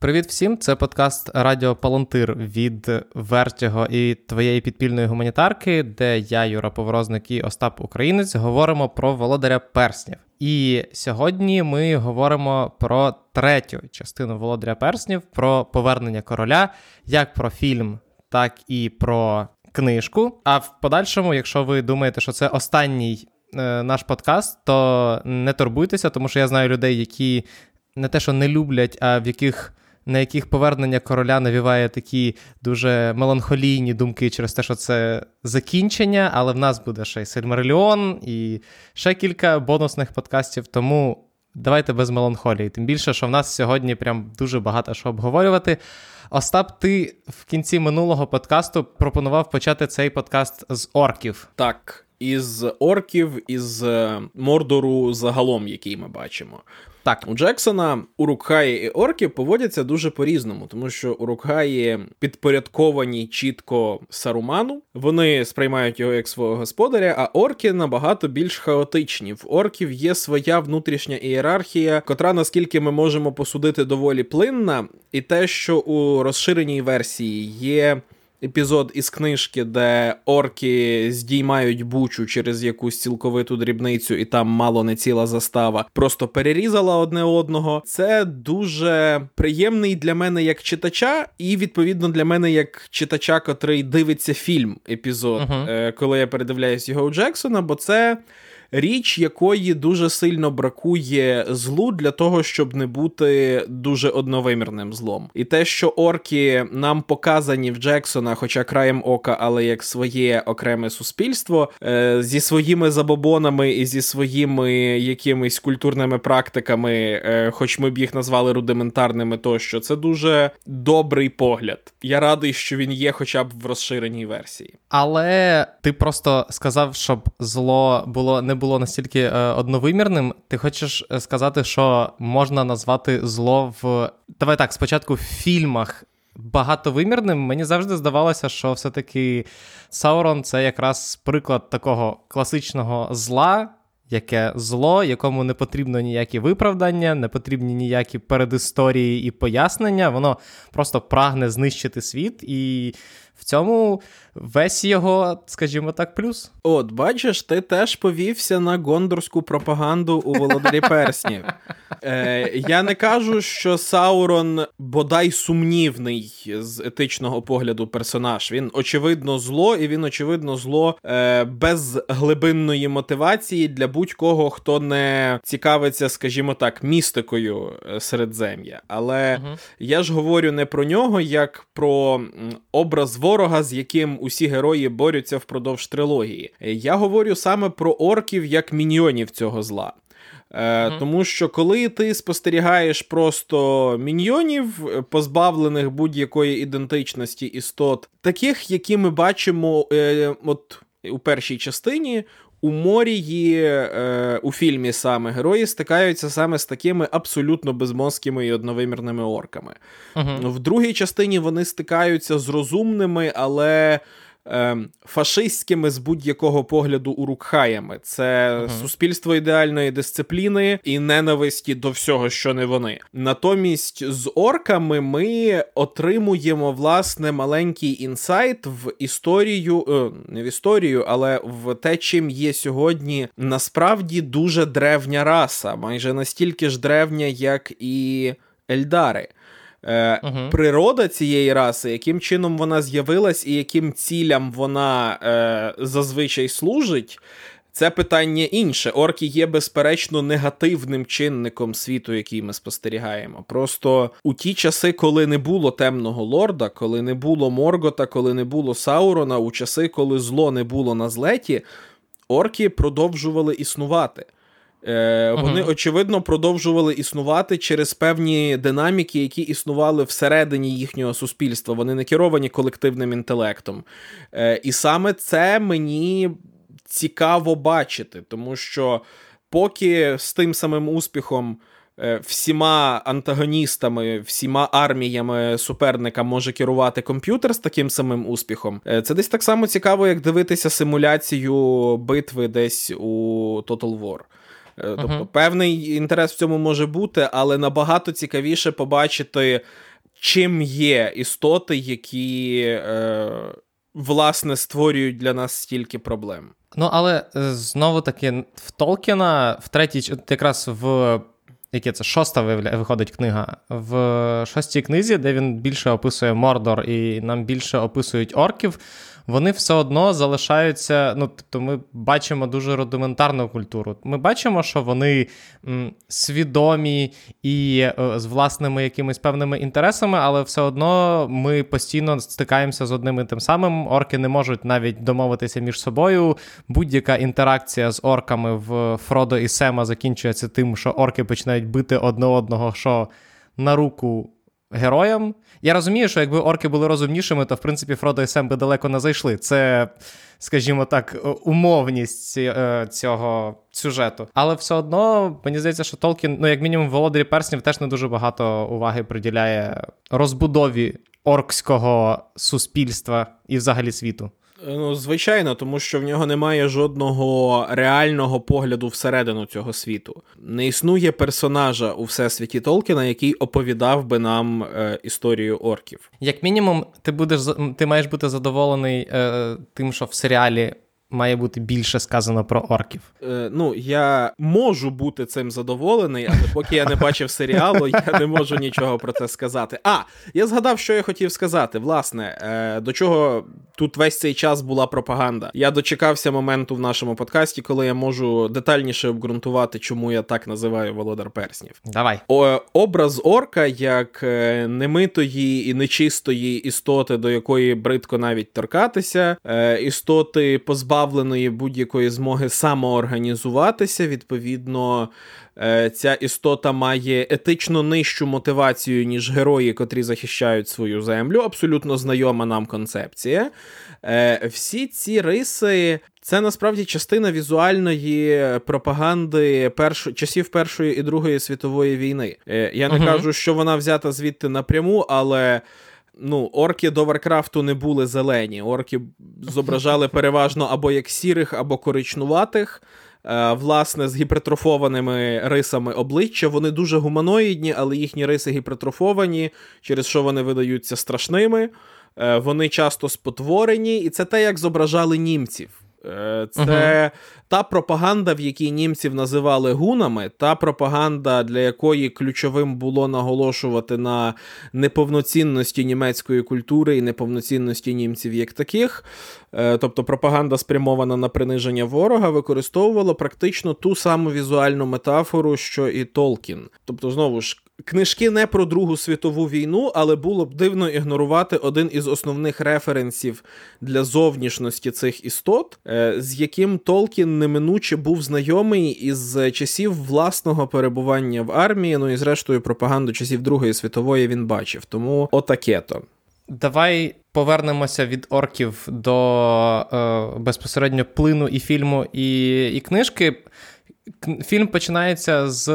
Привіт всім! Це подкаст Радіо Палантир від Вертіго і твоєї підпільної гуманітарки, де я, Юра Поворозник і Остап Українець, говоримо про володаря перснів. І сьогодні ми говоримо про третю частину володаря перснів, про повернення короля, як про фільм, так і про книжку. А в подальшому, якщо ви думаєте, що це останній е, наш подкаст, то не турбуйтеся, тому що я знаю людей, які не те, що не люблять, а в яких на яких повернення короля навіває такі дуже меланхолійні думки через те, що це закінчення, але в нас буде ще й Сильмариліон і ще кілька бонусних подкастів. Тому давайте без меланхолії. Тим більше, що в нас сьогодні прям дуже багато що обговорювати. Остап, ти в кінці минулого подкасту пропонував почати цей подкаст з орків. Так, із орків, із е, мордору загалом, який ми бачимо. Так, у Джексона Урукхаї і орки поводяться дуже по-різному, тому що Урукхаї підпорядковані чітко Саруману, вони сприймають його як свого господаря, а орки набагато більш хаотичні. В орків є своя внутрішня ієрархія, котра, наскільки ми можемо посудити, доволі плинна, і те, що у розширеній версії є епізод із книжки, де орки здіймають бучу через якусь цілковиту дрібницю, і там мало не ціла застава, просто перерізала одне одного. Це дуже приємний для мене як читача, і відповідно для мене як читача, котрий дивиться фільм епізод, uh-huh. коли я передивляюсь його у Джексона, бо це річ, якої дуже сильно бракує злу для того, щоб не бути дуже одновимірним злом. І те, що орки нам показані в Джексона, хоча краєм ока, але як своє окреме суспільство, е, зі своїми забобонами і зі своїми якимись культурними практиками, е, хоч ми б їх назвали рудиментарними, тощо це дуже добрий погляд. Я радий, що він є, хоча б в розширеній версії. Але ти просто сказав, щоб зло було не було настільки е, одновимірним. Ти хочеш е, сказати, що можна назвати зло в. Давай так, спочатку в фільмах. Багатовимірним, мені завжди здавалося, що все-таки Саурон це якраз приклад такого класичного зла, яке зло, якому не потрібно ніякі виправдання, не потрібні ніякі передісторії і пояснення. Воно просто прагне знищити світ і в цьому весь його, скажімо так, плюс. От, бачиш, ти теж повівся на гондорську пропаганду у володарі перснів. Е, Я не кажу, що Саурон бодай сумнівний з етичного погляду персонаж. Він очевидно зло, і він, очевидно, зло е, без глибинної мотивації для будь-кого, хто не цікавиться, скажімо так, містикою е, середзем'я. Але угу. я ж говорю не про нього, як про образ ворога, з яким усі герої борються впродовж трилогії. Я говорю саме про орків як міньйонів цього зла. Е, mm Тому що коли ти спостерігаєш просто міньйонів, позбавлених будь-якої ідентичності істот, таких, які ми бачимо е, от у першій частині. У морії е, у фільмі саме герої стикаються саме з такими абсолютно безмозкими і одновимірними орками. uh В другій частині вони стикаються з розумними, але фашистськими з будь-якого погляду урукхаями. Це uh-huh. суспільство ідеальної дисципліни і ненависті до всього, що не вони. Натомість з орками ми отримуємо власне маленький інсайт в історію, е, не в історію, але в те, чим є сьогодні насправді дуже древня раса, майже настільки ж древня, як і Ельдари. Е, угу. Природа цієї раси, яким чином вона з'явилась і яким цілям вона е, зазвичай служить, це питання інше. Орки є, безперечно, негативним чинником світу, який ми спостерігаємо. Просто у ті часи, коли не було темного лорда, коли не було Моргота, коли не було Саурона, у часи, коли зло не було на злеті, орки продовжували існувати. Е, Вони, очевидно, продовжували існувати через певні динаміки, які існували всередині їхнього суспільства. Вони не керовані колективним інтелектом. Е, І саме це мені цікаво бачити, тому що поки з тим самим успіхом. Е, всіма антагоністами, всіма арміями суперника може керувати комп'ютер з таким самим успіхом. Е, це десь так само цікаво, як дивитися симуляцію битви десь у Total War. Е, тобто, uh-huh. певний інтерес в цьому може бути, але набагато цікавіше побачити чим є істоти, які е, власне створюють для нас стільки проблем. Ну, але е, знову таки в Толкіна, в третій, якраз в яке це шоста виходить книга. В шостій книзі, де він більше описує Мордор і нам більше описують орків вони все одно залишаються. Ну, тобто, ми бачимо дуже рудиментарну культуру. Ми бачимо, що вони м, свідомі і е, з власними якимись певними інтересами, але все одно ми постійно стикаємося з одним і тим самим. Орки не можуть навіть домовитися між собою. Будь-яка інтеракція з орками в Фродо і Сема закінчується тим, що орки починають бити одне одного, що на руку героям. Я розумію, що якби орки були розумнішими, то в принципі Фродо і Сем би далеко не зайшли. Це, скажімо так, умовність е, цього сюжету. Але все одно мені здається, що Толкін, ну як мінімум, володарі перснів теж не дуже багато уваги приділяє розбудові оркського суспільства і взагалі світу. Ну, звичайно, тому що в нього немає жодного реального погляду всередину цього світу. Не існує персонажа у всесвіті Толкіна, який оповідав би нам е, історію орків. Як мінімум, ти будеш ти маєш бути задоволений е, тим, що в серіалі має бути більше сказано про орків. Е, Ну, я можу бути цим задоволений, але поки я не бачив серіалу, я не можу нічого про це сказати. А, я згадав, що я хотів сказати. Власне, е, до чого тут весь цей час була пропаганда. Я дочекався моменту в нашому подкасті, коли я можу детальніше обґрунтувати, чому я так називаю Володар Перснів. Давай. О, Образ орка як е, немитої і нечистої істоти, до якої бридко навіть торкатися, е, істоти позбавлені позбавленої будь-якої змоги самоорганізуватися. Відповідно, е, ця істота має етично нижчу мотивацію, ніж герої, котрі захищають свою землю. Абсолютно знайома нам концепція. Е, всі ці риси. Це насправді частина візуальної пропаганди перш... часів Першої і Другої світової війни. Е, я не uh кажу, що вона взята звідти напряму, але ну, орки до Варкрафту не були зелені. Орки зображали переважно або як сірих, або коричнуватих. Е, власне, з гіпертрофованими рисами обличчя. Вони дуже гуманоїдні, але їхні риси гіпертрофовані, через що вони видаються страшними. Е, вони часто спотворені, і це те, як зображали німців. Е, це uh-huh. та пропаганда, в якій німців називали гунами, та пропаганда, для якої ключовим було наголошувати на неповноцінності німецької культури і неповноцінності німців як таких. Е, тобто пропаганда, спрямована на приниження ворога, використовувала практично ту саму візуальну метафору, що і Толкін. Тобто, знову ж. Книжки не про Другу світову війну, але було б дивно ігнорувати один із основних референсів для зовнішності цих істот, е, з яким Толкін неминуче був знайомий із часів власного перебування в армії. Ну і зрештою пропаганду часів Другої світової він бачив. Тому отаке то. Давай повернемося від орків до е, безпосередньо плину і фільму, і, і книжки. Фільм починається з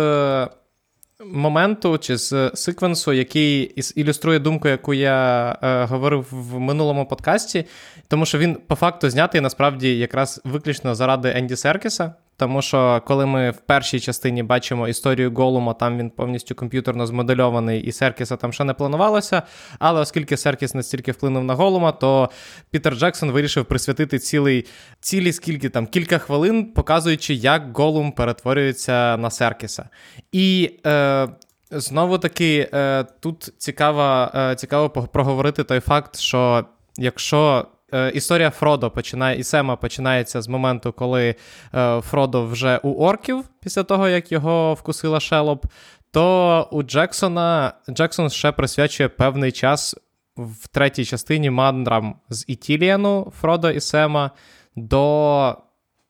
моменту чи з секвенсу, який ілюструє думку, яку я е, говорив в минулому подкасті, тому що він по факту знятий насправді якраз виключно заради Енді Серкіса. Тому що коли ми в першій частині бачимо історію Голума, там він повністю комп'ютерно змодельований, і Серкіса там ще не планувалося. Але оскільки Серкіс настільки вплинув на Голума, то Пітер Джексон вирішив присвятити цілий, цілі скільки там кілька хвилин, показуючи, як Голум перетворюється на Серкіса. І е, знову таки е, тут цікаво, е, цікаво проговорити той факт, що якщо історія Фродо починає і Сема починається з моменту, коли е, Фродо вже у орків після того, як його вкусила Шелоп, то у Джексона Джексон ще присвячує певний час в третій частині мандрам з Ітіліану Фродо і Сема до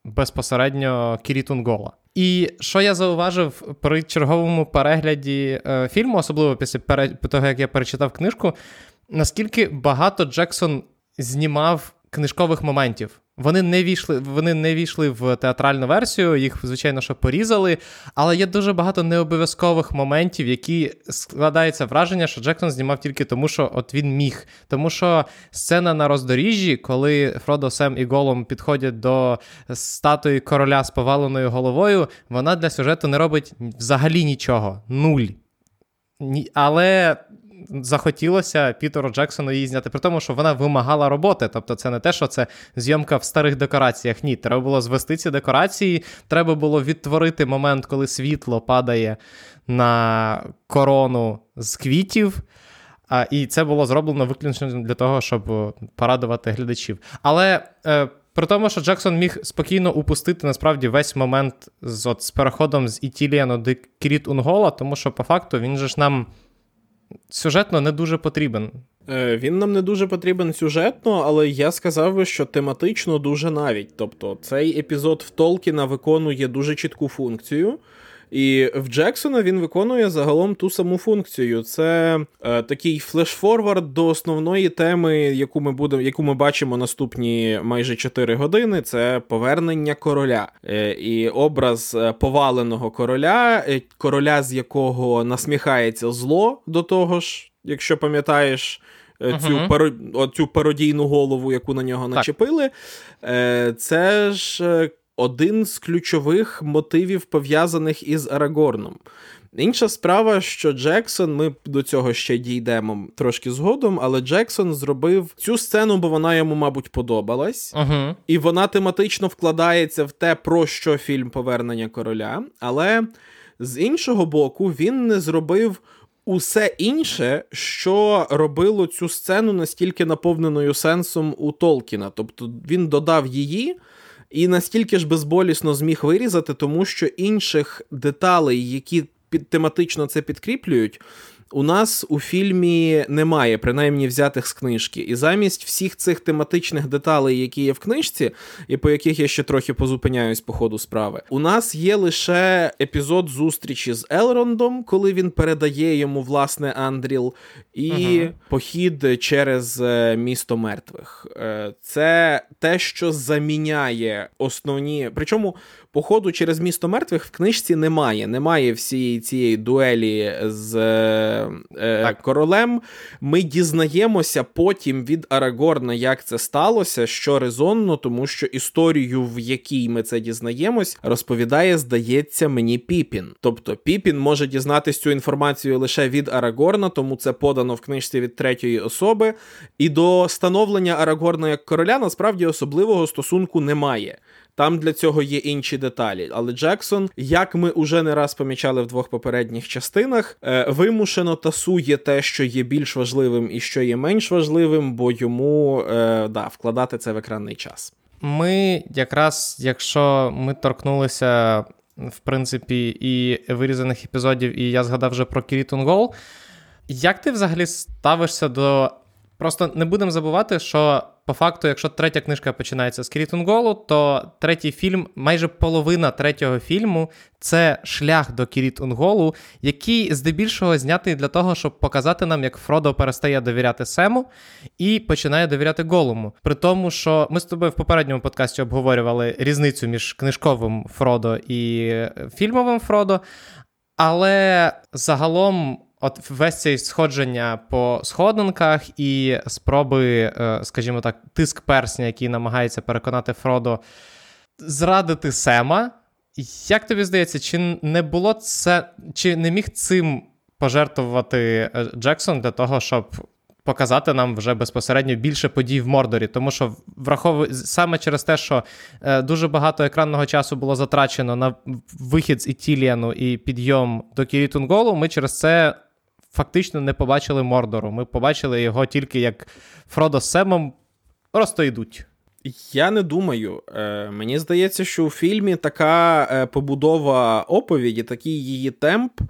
безпосередньо Кірітунгола. І що я зауважив при черговому перегляді е, фільму, особливо після пере... того, як я перечитав книжку, наскільки багато Джексон знімав книжкових моментів. Вони не війшли, вони не війшли в театральну версію, їх, звичайно, що порізали, але є дуже багато необов'язкових моментів, які складається враження, що Джексон знімав тільки тому, що от він міг. Тому що сцена на роздоріжжі, коли Фродо, Сем і Голом підходять до статуї короля з поваленою головою, вона для сюжету не робить взагалі нічого. Нуль. Але захотілося Пітеру Джексону її зняти, при тому, що вона вимагала роботи. Тобто, це не те, що це зйомка в старих декораціях. Ні, треба було звести ці декорації, треба було відтворити момент, коли світло падає на корону з квітів. А, І це було зроблено виключно для того, щоб порадувати глядачів. Але е, при тому, що Джексон міг спокійно упустити насправді весь момент з от, з переходом з Ітіліану до Кіріт Унгола, тому що по факту він же ж нам сюжетно не дуже потрібен. Е, він нам не дуже потрібен сюжетно, але я сказав би, що тематично дуже навіть. Тобто цей епізод в Толкіна виконує дуже чітку функцію. І в Джексона він виконує загалом ту саму функцію. Це е, такий флешфорвард до основної теми, яку ми будемо, яку ми бачимо наступні майже 4 години. Це повернення короля. Е, і образ е, поваленого короля, е, короля, з якого насміхається зло до того ж, якщо пам'ятаєш. Е, цю паро... цю пародійну голову, яку на нього начепили, це ж один з ключових мотивів, пов'язаних із Арагорном. Інша справа, що Джексон, ми до цього ще дійдемо трошки згодом, але Джексон зробив цю сцену, бо вона йому, мабуть, подобалась, uh-huh. і вона тематично вкладається в те, про що фільм Повернення короля. Але з іншого боку, він не зробив. Усе інше, що робило цю сцену настільки наповненою сенсом у Толкіна. Тобто він додав її, і настільки ж безболісно зміг вирізати, тому що інших деталей, які під тематично це підкріплюють, у нас у фільмі немає, принаймні взятих з книжки. І замість всіх цих тематичних деталей, які є в книжці, і по яких я ще трохи позупиняюсь по ходу справи, у нас є лише епізод зустрічі з Елрондом, коли він передає йому власне Андріл, і uh похід через е, місто мертвих. Е, це те, що заміняє основні. Причому походу через місто мертвих в книжці немає. Немає всієї цієї дуелі з е, е королем. Ми дізнаємося потім від Арагорна, як це сталося, що резонно, тому що історію, в якій ми це дізнаємось, розповідає, здається, мені Піпін. Тобто Піпін може дізнатися цю інформацію лише від Арагорна, тому це подано в книжці від третьої особи. І до становлення Арагорна як короля насправді особливого стосунку немає. Там для цього є інші деталі. Але Джексон, як ми уже не раз помічали в двох попередніх частинах, е, вимушено тасує те, що є більш важливим і що є менш важливим, бо йому е, да, вкладати це в екранний час. Ми якраз, якщо ми торкнулися, в принципі, і вирізаних епізодів, і я згадав вже про Кірітон Гол. Як ти взагалі ставишся до. Просто не будемо забувати, що по факту, якщо третя книжка починається з Кірітунголу, то третій фільм, майже половина третього фільму це шлях до Кірітунголу, який здебільшого знятий для того, щоб показати нам, як Фродо перестає довіряти Сему і починає довіряти Голуму. При тому, що ми з тобою в попередньому подкасті обговорювали різницю між книжковим Фродо і фільмовим Фродо. Але загалом от весь цей сходження по сходинках і спроби, е, скажімо так, тиск персня, який намагається переконати Фродо зрадити Сема. Як тобі здається, чи не було це, чи не міг цим пожертвувати е, Джексон для того, щоб показати нам вже безпосередньо більше подій в Мордорі? Тому що враховує саме через те, що е, дуже багато екранного часу було затрачено на вихід з Ітіліану і підйом до Кірітунголу, ми через це фактично не побачили Мордору. Ми побачили його тільки як Фродо з Семом просто йдуть. Я не думаю. Е, Мені здається, що у фільмі така е, побудова оповіді, такий її темп.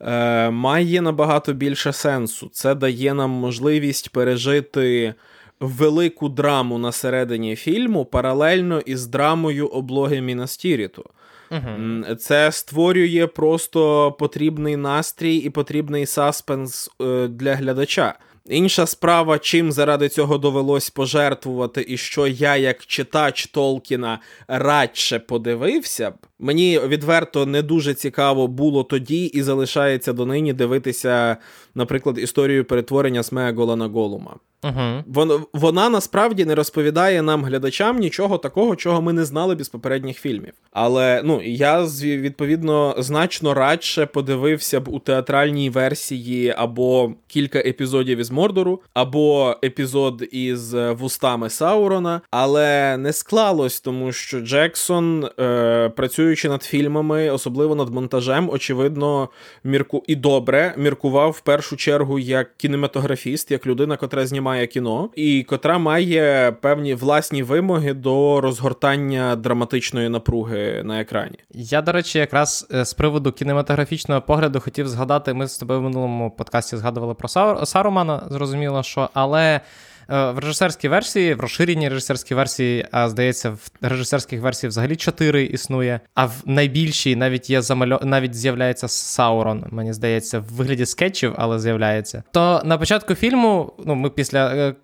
Е, має набагато більше сенсу. Це дає нам можливість пережити велику драму на середині фільму паралельно із драмою облоги Мінас-Тіріту. Угу. Це створює просто потрібний настрій і потрібний саспенс е, для глядача. Інша справа, чим заради цього довелось пожертвувати, і що я, як читач Толкіна, радше подивився б. Мені відверто не дуже цікаво було тоді і залишається донині дивитися, наприклад, історію перетворення Смегола на Голума. Угу. Вона, вона насправді не розповідає нам, глядачам, нічого такого, чого ми не знали без попередніх фільмів. Але ну я відповідно значно радше подивився б у театральній версії або кілька епізодів із Мордору, або епізод із вустами Саурона. Але не склалось, тому що Джексон, е, працюючи над фільмами, особливо над монтажем, очевидно, мірку і добре міркував в першу чергу як кінематографіст, як людина, котра знімає знімає кіно, і котра має певні власні вимоги до розгортання драматичної напруги на екрані. Я, до речі, якраз е, з приводу кінематографічного погляду хотів згадати. Ми з тобою в минулому подкасті згадували про Сарумана, зрозуміло, що але. Е, в режисерській версії, в розширеній режисерській версії, а здається, в режисерських версіях взагалі чотири існує. А в найбільшій навіть є замальо... навіть з'являється Саурон, мені здається, в вигляді скетчів, але з'являється. То на початку фільму, ну ми після е,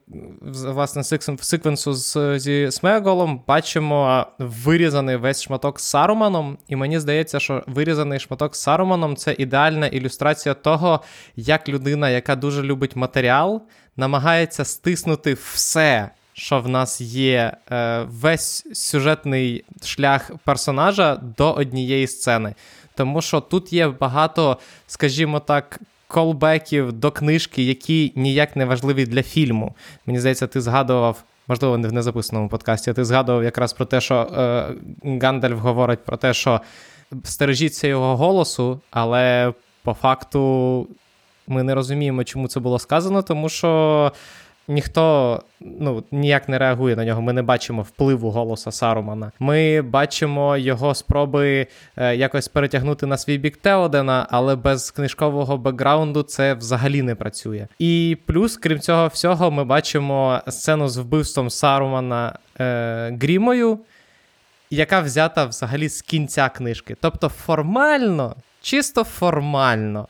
власне секвенсу з, зі Смеголом бачимо вирізаний весь шматок з Саруманом, і мені здається, що вирізаний шматок з Саруманом це ідеальна ілюстрація того, як людина, яка дуже любить матеріал намагається стиснути все, що в нас є, е, весь сюжетний шлях персонажа до однієї сцени. Тому що тут є багато, скажімо так, колбеків до книжки, які ніяк не важливі для фільму. Мені здається, ти згадував. Можливо, не в незаписаному подкасті. Ти згадував якраз про те, що е, Гандальф говорить про те, що стережіться його голосу, але по факту ми не розуміємо, чому це було сказано, тому що ніхто ну, ніяк не реагує на нього. Ми не бачимо впливу голоса Сарумана. Ми бачимо його спроби е, якось перетягнути на свій бік Теодена, але без книжкового бекграунду це взагалі не працює. І плюс, крім цього всього, ми бачимо сцену з вбивством Сарумана е, Грімою. Яка взята взагалі з кінця книжки. Тобто формально, чисто формально,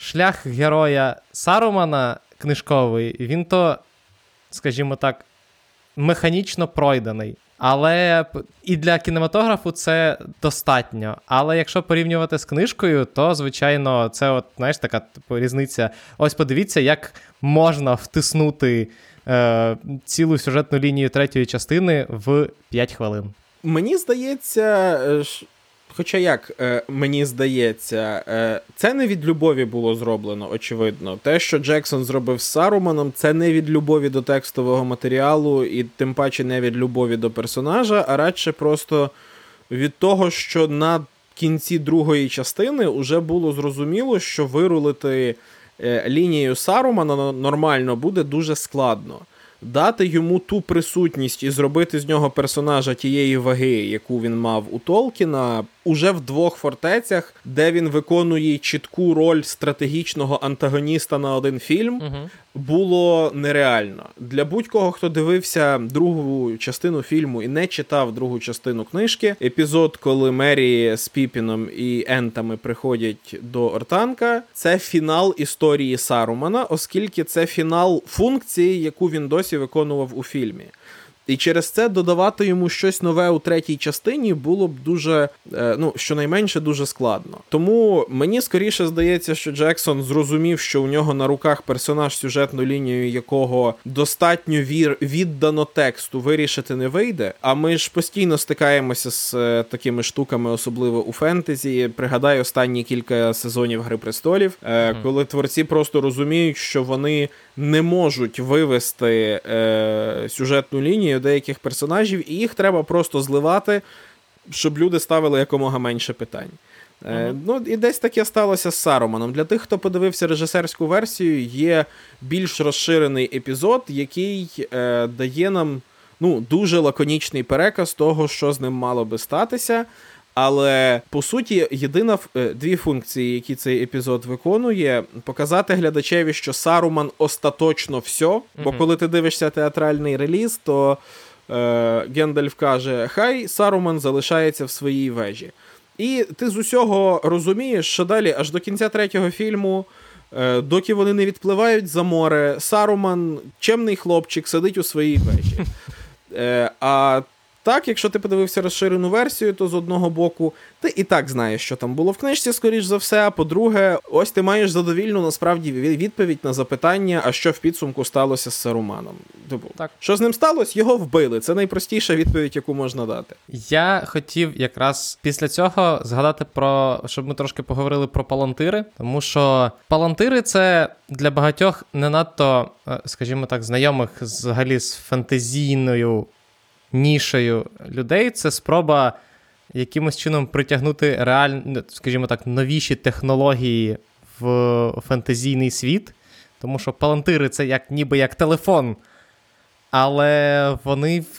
шлях героя Сарумана книжковий, він то, скажімо так, механічно пройдений. Але і для кінематографу це достатньо. Але якщо порівнювати з книжкою, то, звичайно, це от, знаєш, така типу, різниця. Ось подивіться, як можна втиснути е, цілу сюжетну лінію третьої частини в 5 хвилин. Мені здається, е, Хоча як е, мені здається, е, це не від любові було зроблено, очевидно. Те, що Джексон зробив з Саруманом, це не від любові до текстового матеріалу, і тим паче не від любові до персонажа, а радше просто від того, що на кінці другої частини вже було зрозуміло, що вирулити е, лінію Сарумана нормально буде дуже складно дати йому ту присутність і зробити з нього персонажа тієї ваги, яку він мав у Толкіна, уже в двох фортецях, де він виконує чітку роль стратегічного антагоніста на один фільм, угу. Було нереально для будь-кого, хто дивився другу частину фільму і не читав другу частину книжки. Епізод, коли Мері з Піпіном і Ентами приходять до Ортанка, це фінал історії Сарумана, оскільки це фінал функції, яку він досі виконував у фільмі. І через це додавати йому щось нове у третій частині було б дуже, е, ну щонайменше дуже складно. Тому мені скоріше здається, що Джексон зрозумів, що у нього на руках персонаж, сюжетну лінію якого достатньо вір віддано тексту вирішити не вийде. А ми ж постійно стикаємося з е, такими штуками, особливо у фентезі. Пригадай останні кілька сезонів Гри престолів, е, коли творці просто розуміють, що вони не можуть вивести сюжетну лінію деяких персонажів, і їх треба просто зливати, щоб люди ставили якомога менше питань. Uh-huh. Ну, І десь таке сталося з Саруманом. Для тих, хто подивився режисерську версію, є більш розширений епізод, який е, дає нам ну, дуже лаконічний переказ того, що з ним мало би статися. Але по суті, єдина е, дві функції, які цей епізод виконує, показати глядачеві, що Саруман остаточно все. Бо коли ти дивишся театральний реліз, то е, Гендальф каже: Хай Саруман залишається в своїй вежі. І ти з усього розумієш, що далі аж до кінця третього фільму Е, доки вони не відпливають за море, Саруман, чемний хлопчик, сидить у своїй вежі. Е, а так, якщо ти подивився розширену версію, то з одного боку ти і так знаєш, що там було в книжці, скоріш за все. А по-друге, ось ти маєш задовільну насправді відповідь на запитання, а що в підсумку сталося з Саруманом. Типу, так. що з ним сталося? Його вбили. Це найпростіша відповідь, яку можна дати. Я хотів якраз після цього згадати про щоб ми трошки поговорили про палантири, тому що палантири це для багатьох не надто, е, скажімо так, знайомих взагалі з фантазійною нішею людей, це спроба якимось чином притягнути реально, скажімо так, новіші технології в фентезійний світ. Тому що палантири це як ніби як телефон. Але вони в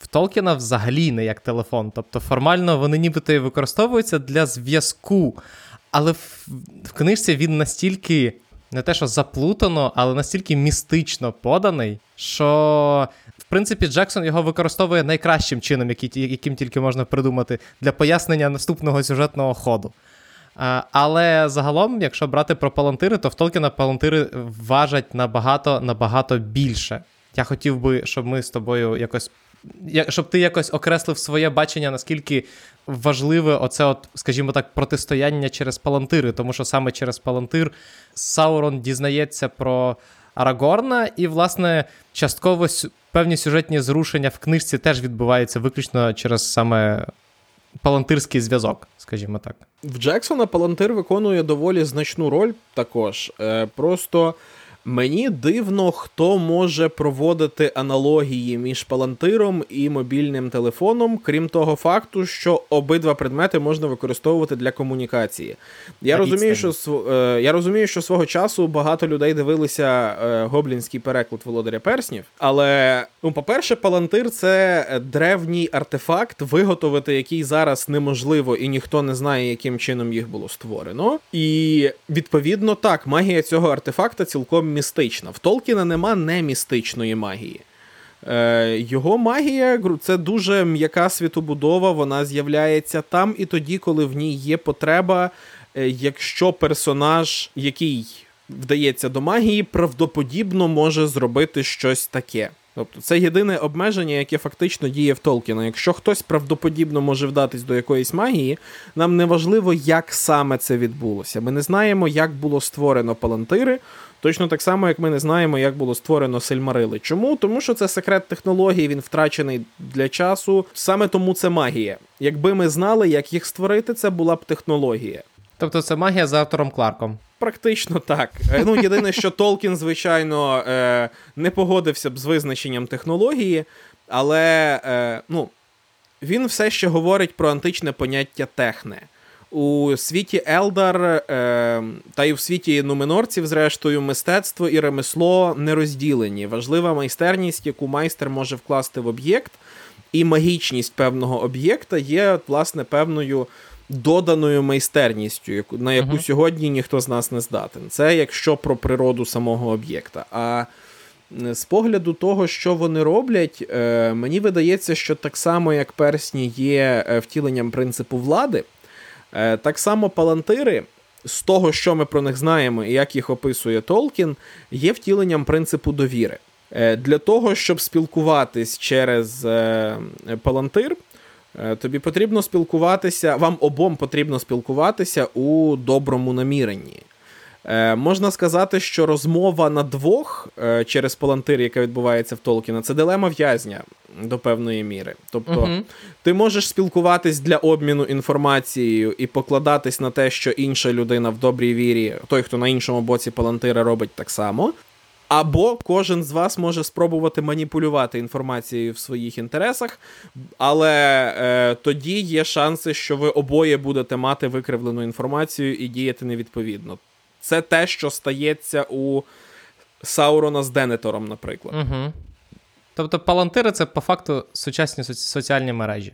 в Толкіна взагалі не як телефон. Тобто формально вони нібито використовуються для зв'язку. Але в, в книжці він настільки не те, що заплутано, але настільки містично поданий, що принципі, Джексон його використовує найкращим чином, яким тільки можна придумати, для пояснення наступного сюжетного ходу. Але загалом, якщо брати про палантири, то в Толкіна палантири важать набагато набагато більше. Я хотів би, щоб ми з тобою якось. Щоб ти якось окреслив своє бачення, наскільки важливе оце, от, скажімо так, протистояння через палантири, тому що саме через палантир Саурон дізнається про Арагорна, і, власне, частково певні сюжетні зрушення в книжці теж відбуваються виключно через саме палантирський зв'язок, скажімо так. В Джексона Палантир виконує доволі значну роль також. Е, Просто Мені дивно, хто може проводити аналогії між палантиром і мобільним телефоном, крім того факту, що обидва предмети можна використовувати для комунікації. Я розумію, що е, я розумію, що свого часу багато людей дивилися е, гоблінський переклад Володаря Перснів. Але, ну, по-перше, палантир це древній артефакт, виготовити який зараз неможливо, і ніхто не знає, яким чином їх було створено. І відповідно так, магія цього артефакта цілком містична. В Толкіна нема немістичної магії. Е, Його магія це дуже м'яка світобудова, вона з'являється там і тоді, коли в ній є потреба, е, якщо персонаж, який вдається до магії, правдоподібно може зробити щось таке. Тобто це єдине обмеження, яке фактично діє в Толкіна. Якщо хтось правдоподібно може вдатись до якоїсь магії, нам не важливо, як саме це відбулося. Ми не знаємо, як було створено палантири, Точно так само, як ми не знаємо, як було створено сельмарили. Чому? Тому що це секрет технології, він втрачений для часу. Саме тому це магія. Якби ми знали, як їх створити, це була б технологія. Тобто це магія за автором Кларком. Практично так. Е, ну, єдине, що Толкін, звичайно, е, не погодився б з визначенням технології, але е, ну, він все ще говорить про античне поняття техне у світі Елдар е, та й в світі нуминорців, зрештою, мистецтво і ремесло не розділені. Важлива майстерність, яку майстер може вкласти в об'єкт, і магічність певного об'єкта є, власне, певною. Доданою майстерністю, на яку uh-huh. сьогодні ніхто з нас не здатен. Це якщо про природу самого об'єкта. А з погляду того, що вони роблять, е, мені видається, що так само, як персні є е, втіленням принципу влади, так само палантири, з того, що ми про них знаємо і як їх описує Толкін, є втіленням принципу довіри. Е, для того, щоб спілкуватись через е, палантир, тобі потрібно спілкуватися, вам обом потрібно спілкуватися у доброму наміренні. Е, Можна сказати, що розмова на двох е, через палантир, яка відбувається в Толкіна, це дилема в'язня до певної міри. Тобто uh ти можеш спілкуватись для обміну інформацією і покладатись на те, що інша людина в добрій вірі, той, хто на іншому боці палантира, робить так само. Або кожен з вас може спробувати маніпулювати інформацією в своїх інтересах, але е, тоді є шанси, що ви обоє будете мати викривлену інформацію і діяти невідповідно. Це те, що стається у Саурона з Денетором, наприклад. Угу. Тобто палантири це по факту сучасні соціальні мережі.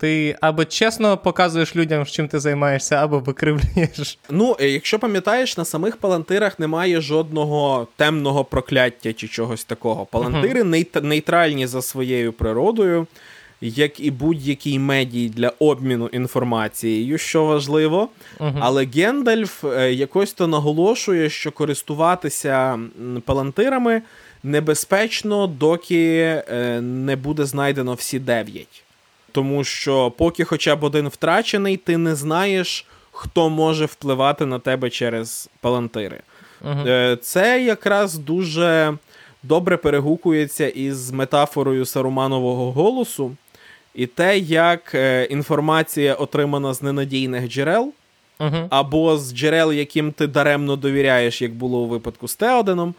Ти або чесно показуєш людям, чим ти займаєшся, або викривлюєш. Ну, е, якщо пам'ятаєш, на самих палантирах немає жодного темного прокляття чи чогось такого. Палантири uh-huh. нейтральні за своєю природою. як і будь-який медій для обміну інформацією, що важливо. uh Але Гендальф е, якось то наголошує, що користуватися палантирами небезпечно, доки е, не буде знайдено всі дев'ять. Тому що, поки хоча б один втрачений, ти не знаєш, хто може впливати на тебе через палантири. uh Це якраз дуже добре перегукується із метафорою Саруманового голосу, і те, як е, інформація отримана з ненадійних джерел, uh або з джерел, яким ти даремно довіряєш, як було у випадку з Теоденом,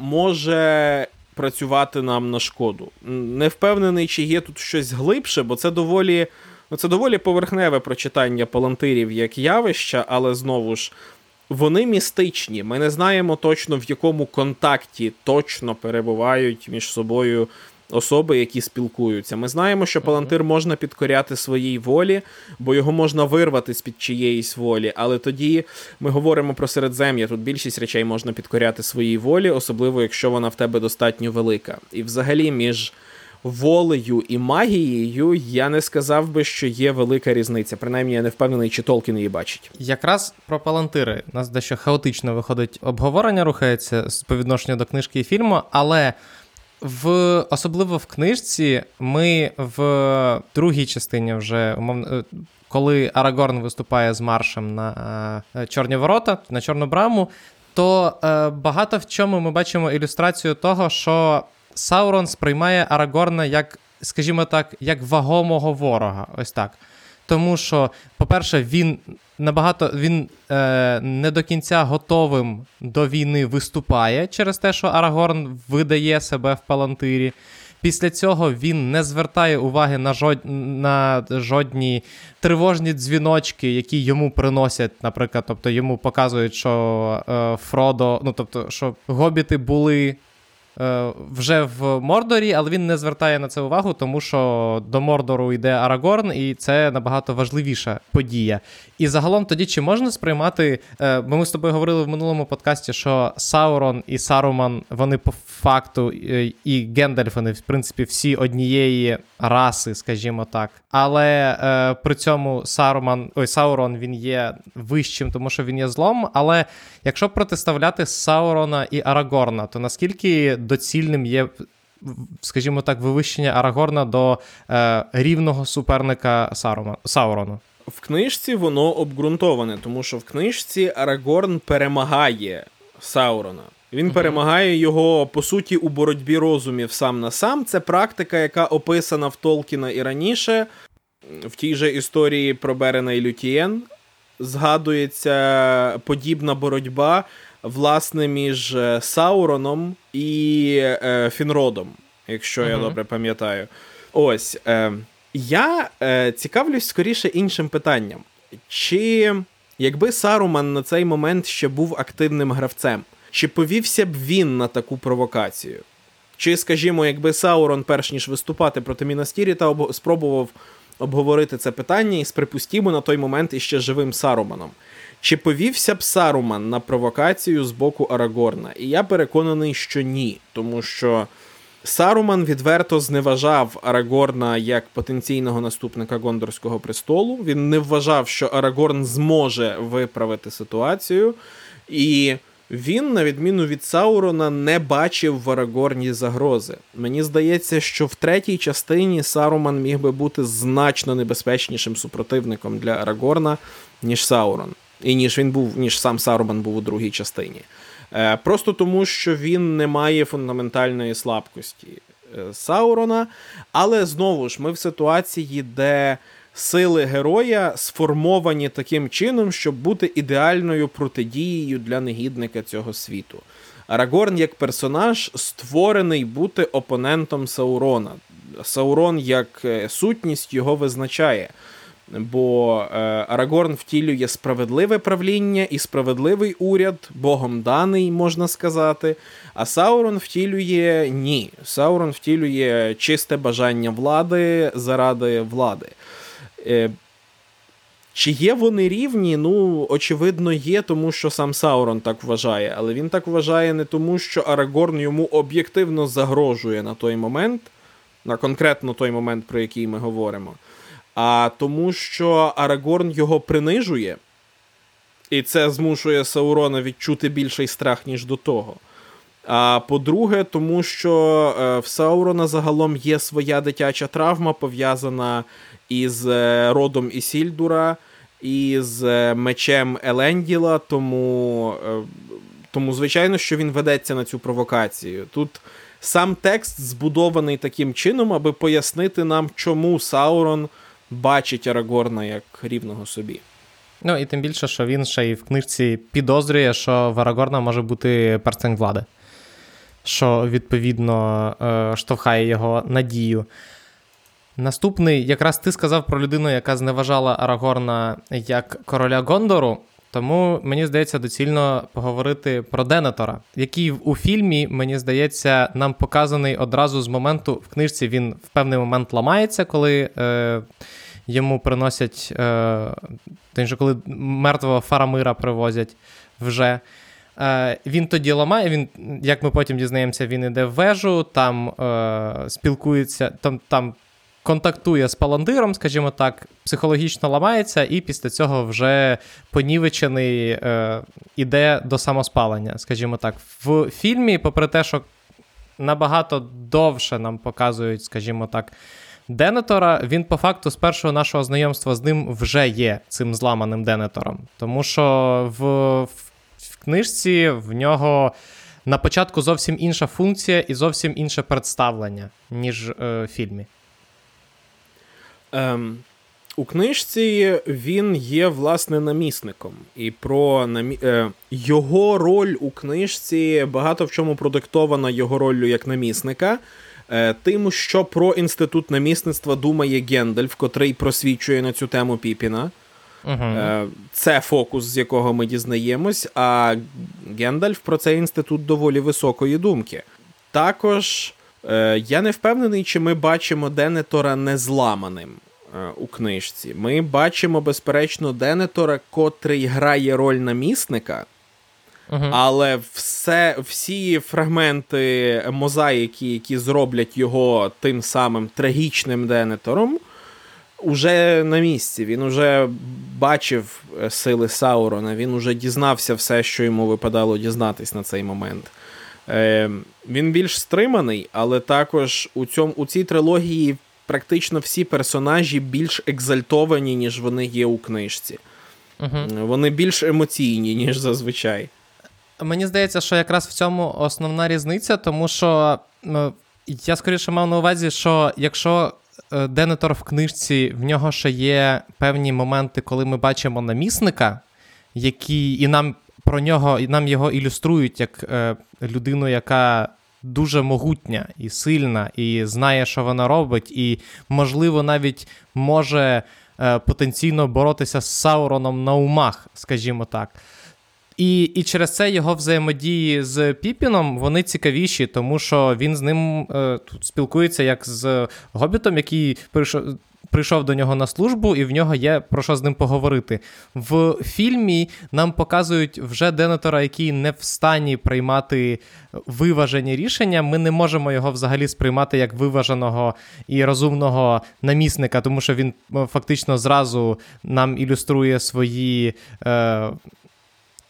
може працювати нам на шкоду. Не впевнений, чи є тут щось глибше, бо це доволі. Ну, це доволі поверхневе прочитання палантирів як явища, але знову ж вони містичні. Ми не знаємо точно в якому контакті точно перебувають між собою особи, які спілкуються. Ми знаємо, що палантир можна підкоряти своїй волі, бо його можна вирвати з під чиєїсь волі. Але тоді ми говоримо про середзем'я. Тут більшість речей можна підкоряти своїй волі, особливо якщо вона в тебе достатньо велика. І взагалі між волею і магією, я не сказав би, що є велика різниця. Принаймні, я не впевнений, чи Толкін її бачить. Якраз про палантири. У нас дещо хаотично виходить обговорення, рухається по відношенню до книжки і фільму, але. В особливо в книжці ми в другій частині вже умовно, е, коли Арагорн виступає з маршем на е, Чорні ворота, на Чорну браму, то е, багато в чому ми бачимо ілюстрацію того, що Саурон сприймає Арагорна як, скажімо так, як вагомого ворога. Ось так. Тому що, по-перше, він набагато він е, не до кінця готовим до війни виступає через те, що Арагорн видає себе в Палантирі. Після цього він не звертає уваги на жод... на жодні тривожні дзвіночки, які йому приносять, наприклад, тобто йому показують, що е, Фродо, ну тобто, що гобіти були вже в Мордорі, але він не звертає на це увагу, тому що до Мордору йде Арагорн, і це набагато важливіша подія. І загалом тоді чи можна сприймати, е, ми з тобою говорили в минулому подкасті, що Саурон і Саруман, вони по факту, е, і Гендальф, вони, в принципі, всі однієї раси, скажімо так. Але е, при цьому Саруман, ой, Саурон він є вищим, тому що він є злом. Але якщо протиставляти Саурона і Арагорна, то наскільки доцільним є. Скажімо так, вивищення Арагорна до е, рівного суперника Сарума, Саурона. В книжці воно обґрунтоване, тому що в книжці Арагорн перемагає Саурона. Він uh перемагає його, по суті, у боротьбі розумів сам на сам. Це практика, яка описана в Толкіна і раніше. В тій же історії про Берена і Лютієн згадується подібна боротьба, власне, між е, Сауроном і е, Фінродом, якщо е я добре пам'ятаю. Ось. Е, я е, цікавлюсь скоріше іншим питанням. Чи якби Саруман на цей момент ще був активним гравцем, чи повівся б він на таку провокацію? Чи, скажімо, якби Саурон, перш ніж виступати проти Мінас-Тіріта, об... спробував обговорити це питання і припустімо на той момент іще живим Саруманом? Чи повівся б Саруман на провокацію з боку Арагорна? І я переконаний, що ні, тому що. Саруман відверто зневажав Арагорна як потенційного наступника Гондорського престолу. Він не вважав, що Арагорн зможе виправити ситуацію, і він, на відміну від Саурона, не бачив в Арагорні загрози. Мені здається, що в третій частині Саруман міг би бути значно небезпечнішим супротивником для Арагорна, ніж Саурон, і ніж він був, ніж сам Саруман був у другій частині. Е, просто тому, що він не має фундаментальної слабкості е, Саурона. Але знову ж ми в ситуації, де сили героя сформовані таким чином, щоб бути ідеальною протидією для негідника цього світу. Арагорн як персонаж створений бути опонентом Саурона. Саурон як е, сутність його визначає бо е, Арагорн втілює справедливе правління і справедливий уряд, богом даний, можна сказати. А Саурон втілює ні. Саурон втілює чисте бажання влади заради влади. Е, чи є вони рівні? Ну, очевидно, є, тому що сам Саурон так вважає, але він так вважає не тому, що Арагорн йому об'єктивно загрожує на той момент на конкретно той момент, про який ми говоримо, а тому, що Арагорн його принижує, і це змушує Саурона відчути більший страх, ніж до того. А по-друге, тому що е, в Саурона загалом є своя дитяча травма, пов'язана із е, родом Ісільдура, і з е, мечем Еленділа, тому, тому, звичайно, що він ведеться на цю провокацію. Тут сам текст збудований таким чином, аби пояснити нам, чому Саурон бачить Арагорна як рівного собі. Ну і тим більше, що він ще й в книжці підозрює, що в Арагорна може бути перстень влади що відповідно е, штовхає його надію. Наступний, якраз ти сказав про людину, яка зневажала Арагорна як короля Гондору. Тому мені здається доцільно поговорити про Денетора, який у фільмі, мені здається, нам показаний одразу з моменту в книжці. Він в певний момент ламається, коли е, йому приносять, е, коли мертвого Фарамира привозять вже. Е, він тоді ламає, він, як ми потім дізнаємося, він іде в вежу, там е, спілкується, там там контактує з паландиром, скажімо так, психологічно ламається, і після цього вже понівечений е, іде до самоспалення. Скажімо так, в фільмі, попри те, що набагато довше нам показують, скажімо так. Денетора, він по факту з першого нашого знайомства з ним вже є цим зламаним Денетором. Тому що в, в книжці в нього на початку зовсім інша функція і зовсім інше представлення, ніж е, в фільмі. Ем, У книжці він є, власне, намісником. І про намі... е, його роль у книжці багато в чому продиктована його роллю як намісника. Е, тим, що про інститут намісництва думає Гендальф, котрий просвічує на цю тему Піпіна. Uh-huh. Це фокус, з якого ми дізнаємось, а Гендальф про цей інститут доволі високої думки. Також я не впевнений, чи ми бачимо Денетора незламаним е, у книжці. Ми бачимо, безперечно, Денетора, котрий грає роль намісника. Uh-huh. Але все, всі фрагменти мозаїки, які зроблять його тим самим трагічним Денетором, уже на місці. Він уже бачив е, сили Саурона, він уже дізнався все, що йому випадало дізнатись на цей момент. Е, Він більш стриманий, але також у цьому, у цій трилогії практично всі персонажі більш екзальтовані, ніж вони є у книжці. Угу. Вони більш емоційні, ніж зазвичай. Мені здається, що якраз в цьому основна різниця, тому що ну, я скоріше мав на увазі, що якщо Е, Денетор в книжці в нього ще є певні моменти, коли ми бачимо намісника, які і нам про нього, і нам його ілюструють як е, людину, яка дуже могутня і сильна, і знає, що вона робить, і, можливо, навіть може е, потенційно боротися з Сауроном на умах, скажімо так. І і через це його взаємодії з Піпіном вони цікавіші, тому що він з ним е, спілкується як з Гобітом, який прийшов. Прийшов до нього на службу, і в нього є про що з ним поговорити. В фільмі нам показують вже Денетора, який не в стані приймати виважені рішення. Ми не можемо його взагалі сприймати як виваженого і розумного намісника, тому що він е, фактично зразу нам ілюструє свої е,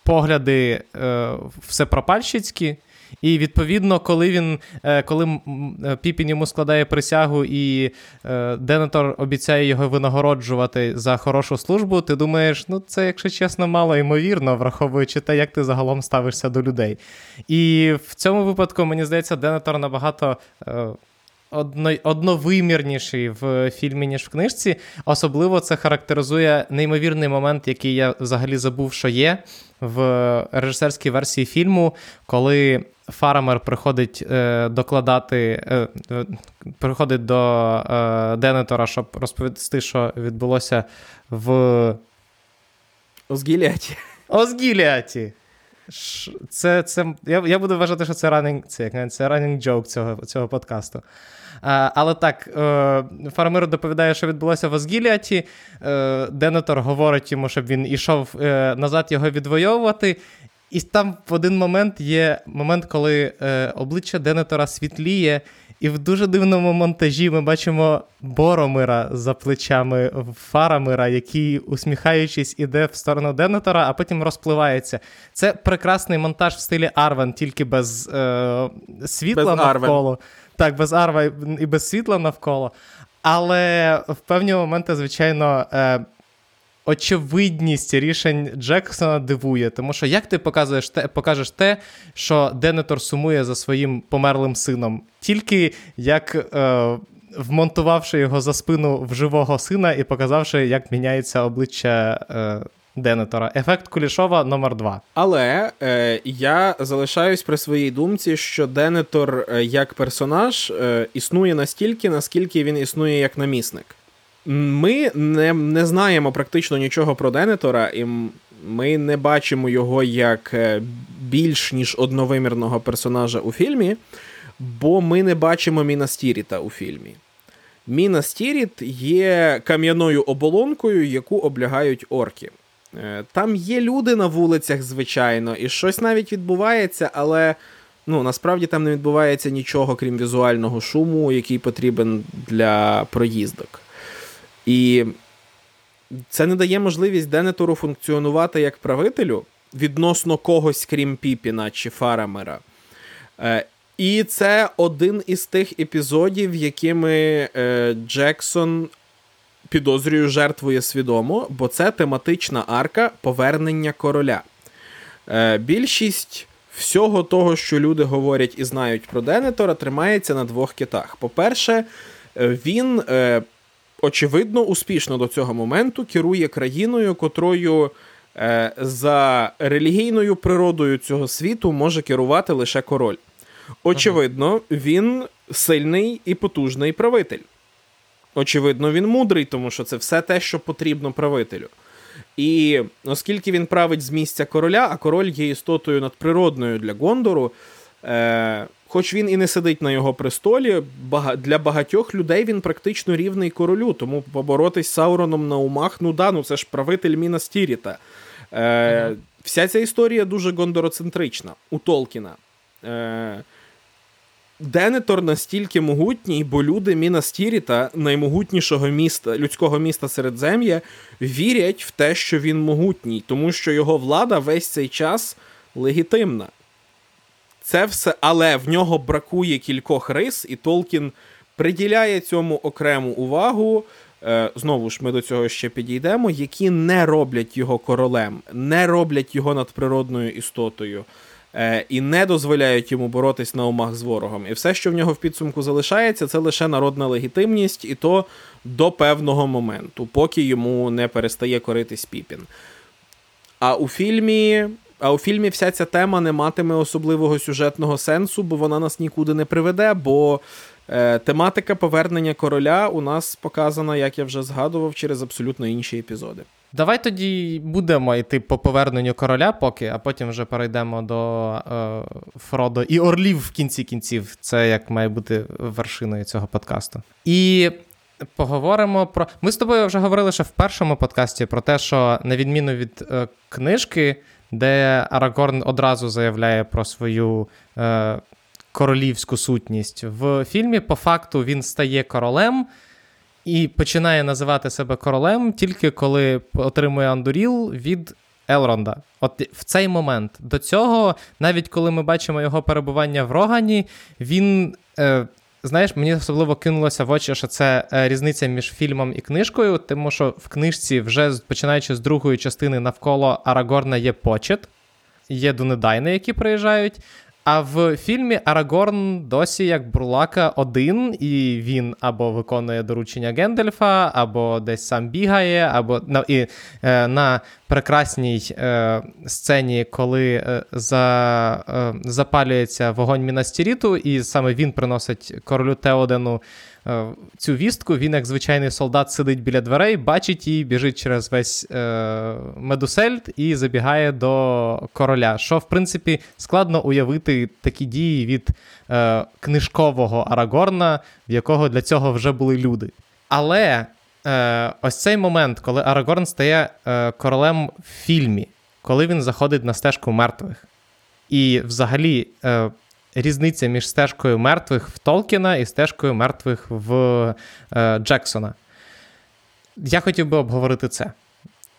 погляди е, всепропальщицькі. І відповідно, коли він, е, коли е, Піпін йому складає присягу, і е, Денетор обіцяє його винагороджувати за хорошу службу, ти думаєш, ну це, якщо чесно, мало ймовірно, враховуючи те, як ти загалом ставишся до людей. І в цьому випадку, мені здається, Денетор набагато одно, одновимірніший в фільмі, ніж в книжці. Особливо це характеризує неймовірний момент, який я взагалі забув, що є в режисерській версії фільму, коли. Фарамер приходить е, докладати, е, приходить до е, Денетора, щоб розповісти, що відбулося в Озгіліаті. Озгіліаті. Це, це, Я я буду вважати, що це раннінг це, це раннінг джок цього цього подкасту. Але так, е, Фармир доповідає, що відбулося в Азгіліаті. Е, Денетор говорить йому, щоб він ішов е, назад його відвоювати. І там в один момент є момент, коли обличчя Денетора світліє, І в дуже дивному монтажі ми бачимо Боромира за плечами Фарамира, який, усміхаючись, іде в сторону Денетора, а потім розпливається. Це прекрасний монтаж в стилі Арвен, тільки без е, світла без навколо. Арвен. Так, без Арва і без світла навколо. Але в певні моменти, звичайно. Е, очевидність рішень Джексона дивує, тому що як ти показуєш те, покажеш те, що Денетор сумує за своїм померлим сином, тільки як е, вмонтувавши його за спину в живого сина і показавши, як міняється обличчя. Е, Денетора. Ефект Кулішова номер 2 Але е, я залишаюсь при своїй думці, що Денетор е, як персонаж е, існує настільки, наскільки він існує як намісник. Ми не не знаємо практично нічого про Денетора, і ми не бачимо його як е, більш ніж одновимірного персонажа у фільмі, бо ми не бачимо Мінас-Тіріта у фільмі. Мінас-Тіріт є кам'яною оболонкою, яку облягають орки. Е, там є люди на вулицях, звичайно, і щось навіть відбувається, але ну, насправді там не відбувається нічого, крім візуального шуму, який потрібен для проїздок. І це не дає можливість Денетору функціонувати як правителю відносно когось, крім Піпіна чи Фарамера. Е, і це один із тих епізодів, якими е, Джексон підозрюю, жертвує свідомо, бо це тематична арка повернення короля. Е, більшість всього того, що люди говорять і знають про Денетора, тримається на двох китах. По-перше, він очевидно, успішно до цього моменту керує країною, котрою е, за релігійною природою цього світу може керувати лише король. Очевидно, він сильний і потужний правитель. Очевидно, він мудрий, тому що це все те, що потрібно правителю. І оскільки він править з місця короля, а король є істотою надприродною для Гондору, е, Хоч він і не сидить на його престолі, для багатьох людей він практично рівний королю, тому поборотись з Сауроном на умах, ну да, ну це ж правитель Міна Стіріта. Е, Вся ця історія дуже гондороцентрична у Толкіна. Е, Денетор настільки могутній, бо люди Міна Стіріта, наймогутнішого міста, людського міста Середзем'я, вірять в те, що він могутній, тому що його влада весь цей час легітимна. Це все, але в нього бракує кількох рис, і Толкін приділяє цьому окрему увагу. Е, знову ж ми до цього ще підійдемо, які не роблять його королем, не роблять його надприродною істотою і не дозволяють йому боротись на умах з ворогом. І все, що в нього в підсумку залишається, це лише народна легітимність, і то до певного моменту, поки йому не перестає коритись Піпін. А у фільмі а у фільмі вся ця тема не матиме особливого сюжетного сенсу, бо вона нас нікуди не приведе. Бо е, тематика повернення короля у нас показана, як я вже згадував, через абсолютно інші епізоди. Давай тоді будемо йти по поверненню короля, поки, а потім вже перейдемо до е, Фродо і Орлів в кінці кінців. Це як має бути вершиною цього подкасту. І поговоримо про. Ми з тобою вже говорили ще в першому подкасті про те, що на відміну від е, книжки де Арагорн одразу заявляє про свою е, королівську сутність. В фільмі, по факту, він стає королем і починає називати себе королем тільки коли отримує Андуріл від Елронда. От в цей момент до цього, навіть коли ми бачимо його перебування в Рогані, він. Е, Знаєш, мені особливо кинулося в очі, що це е, різниця між фільмом і книжкою, тому що в книжці, вже починаючи з другої частини навколо Арагорна є почет, є Дунедайни, які приїжджають. А в фільмі Арагорн досі як Бурлака один, і він або виконує доручення Гендальфа, або десь сам бігає, або на і, е, на прекрасній е, сцені, коли е, за, е, запалюється вогонь Мінас-Тіріту, і саме він приносить королю Теодену цю вістку. Він, як звичайний солдат, сидить біля дверей, бачить її, біжить через весь е, Медусельд і забігає до короля. Що, в принципі, складно уявити такі дії від е, книжкового Арагорна, в якого для цього вже були люди. Але е, ось цей момент, коли Арагорн стає е, королем в фільмі, коли він заходить на стежку мертвих. І взагалі. Е, різниця між стежкою мертвих в Толкіна і стежкою мертвих в е, Джексона. Я хотів би обговорити це.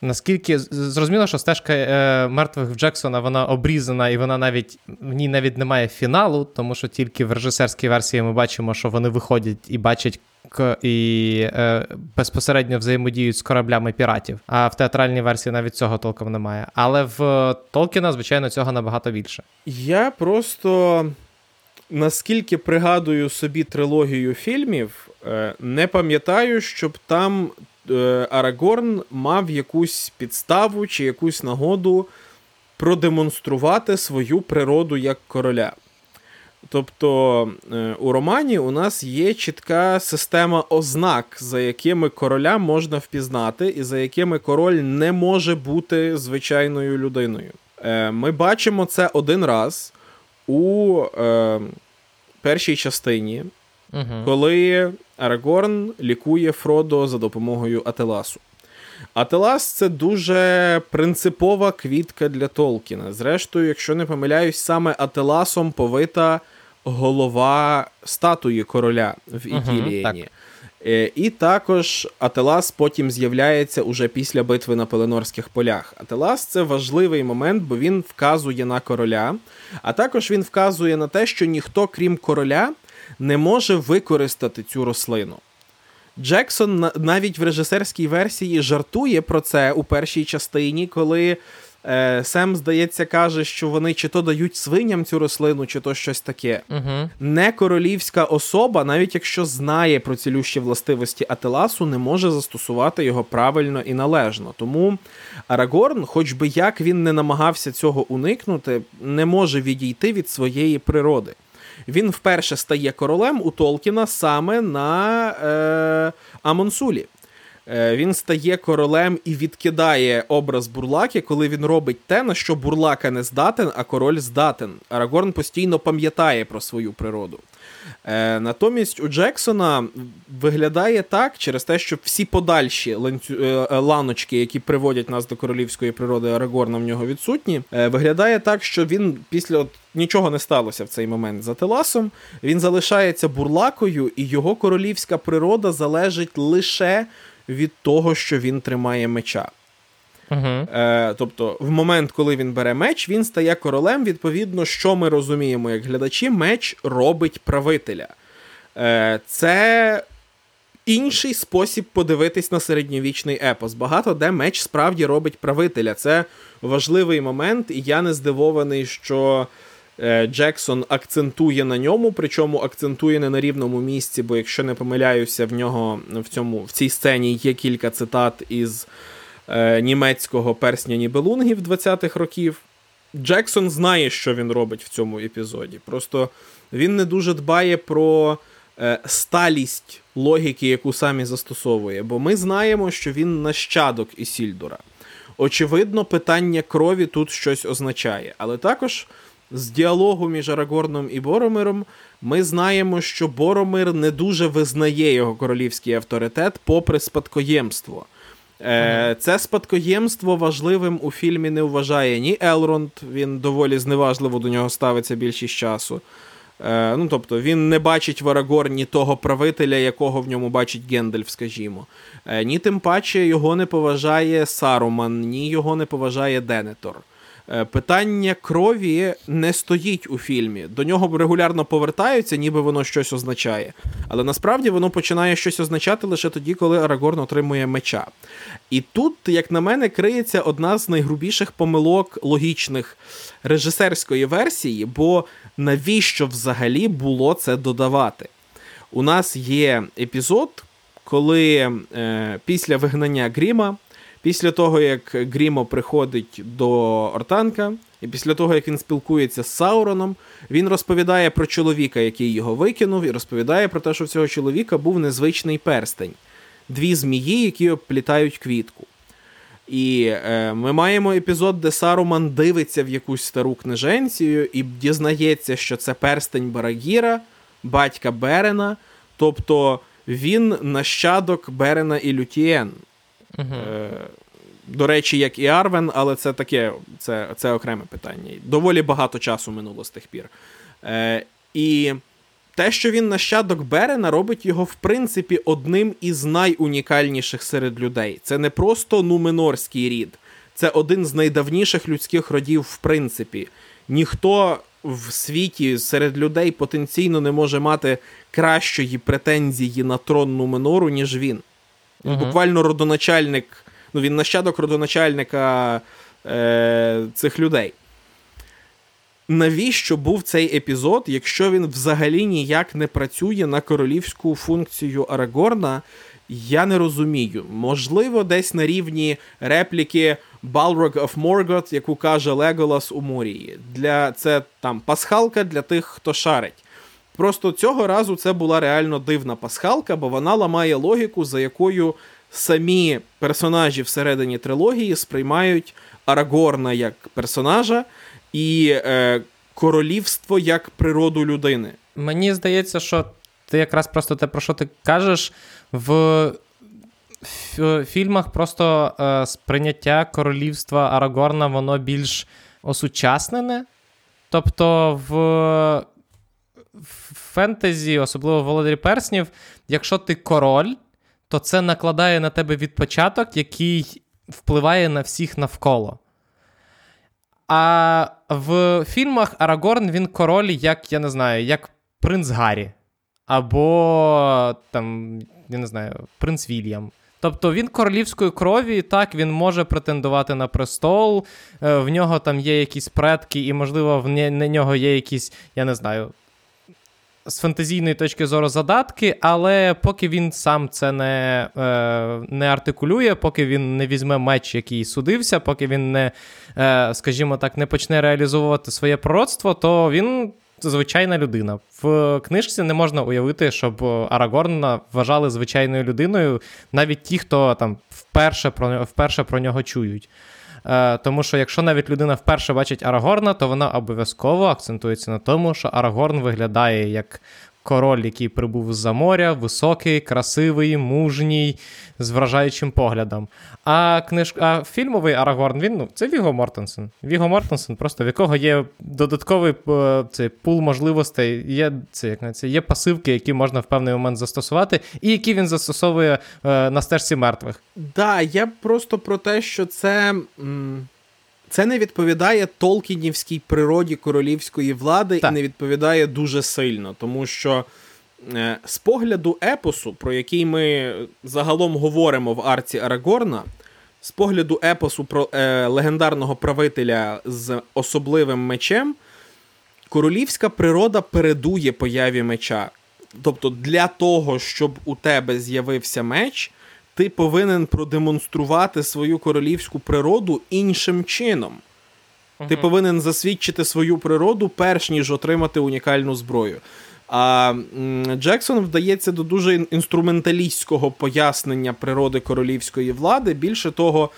Наскільки зрозуміло, що стежка е, мертвих в Джексона вона обрізана, і вона навіть в ній навіть немає фіналу, тому що тільки в режисерській версії ми бачимо, що вони виходять і бачать і е, безпосередньо взаємодіють з кораблями піратів. А в театральній версії навіть цього толком немає. Але в Толкіна, звичайно, цього набагато більше. Я просто наскільки пригадую собі трилогію фільмів, е, не пам'ятаю, щоб там Е, Арагорн мав якусь підставу чи якусь нагоду продемонструвати свою природу як короля. Тобто е, у романі у нас є чітка система ознак, за якими короля можна впізнати, і за якими король не може бути звичайною людиною. Ми бачимо це один раз у першій частині, угу. коли Арагорн лікує Фродо за допомогою Ателасу. Ателас це дуже принципова квітка для Толкіна. Зрештою, якщо не помиляюсь, саме Ателасом повита голова статуї короля в Ітілієні. Угу, І також Ателас потім з'являється уже після битви на Пеленорських полях. Ателас це важливий момент, бо він вказує на короля, а також він вказує на те, що ніхто, крім короля, не може використати цю рослину. Джексон навіть в режисерській версії жартує про це у першій частині, коли е, Сем, здається, каже, що вони чи то дають свиням цю рослину, чи то щось таке. Угу. Не королівська особа, навіть якщо знає про цілющі властивості Ателасу, не може застосувати його правильно і належно. Тому Арагорн, хоч би як він не намагався цього уникнути, не може відійти від своєї природи він вперше стає королем у Толкіна саме на е, Амонсулі. Е, Він стає королем і відкидає образ бурлаки, коли він робить те, на що бурлака не здатен, а король здатен. Арагорн постійно пам'ятає про свою природу. Е, Натомість у Джексона виглядає так через те, що всі подальші ланцю... Е, ланочки, які приводять нас до королівської природи Арагорна, в нього відсутні. Виглядає так, що він після от, нічого не сталося в цей момент за Теласом. Він залишається бурлакою, і його королівська природа залежить лише від того, що він тримає меча. Uh-huh. Е, Тобто, в момент, коли він бере меч, він стає королем. Відповідно, що ми розуміємо як глядачі, меч робить правителя. Е, Це інший спосіб подивитись на середньовічний епос. Багато де меч справді робить правителя. Це важливий момент, і я не здивований, що. Е, Джексон акцентує на ньому, причому акцентує не на рівному місці, бо якщо не помиляюся, в нього в цьому в цій сцені є кілька цитат із е, німецького персня Нібелунгів 20-х років. Джексон знає, що він робить в цьому епізоді. Просто він не дуже дбає про е, сталість логіки, яку самі застосовує, бо ми знаємо, що він нащадок Ісільдора. Очевидно, питання крові тут щось означає, але також. З діалогу між Арагорном і Боромиром ми знаємо, що Боромир не дуже визнає його королівський авторитет попри спадкоємство. Е, Це спадкоємство важливим у фільмі не вважає ні Елронд, він доволі зневажливо до нього ставиться більшість часу. Е, ну, Тобто він не бачить в Арагорні того правителя, якого в ньому бачить Гендальф, скажімо. Е, Ні тим паче його не поважає Саруман, ні його не поважає Денетор. Е, питання крові не стоїть у фільмі. До нього регулярно повертаються, ніби воно щось означає. Але насправді воно починає щось означати лише тоді, коли Арагорн отримує меча. І тут, як на мене, криється одна з найгрубіших помилок логічних режисерської версії, бо навіщо взагалі було це додавати? У нас є епізод, коли е, після вигнання Гріма. Після того, як Грімо приходить до Ортанка, і після того, як він спілкується з Сауроном, він розповідає про чоловіка, який його викинув, і розповідає про те, що в цього чоловіка був незвичний перстень, дві змії, які оплітають квітку. І е, ми маємо епізод, де Саруман дивиться в якусь стару книженцію і дізнається, що це перстень Барагіра, батька Берена, тобто він нащадок Берена і Лютієн. Е, До речі, як і Арвен, але це таке, це це окреме питання. Доволі багато часу минуло з тих пір. Е, І те, що він нащадок Берена, робить його, в принципі, одним із найунікальніших серед людей. Це не просто нуменорський рід, це один з найдавніших людських родів, в принципі. Ніхто в світі серед людей потенційно не може мати кращої претензії на трон Нуменору, ніж він. Він угу. буквально родоначальник, ну він нащадок родоначальника е, цих людей. Навіщо був цей епізод, якщо він взагалі ніяк не працює на королівську функцію Арагорна? Я не розумію. Можливо, десь на рівні репліки Balrog of Morgoth, яку каже Леголас у Морії. Для Це там пасхалка для тих, хто шарить. Просто цього разу це була реально дивна пасхалка, бо вона ламає логіку, за якою самі персонажі всередині трилогії сприймають Арагорна як персонажа і е, королівство як природу людини. Мені здається, що ти якраз просто те, про що ти кажеш, в фільмах просто е, сприйняття королівства Арагорна, воно більш осучаснене. Тобто в в фентезі, особливо Володарі Перснів, якщо ти король, то це накладає на тебе відпочаток, який впливає на всіх навколо. А в фільмах Арагорн він король, як я не знаю, як принц Гаррі. Або там, я не знаю, принц Вільям. Тобто він королівської крові, так, він може претендувати на престол, е, в нього там є якісь предки, і, можливо, в нього є якісь, я не знаю, з фантазійної точки зору задатки, але поки він сам це не е, не артикулює, поки він не візьме меч, який судився, поки він не, е, скажімо так, не почне реалізовувати своє пророцтво, то він. Звичайна людина. В книжці не можна уявити, щоб Арагорна вважали звичайною людиною, навіть ті, хто там вперше про вперше про нього чують. Е, Тому що якщо навіть людина вперше бачить Арагорна, то вона обов'язково акцентується на тому, що Арагорн виглядає як король, який прибув з-за моря, високий, красивий, мужній, з вражаючим поглядом. А книж... а фільмовий Арагорн, він ну, це Віго Мортенсен. Віго Мортенсен, просто в якого є додатковий е, цей пул можливостей, є це, як це, є пасивки, які можна в певний момент застосувати, і які він застосовує е, на стежці мертвих. Так, да, я просто про те, що це. М- це не відповідає Толкінівській природі королівської влади так. і не відповідає дуже сильно, тому що е, з погляду епосу, про який ми загалом говоримо в арці Арагорна, з погляду епосу про е, легендарного правителя з особливим мечем, королівська природа передує появі меча. Тобто, для того, щоб у тебе з'явився меч ти повинен продемонструвати свою королівську природу іншим чином. Ти повинен засвідчити свою природу, перш ніж отримати унікальну зброю. А Джексон вдається до дуже інструменталістського пояснення природи королівської влади. Більше того,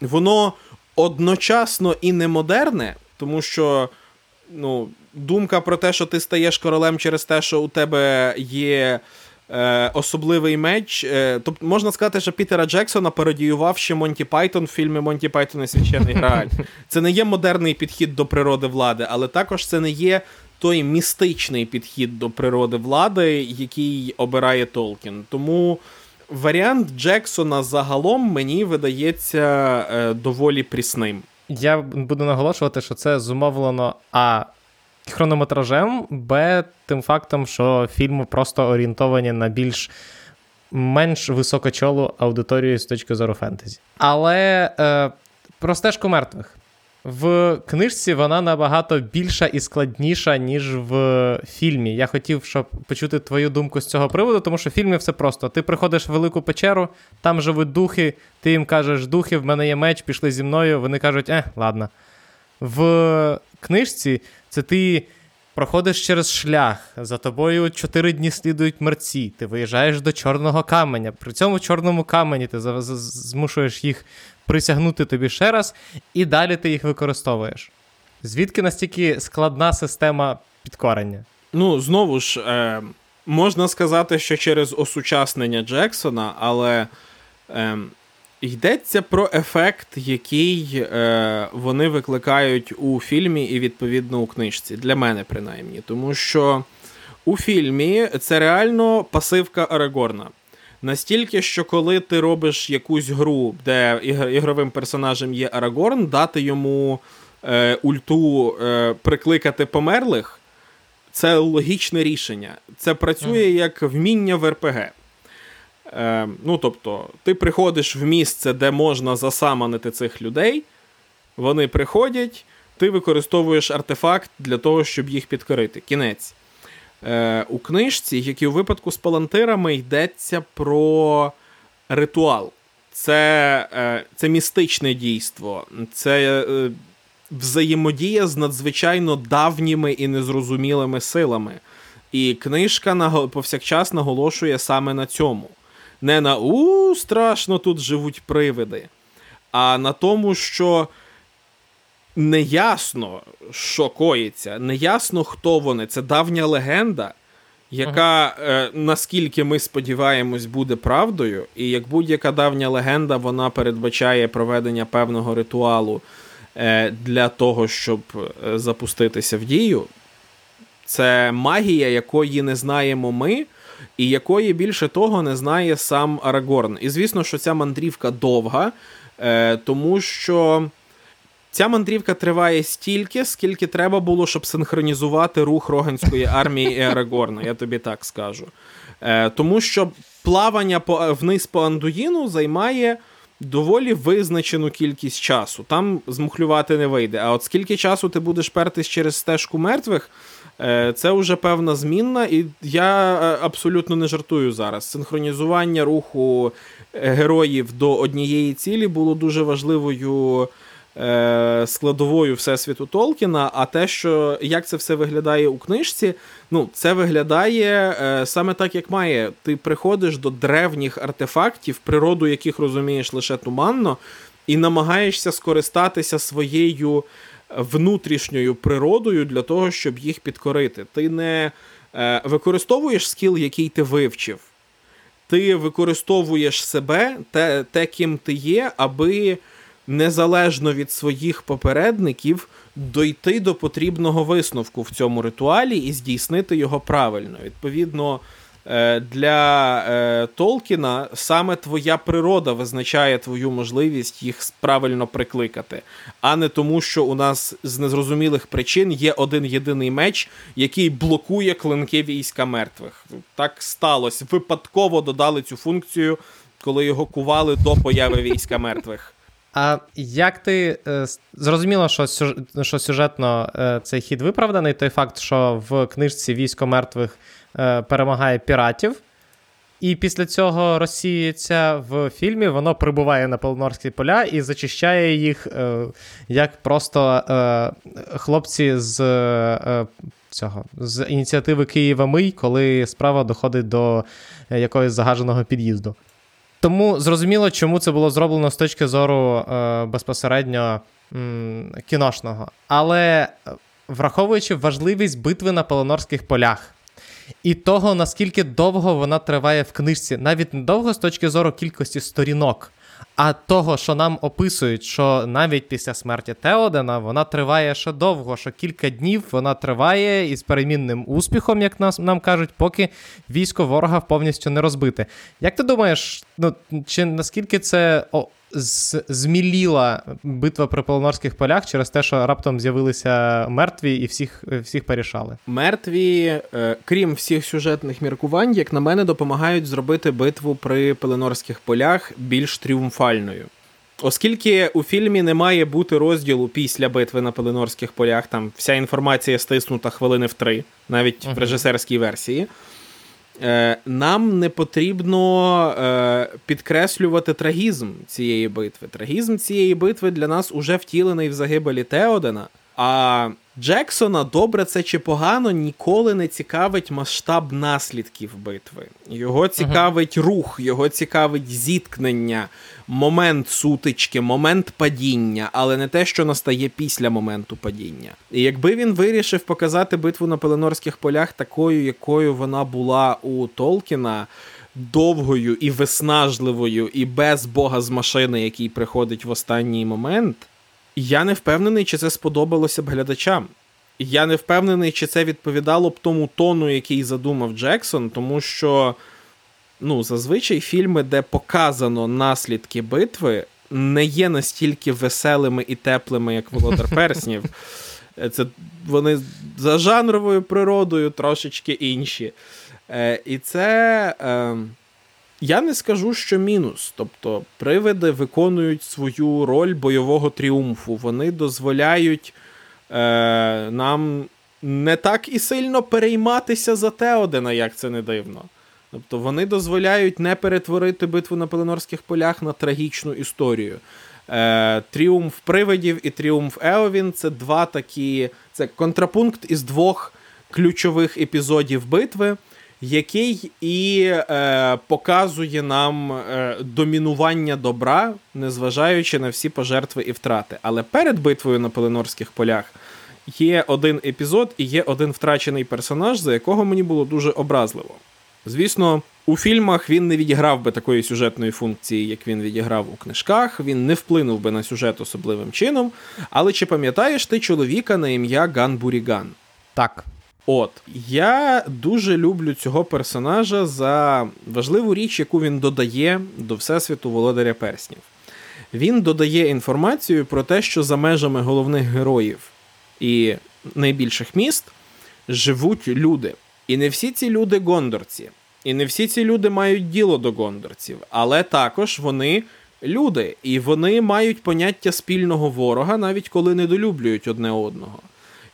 воно одночасно і не модерне, тому що ну, думка про те, що ти стаєш королем через те, що у тебе є е, особливий меч. Е, тобто можна сказати, що Пітера Джексона пародіював ще Монті Пайтон в фільмі Монті Пайтон і священний Грааль. Це не є модерний підхід до природи влади, але також це не є. Той містичний підхід до природи влади, який обирає Толкін. Тому варіант Джексона загалом мені видається е, доволі прісним. Я буду наголошувати, що це зумовлено а хронометражем, Б, тим фактом, що фільми просто орієнтовані на більш менш високочолу аудиторію з точки зору фентезі. Але е, про стежку мертвих. В книжці вона набагато більша і складніша, ніж в фільмі. Я хотів, щоб почути твою думку з цього приводу, тому що в фільмі все просто. Ти приходиш в велику печеру, там живуть духи, ти їм кажеш, духи, в мене є меч, пішли зі мною. Вони кажуть, е, ладно. В книжці це ти проходиш через шлях, за тобою чотири дні слідують мерці, ти виїжджаєш до чорного каменя. При цьому чорному камені ти змушуєш їх присягнути тобі ще раз, і далі ти їх використовуєш. Звідки настільки складна система підкорення? Ну, знову ж, е, можна сказати, що через осучаснення Джексона, але. Е, Йдеться про ефект, який е, вони викликають у фільмі і, відповідно, у книжці. Для мене, принаймні. Тому що у фільмі це реально пасивка Арагорна. Настільки, що коли ти робиш якусь гру, де ігровим персонажем є Арагорн, дати йому е, ульту е, прикликати померлих, це логічне рішення. Це працює як вміння в РПГ. Е, Ну, тобто, ти приходиш в місце, де можна засаманити цих людей, вони приходять, ти використовуєш артефакт для того, щоб їх підкорити. Кінець. Е, У книжці, як і у випадку з палантирами, йдеться про ритуал. Це е, це містичне дійство, це е, взаємодія з надзвичайно давніми і незрозумілими силами. І книжка повсякчас наголошує саме на цьому не на у, страшно тут живуть привиди, а на тому, що неясно, що коїться, неясно, хто вони. Це давня легенда, яка, е, наскільки ми сподіваємось, буде правдою. І як будь-яка давня легенда, вона передбачає проведення певного ритуалу е, для того, щоб е, запуститися в дію. Це магія, якої не знаємо ми і якої більше того не знає сам Арагорн. І звісно, що ця мандрівка довга, е, тому що. Ця мандрівка триває стільки, скільки треба було, щоб синхронізувати рух Роганської армії і Арагорна, я тобі так скажу. Е, Тому що плавання по, вниз по Андуїну займає доволі визначену кількість часу. Там змухлювати не вийде. А от скільки часу ти будеш пертись через стежку мертвих, це вже певна змінна, і я е, абсолютно не жартую зараз. Синхронізування руху е, героїв до однієї цілі було дуже важливою складовою всесвіту Толкіна. А те, що як це все виглядає у книжці, ну це виглядає саме так, як має. Ти приходиш до древніх артефактів, природу яких розумієш лише туманно, і намагаєшся скористатися своєю внутрішньою природою для того, щоб їх підкорити. Ти не е, використовуєш скіл, який ти вивчив. Ти використовуєш себе, те, те, ким ти є, аби незалежно від своїх попередників дойти до потрібного висновку в цьому ритуалі і здійснити його правильно. Відповідно, для е, Толкіна саме твоя природа визначає твою можливість їх правильно прикликати, а не тому, що у нас з незрозумілих причин є один єдиний меч, який блокує клинки війська мертвих. Так сталося. Випадково додали цю функцію, коли його кували до появи війська мертвих. А як ти е, зрозуміло, що що сюжетно е, цей хід виправданий, той факт, що в книжці військо мертвих Е, перемагає піратів. І після цього розсіється в фільмі, воно прибуває на Полонорські поля і зачищає їх е, як просто е, хлопці з е, цього, з ініціативи Києва Мий, коли справа доходить до якогось загаженого під'їзду. Тому зрозуміло, чому це було зроблено з точки зору е, безпосередньо м, кіношного. Але враховуючи важливість битви на Полонорських полях і того, наскільки довго вона триває в книжці, навіть не довго з точки зору кількості сторінок, а того, що нам описують, що навіть після смерті Теодена вона триває ще довго, що кілька днів вона триває із перемінним успіхом, як нас нам кажуть, поки військо ворога повністю не розбите. Як ти думаєш, ну чи наскільки це зміліла битва при Полонорських полях через те, що раптом з'явилися мертві і всіх всіх порішали? Мертві, е, крім всіх сюжетних міркувань, як на мене, допомагають зробити битву при Пеленорських полях більш тріумфальною. Оскільки у фільмі не має бути розділу після битви на Пеленорських полях, там вся інформація стиснута хвилини в три, навіть uh-huh. в режисерській версії. Е, нам не потрібно е, підкреслювати трагізм цієї битви. Трагізм цієї битви для нас уже втілений в загибелі Теодена. А Джексона, добре це чи погано, ніколи не цікавить масштаб наслідків битви. Його цікавить uh-huh. рух, його цікавить зіткнення, момент сутички, момент падіння, але не те, що настає після моменту падіння. І якби він вирішив показати битву на Пеленорських полях такою, якою вона була у Толкіна. довгою і виснажливою, і без бога з машини, який приходить в останній момент, я не впевнений, чи це сподобалося б глядачам. Я не впевнений, чи це відповідало б тому тону, який задумав Джексон, тому що ну, зазвичай фільми, де показано наслідки битви, не є настільки веселими і теплими, як Володар Перснів. Це Вони за жанровою природою трошечки інші. Е, І це. Е, я не скажу, що мінус. Тобто, привиди виконують свою роль бойового тріумфу. Вони дозволяють е, нам не так і сильно перейматися за Теодена, як це не дивно. Тобто вони дозволяють не перетворити битву на Пеленорських полях на трагічну історію. Е, Тріумф привидів і Тріумф Еовін це два такі. Це контрапункт із двох ключових епізодів битви, який і е, показує нам е, домінування добра, незважаючи на всі пожертви і втрати. Але перед битвою на Пеленорських полях є один епізод і є один втрачений персонаж, за якого мені було дуже образливо. Звісно, у фільмах він не відіграв би такої сюжетної функції, як він відіграв у книжках. Він не вплинув би на сюжет особливим чином. Але чи пам'ятаєш ти чоловіка на ім'я Ган Буріган? Так. От я дуже люблю цього персонажа за важливу річ, яку він додає до Всесвіту Володаря Перснів. Він додає інформацію про те, що за межами головних героїв і найбільших міст живуть люди. І не всі ці люди гондорці. І не всі ці люди мають діло до гондорців, але також вони люди, і вони мають поняття спільного ворога, навіть коли недолюблюють одне одного.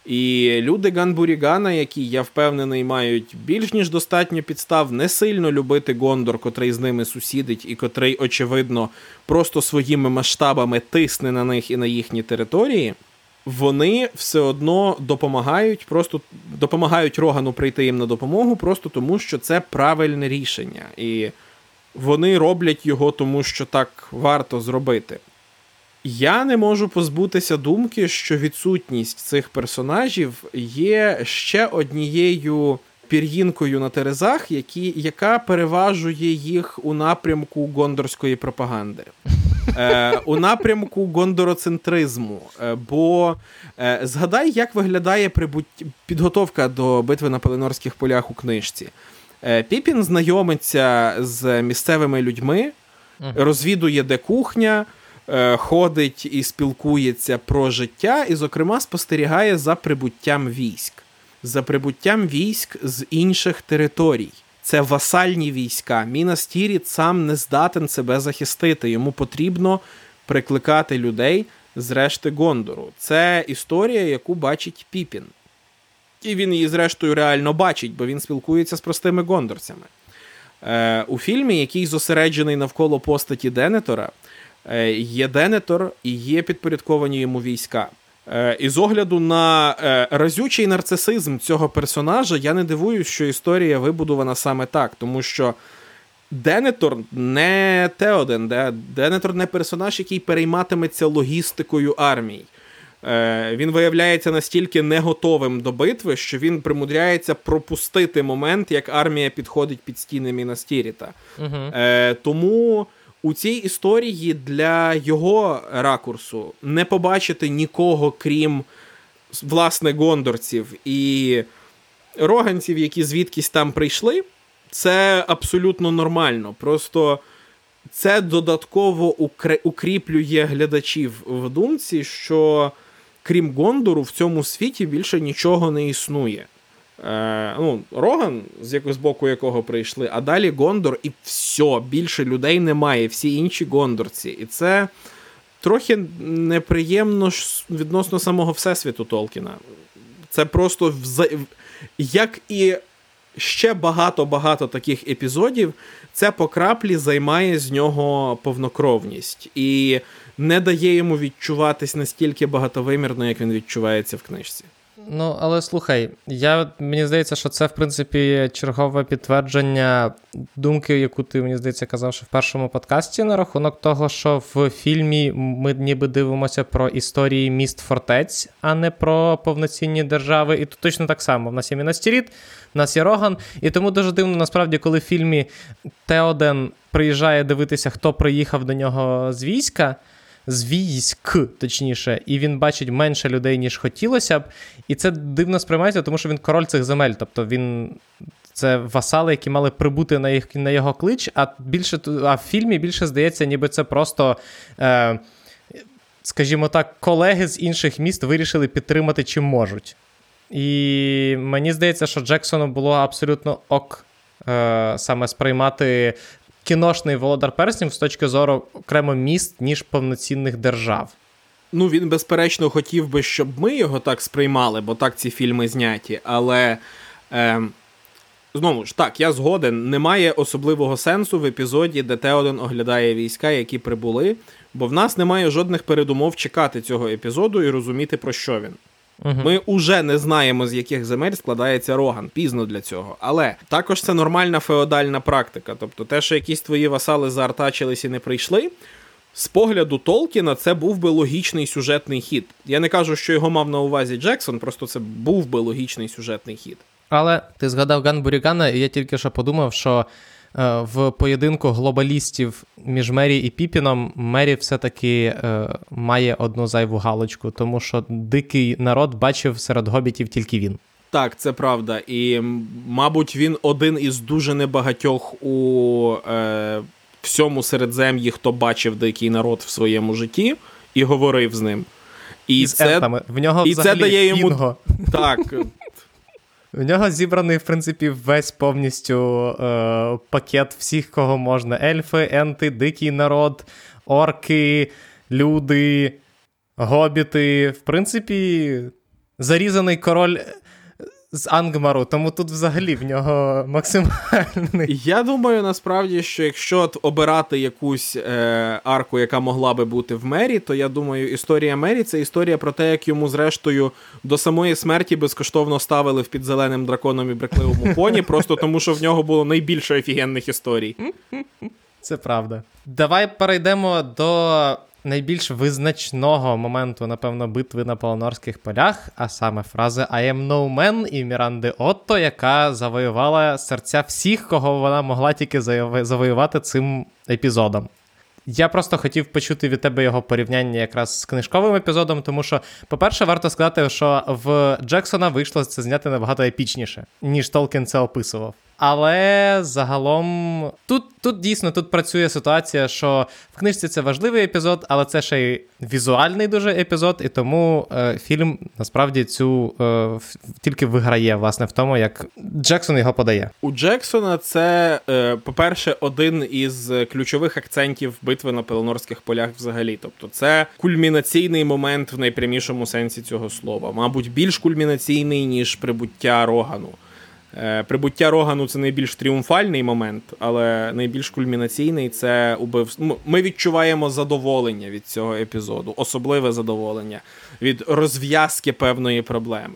І люди Ганбурігана, які я впевнений, мають більш ніж достатньо підстав не сильно любити Гондор, котрий з ними сусідить, і котрий, очевидно, просто своїми масштабами тисне на них і на їхні території вони все одно допомагають, просто допомагають Рогану прийти їм на допомогу, просто тому що це правильне рішення. І вони роблять його, тому що так варто зробити. Я не можу позбутися думки, що відсутність цих персонажів є ще однією пір'їнкою на терезах, які, яка переважує їх у напрямку гондорської пропаганди е, у напрямку гондороцентризму. Е, бо е, згадай, як виглядає прибут... підготовка до битви на Пеленорських полях у книжці. Е, Піпін знайомиться з місцевими людьми, розвідує, де кухня. Е, ходить і спілкується про життя, і, зокрема, спостерігає за прибуттям військ, за прибуттям військ з інших територій це васальні війська. Мінас Тіріт сам не здатен себе захистити. Йому потрібно прикликати людей з решти Гондору. Це історія, яку бачить Піпін. І він її, зрештою, реально бачить, бо він спілкується з простими гондорцями. Е, У фільмі, який зосереджений навколо постаті Денетора, є Денетор і є підпорядковані йому війська. Е, і з огляду на е, разючий нарцисизм цього персонажа, я не дивуюсь, що історія вибудована саме так, тому що Денетор не Теоден, Денетор не персонаж, який перейматиметься логістикою армій. Е, він виявляється настільки не готовим до битви, що він примудряється пропустити момент, як армія підходить під стіни Мінастіріта. Угу. Тому у цій історії для його ракурсу не побачити нікого, крім власне гондорців і роганців, які звідкись там прийшли, це абсолютно нормально. Просто це додатково укріплює глядачів в думці, що крім Гондору, в цьому світі більше нічого не існує. Е, ну, Роган, з якогось боку якого прийшли, а далі Гондор, і все, більше людей немає, всі інші гондорці. І це трохи неприємно відносно самого Всесвіту Толкіна. Це просто вза... як і ще багато-багато таких епізодів, це по краплі знімає з нього повнокровність і не дає йому відчуватись настільки багатовимірно, як він відчувається в книжці. Ну, але слухай, я, мені здається, що це, в принципі, чергове підтвердження думки, яку ти, мені здається, казав, що в першому подкасті на рахунок того, що в фільмі ми ніби дивимося про історії міст фортець, а не про повноцінні держави. І тут точно так само. В нас є Мінас-Тіріт, в нас є Роган. І тому дуже дивно, насправді, коли в фільмі Теоден приїжджає дивитися, хто приїхав до нього з війська з військ, точніше, і він бачить менше людей, ніж хотілося б. І це дивно сприймається, тому що він король цих земель. Тобто він. Це васали, які мали прибути на їх, на його клич, а більше а в фільмі більше здається, ніби це просто, е, скажімо так, колеги з інших міст вирішили підтримати чим можуть. І мені здається, що Джексону було абсолютно ок е, саме сприймати кіношний володар перснів з точки зору окремо міст, ніж повноцінних держав. Ну, він, безперечно, хотів би, щоб ми його так сприймали, бо так ці фільми зняті. Але е, знову ж так, я згоден, немає особливого сенсу в епізоді, де Теоден оглядає війська, які прибули, бо в нас немає жодних передумов чекати цього епізоду і розуміти, про що він. Угу. Ми уже не знаємо, з яких земель складається роган, пізно для цього. Але також це нормальна феодальна практика. Тобто, те, що якісь твої васали заартачились і не прийшли. З погляду Толкіна, це був би логічний сюжетний хід. Я не кажу, що його мав на увазі Джексон, просто це був би логічний сюжетний хід. Але ти згадав Ган Бурігана, і я тільки що подумав, що в поєдинку глобалістів між Мері і Піпіном Мері все-таки е, має одну зайву галочку, тому що дикий народ бачив серед гобітів тільки він. Так, це правда. І, мабуть, він один із дуже небагатьох у е, всьому середзем'ї, хто бачив дикий народ в своєму житті і говорив з ним. І, це, В нього і це дає йому так. В нього зібраний, в принципі, весь повністю е, пакет всіх, кого можна: ельфи, енти, дикий народ, орки, люди, гобіти. В принципі, зарізаний король з Ангмару, тому тут взагалі в нього максимальний. Я думаю, насправді, що якщо обирати якусь е, арку, яка могла би бути в Мері, то я думаю, історія Мері це історія про те, як йому, зрештою, до самої смерті безкоштовно ставили в під зеленим драконом і брекливому поні, просто тому що в нього було найбільше офігенних історій. Це правда. Давай перейдемо до найбільш визначного моменту, напевно, битви на Полонорських полях, а саме фрази I am no man і Міранди Отто, яка завоювала серця всіх, кого вона могла тільки завоювати цим епізодом. Я просто хотів почути від тебе його порівняння якраз з книжковим епізодом, тому що, по-перше, варто сказати, що в Джексона вийшло це зняти набагато епічніше, ніж Толкін це описував. Але загалом тут тут дійсно тут працює ситуація, що в книжці це важливий епізод, але це ще й візуальний дуже епізод, і тому е, фільм насправді цю е, тільки виграє власне в тому, як Джексон його подає. У Джексона це, е, по-перше, один із ключових акцентів битви на Пеленорських полях взагалі. Тобто, це кульмінаційний момент в найпрямішому сенсі цього слова. Мабуть, більш кульмінаційний, ніж прибуття Рогану. Е, прибуття Рогану це найбільш тріумфальний момент, але найбільш кульмінаційний це убивство. Ми відчуваємо задоволення від цього епізоду, особливе задоволення від розв'язки певної проблеми.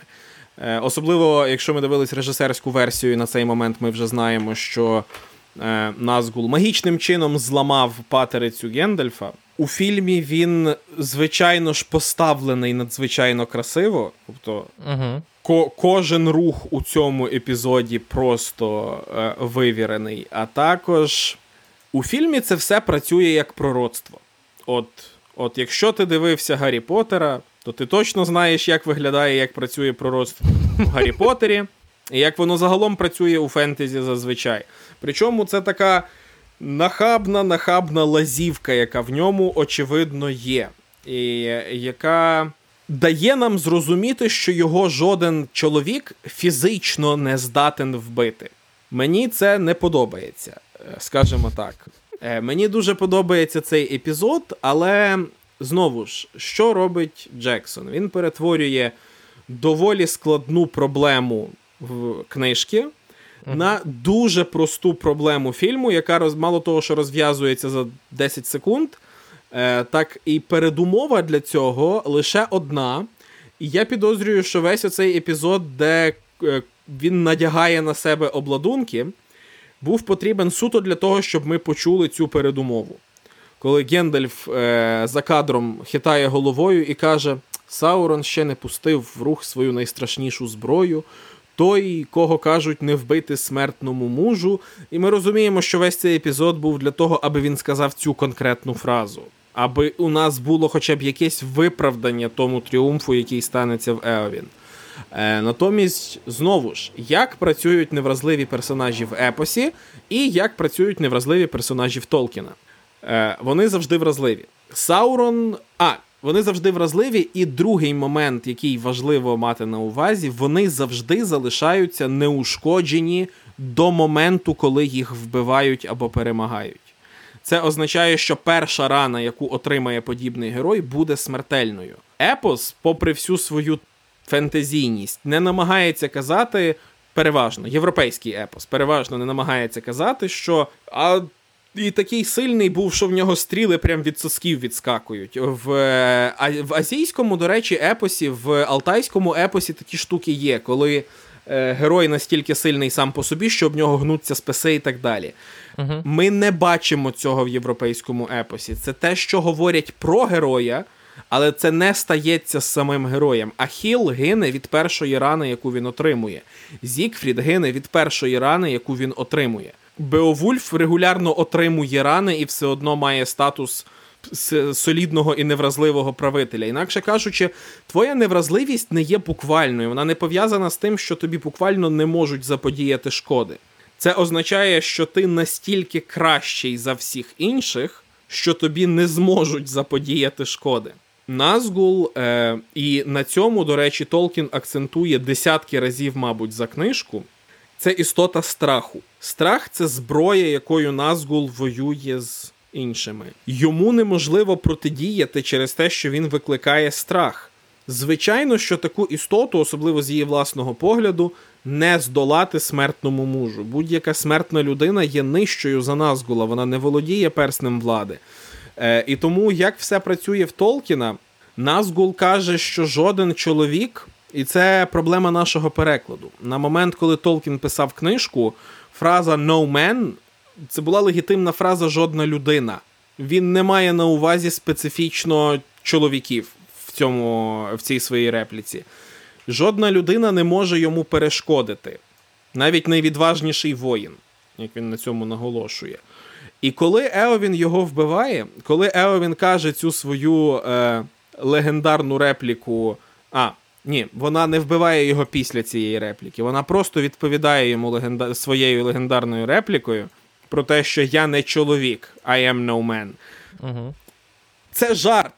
Е, особливо, якщо ми дивились режисерську версію, на цей момент ми вже знаємо, що е, Назгул магічним чином зламав патерицю Гендальфа. У фільмі він, звичайно ж, поставлений надзвичайно красиво. Тобто, угу ко- кожен рух у цьому епізоді просто е, вивірений. А також у фільмі це все працює як пророцтво. От, От якщо ти дивився Гаррі Поттера, то ти точно знаєш, як виглядає, як працює пророцтво у Гаррі Поттері, і як воно загалом працює у фентезі зазвичай. Причому це така нахабна, нахабна лазівка, яка в ньому очевидно є, і яка дає нам зрозуміти, що його жоден чоловік фізично не здатен вбити. Мені це не подобається, е, скажімо так. Е, мені дуже подобається цей епізод, але знову ж, що робить Джексон? Він перетворює доволі складну проблему в книжки. На дуже просту проблему фільму, яка роз, мало того, що розв'язується за 10 секунд, так і передумова для цього лише одна. І я підозрюю, що весь оцей епізод, де е, він надягає на себе обладунки, був потрібен суто для того, щоб ми почули цю передумову. Коли Гендальф е, за кадром хитає головою і каже: Саурон ще не пустив в рух свою найстрашнішу зброю, той, кого кажуть, не вбити смертному мужу. І ми розуміємо, що весь цей епізод був для того, аби він сказав цю конкретну фразу, аби у нас було хоча б якесь виправдання тому тріумфу, який станеться в Еовін. Е, Натомість, знову ж, як працюють невразливі персонажі в епосі, і як працюють невразливі персонажі в Толкіна. Е, Вони завжди вразливі. Саурон. А, вони завжди вразливі, і другий момент, який важливо мати на увазі, вони завжди залишаються неушкоджені до моменту, коли їх вбивають або перемагають. Це означає, що перша рана, яку отримає подібний герой, буде смертельною. Епос, попри всю свою фентезійність, не намагається казати. Переважно, європейський епос переважно не намагається казати, що а і такий сильний був, що в нього стріли прям від сосків відскакують. В а, в азійському, до речі, епосі, в алтайському епосі такі штуки є, коли е, герой настільки сильний сам по собі, що в нього гнуться списи і так далі. Угу. Ми не бачимо цього в європейському епосі. Це те, що говорять про героя. Але це не стається з самим героєм. Ахіл гине від першої рани, яку він отримує. Зікфрід гине від першої рани, яку він отримує. Беовульф регулярно отримує рани і все одно має статус солідного і невразливого правителя. Інакше кажучи, твоя невразливість не є буквальною, вона не пов'язана з тим, що тобі буквально не можуть заподіяти шкоди. Це означає, що ти настільки кращий за всіх інших, що тобі не зможуть заподіяти шкоди. Назгул, е, і на цьому, до речі, Толкін акцентує десятки разів, мабуть, за книжку. Це істота страху. Страх це зброя, якою Назгул воює з іншими. Йому неможливо протидіяти через те, що він викликає страх. Звичайно, що таку істоту, особливо з її власного погляду, не здолати смертному мужу. Будь-яка смертна людина є нижчою за Назгула, вона не володіє перснем влади. Е, І тому, як все працює в Толкіна, Назгул каже, що жоден чоловік, і це проблема нашого перекладу. На момент, коли Толкін писав книжку, фраза «no man» це була легітимна фраза жодна людина. Він не має на увазі специфічно чоловіків цьому, в цій своїй репліці. Жодна людина не може йому перешкодити, навіть найвідважніший воїн, як він на цьому наголошує. І коли Еовін його вбиває, коли Еовін каже цю свою е, легендарну репліку. А, ні, вона не вбиває його після цієї репліки. Вона просто відповідає йому легенда... своєю легендарною реплікою про те, що я не чоловік, I am no man. Угу. Це жарт,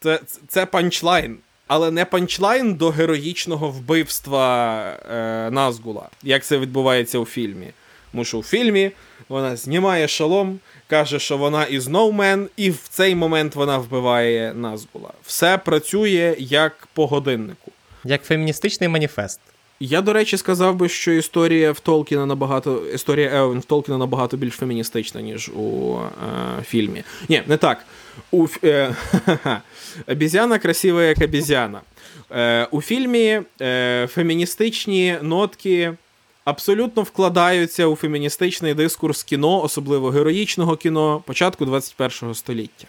це, це панчлайн. Але не панчлайн до героїчного вбивства е, Назгула, як це відбувається у фільмі. Тому що у фільмі вона знімає шолом, каже, що вона із No і в цей момент вона вбиває Назгула. Все працює як по годиннику. Як феміністичний маніфест. Я, до речі, сказав би, що історія в Толкіна набагато історія Еовін в Толкіна набагато більш феміністична, ніж у е, фільмі. Ні, не так. У е, Обізяна красива як обізяна. Е, У фільмі е, феміністичні нотки абсолютно вкладаються у феміністичний дискурс кіно, особливо героїчного кіно початку 21 століття.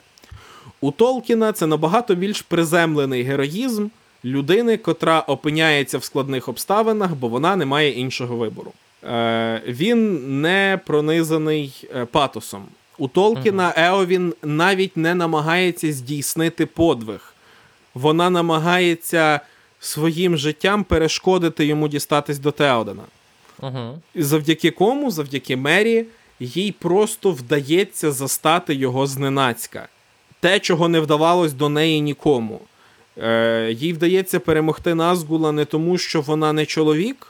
У Толкіна це набагато більш приземлений героїзм людини, котра опиняється в складних обставинах, бо вона не має іншого вибору. Е, Він не пронизаний е, патосом. У Толкіна Еовін навіть не намагається здійснити подвиг. Вона намагається своїм життям перешкодити йому дістатись до Теодена. Угу. Завдяки кому, завдяки Мері, їй просто вдається застати його зненацька. Те, чого не вдавалось до неї нікому. Е, Їй вдається перемогти Назгула не тому, що вона не чоловік,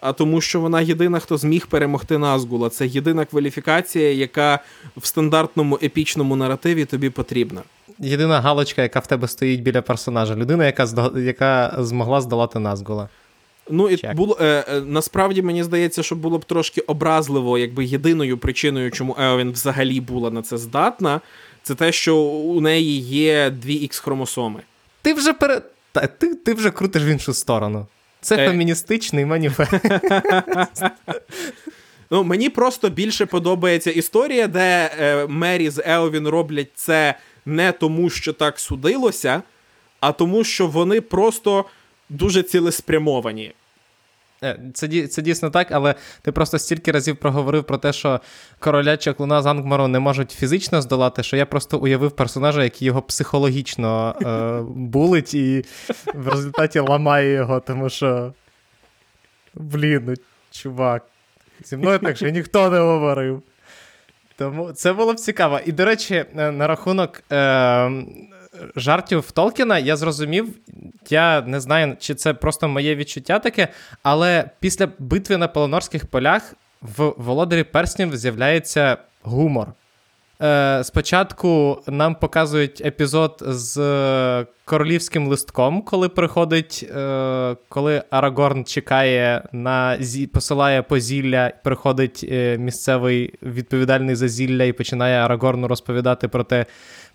а тому, що вона єдина, хто зміг перемогти Назгула. Це єдина кваліфікація, яка в стандартному епічному наративі тобі потрібна. Єдина галочка, яка в тебе стоїть біля персонажа. Людина, яка яка змогла здолати Назгула. Ну і Check. було е, е, насправді мені здається, що було б трошки образливо, якби єдиною причиною, чому Еовін взагалі була на це здатна, це те, що у неї є дві ікс хромосоми. Ти вже пере... Та ти ти вже крутиш в іншу сторону. Це е... феміністичний маніфест. Ну, Мені просто більше подобається історія, де е, Мері з Еовін роблять це не тому, що так судилося, а тому, що вони просто дуже цілеспрямовані. Е, це це дійсно так, але ти просто стільки разів проговорив про те, що короля чаклуна з Ангмару не можуть фізично здолати, що я просто уявив персонажа, який його психологічно е, булить і в результаті ламає його, тому що. Блін, ну, чувак. Зі мною так ще ніхто не говорив. Тому це було б цікаво. І, до речі, е, на рахунок е, жартів Толкіна я зрозумів, я не знаю, чи це просто моє відчуття таке, але після битви на Полонорських полях в Володарі Перснів з'являється гумор. Е, Спочатку нам показують епізод з е, королівським листком, коли приходить, е, коли Арагорн чекає на посилає по зілля, приходить е, місцевий відповідальний за зілля і починає Арагорну розповідати про те,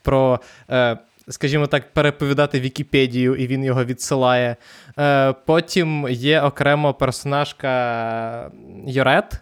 про. Е, скажімо так, переповідати Вікіпедію, і він його відсилає. Е, Потім є окремо персонажка Йорет,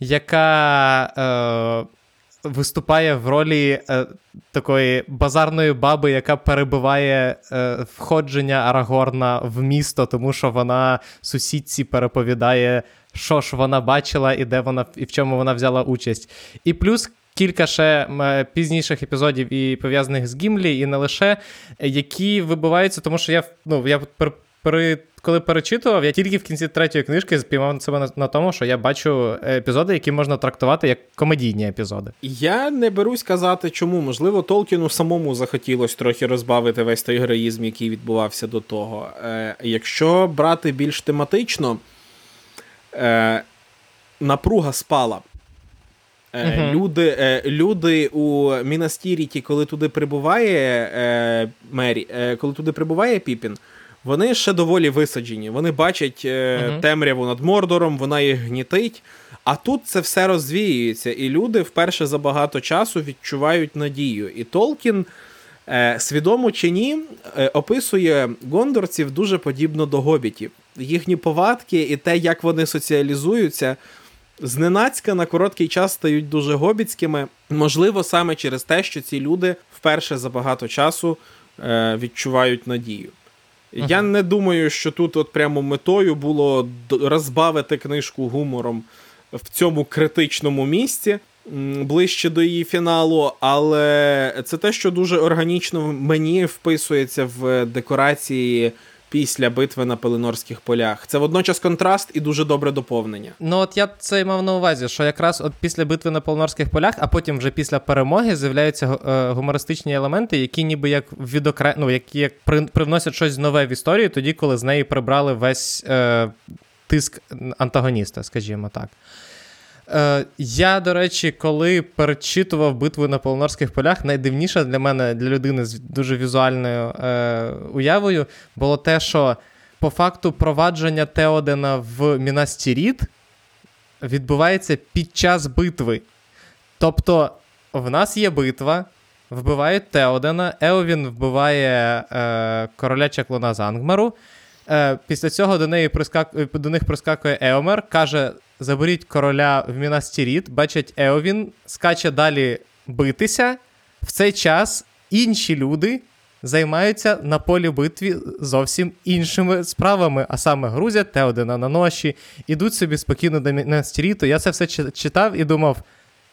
яка е, виступає в ролі е, такої базарної баби, яка перебиває е, входження Арагорна в місто, тому що вона сусідці переповідає, що ж вона бачила і де вона і в чому вона взяла участь. І плюс кілька ще пізніших епізодів і пов'язаних з Гімлі, і не лише, які вибиваються, тому що я ну, я при, коли перечитував, я тільки в кінці третьої книжки спіймав себе на, на тому, що я бачу епізоди, які можна трактувати як комедійні епізоди. Я не берусь казати, чому. Можливо, Толкіну самому захотілося трохи розбавити весь той героїзм, який відбувався до того. Е, Якщо брати більш тематично, е, напруга спала. Uh-huh. Люди е, люди у Мінас-Тіріті, коли туди прибуває е, Мері, коли туди прибуває Піпін, вони ще доволі виснажені. Вони бачать uh-huh. темряву над Мордором, вона їх гнітить. А тут це все розвіюється, і люди вперше за багато часу відчувають надію. І Толкін, свідомо чи ні, описує гондорців дуже подібно до гобітів. Їхні повадки і те, як вони соціалізуються зненацька на короткий час стають дуже гобіцькими. Можливо, саме через те, що ці люди вперше за багато часу е, відчувають надію. Uh-huh. Я не думаю, що тут от прямо метою було розбавити книжку гумором в цьому критичному місці. Ближче до її фіналу, але це те, що дуже органічно мені вписується в декорації після битви на Пеленорських полях. Це водночас контраст і дуже добре доповнення. Ну от я це мав на увазі, що якраз от після битви на Пеленорських полях, а потім вже після перемоги з'являються е, гумористичні елементи, які ніби як відокре... ну, які як при... привносять щось нове в історію, тоді коли з неї прибрали весь е... тиск антагоніста, скажімо так. Е, Я, до речі, коли перечитував битву на Полонорських полях, найдивніше для мене, для людини з дуже візуальною е, уявою, було те, що по факту провадження Теодена в Мінас-Тіріт відбувається під час битви. Тобто, в нас є битва, вбивають Теодена, Еовін вбиває е, короля Чаклуна з Ангмару. Е, Після цього до неї прискак... до них прискакує Еомер, каже: заберіть короля в Мінас-Тіріт, бачать Еовін, скаче далі битися. В цей час інші люди займаються на полі битві зовсім іншими справами, а саме грузять Теодена на ноші, ідуть собі спокійно до Мінас-Тіріту. Я це все читав і думав.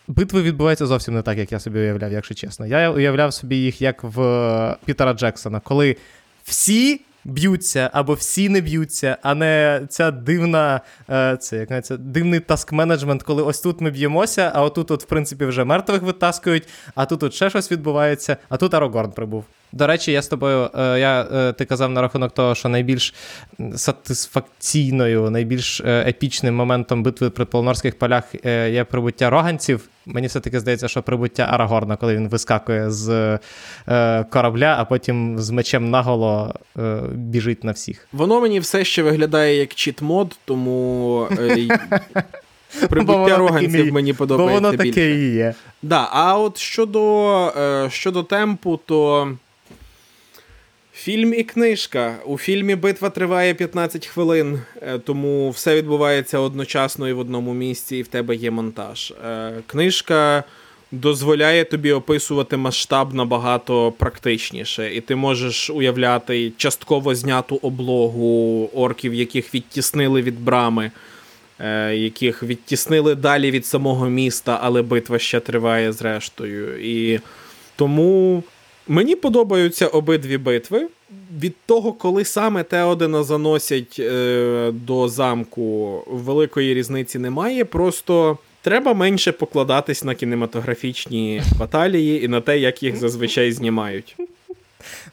Битви відбуваються зовсім не так, як я собі уявляв, якщо чесно. Я уявляв собі їх як в Пітера Джексона, коли всі б'ються або всі не б'ються, а не ця дивна, е, це як це дивний task management, коли ось тут ми б'ємося, а отут, от, в принципі, вже мертвих витаскують, а тут от ще щось відбувається, а тут Арогорн прибув. До речі, я з тобою, е, я, е, ти казав на рахунок того, що найбільш сатисфакційною, найбільш епічним моментом битви при Полонорських полях є прибуття роганців. Мені все-таки здається, що прибуття Арагорна, коли він вискакує з е, корабля, а потім з мечем наголо е, біжить на всіх. Воно мені все ще виглядає як чіт-мод, тому. Е, Прибуття роганців мені подобається. Бо воно таке і є. Да, А от щодо е, щодо темпу, то Фільм і книжка. У фільмі битва триває 15 хвилин, е, тому все відбувається одночасно і в одному місці, і в тебе є монтаж. Е, книжка дозволяє тобі описувати масштаб набагато практичніше, і ти можеш уявляти частково зняту облогу орків, яких відтіснили від брами, е, яких відтіснили далі від самого міста, але битва ще триває зрештою. І тому. Мені подобаються обидві битви. Від того, коли саме Теодена заносять е, до замку, великої різниці немає. Просто треба менше покладатись на кінематографічні баталії і на те, як їх зазвичай знімають.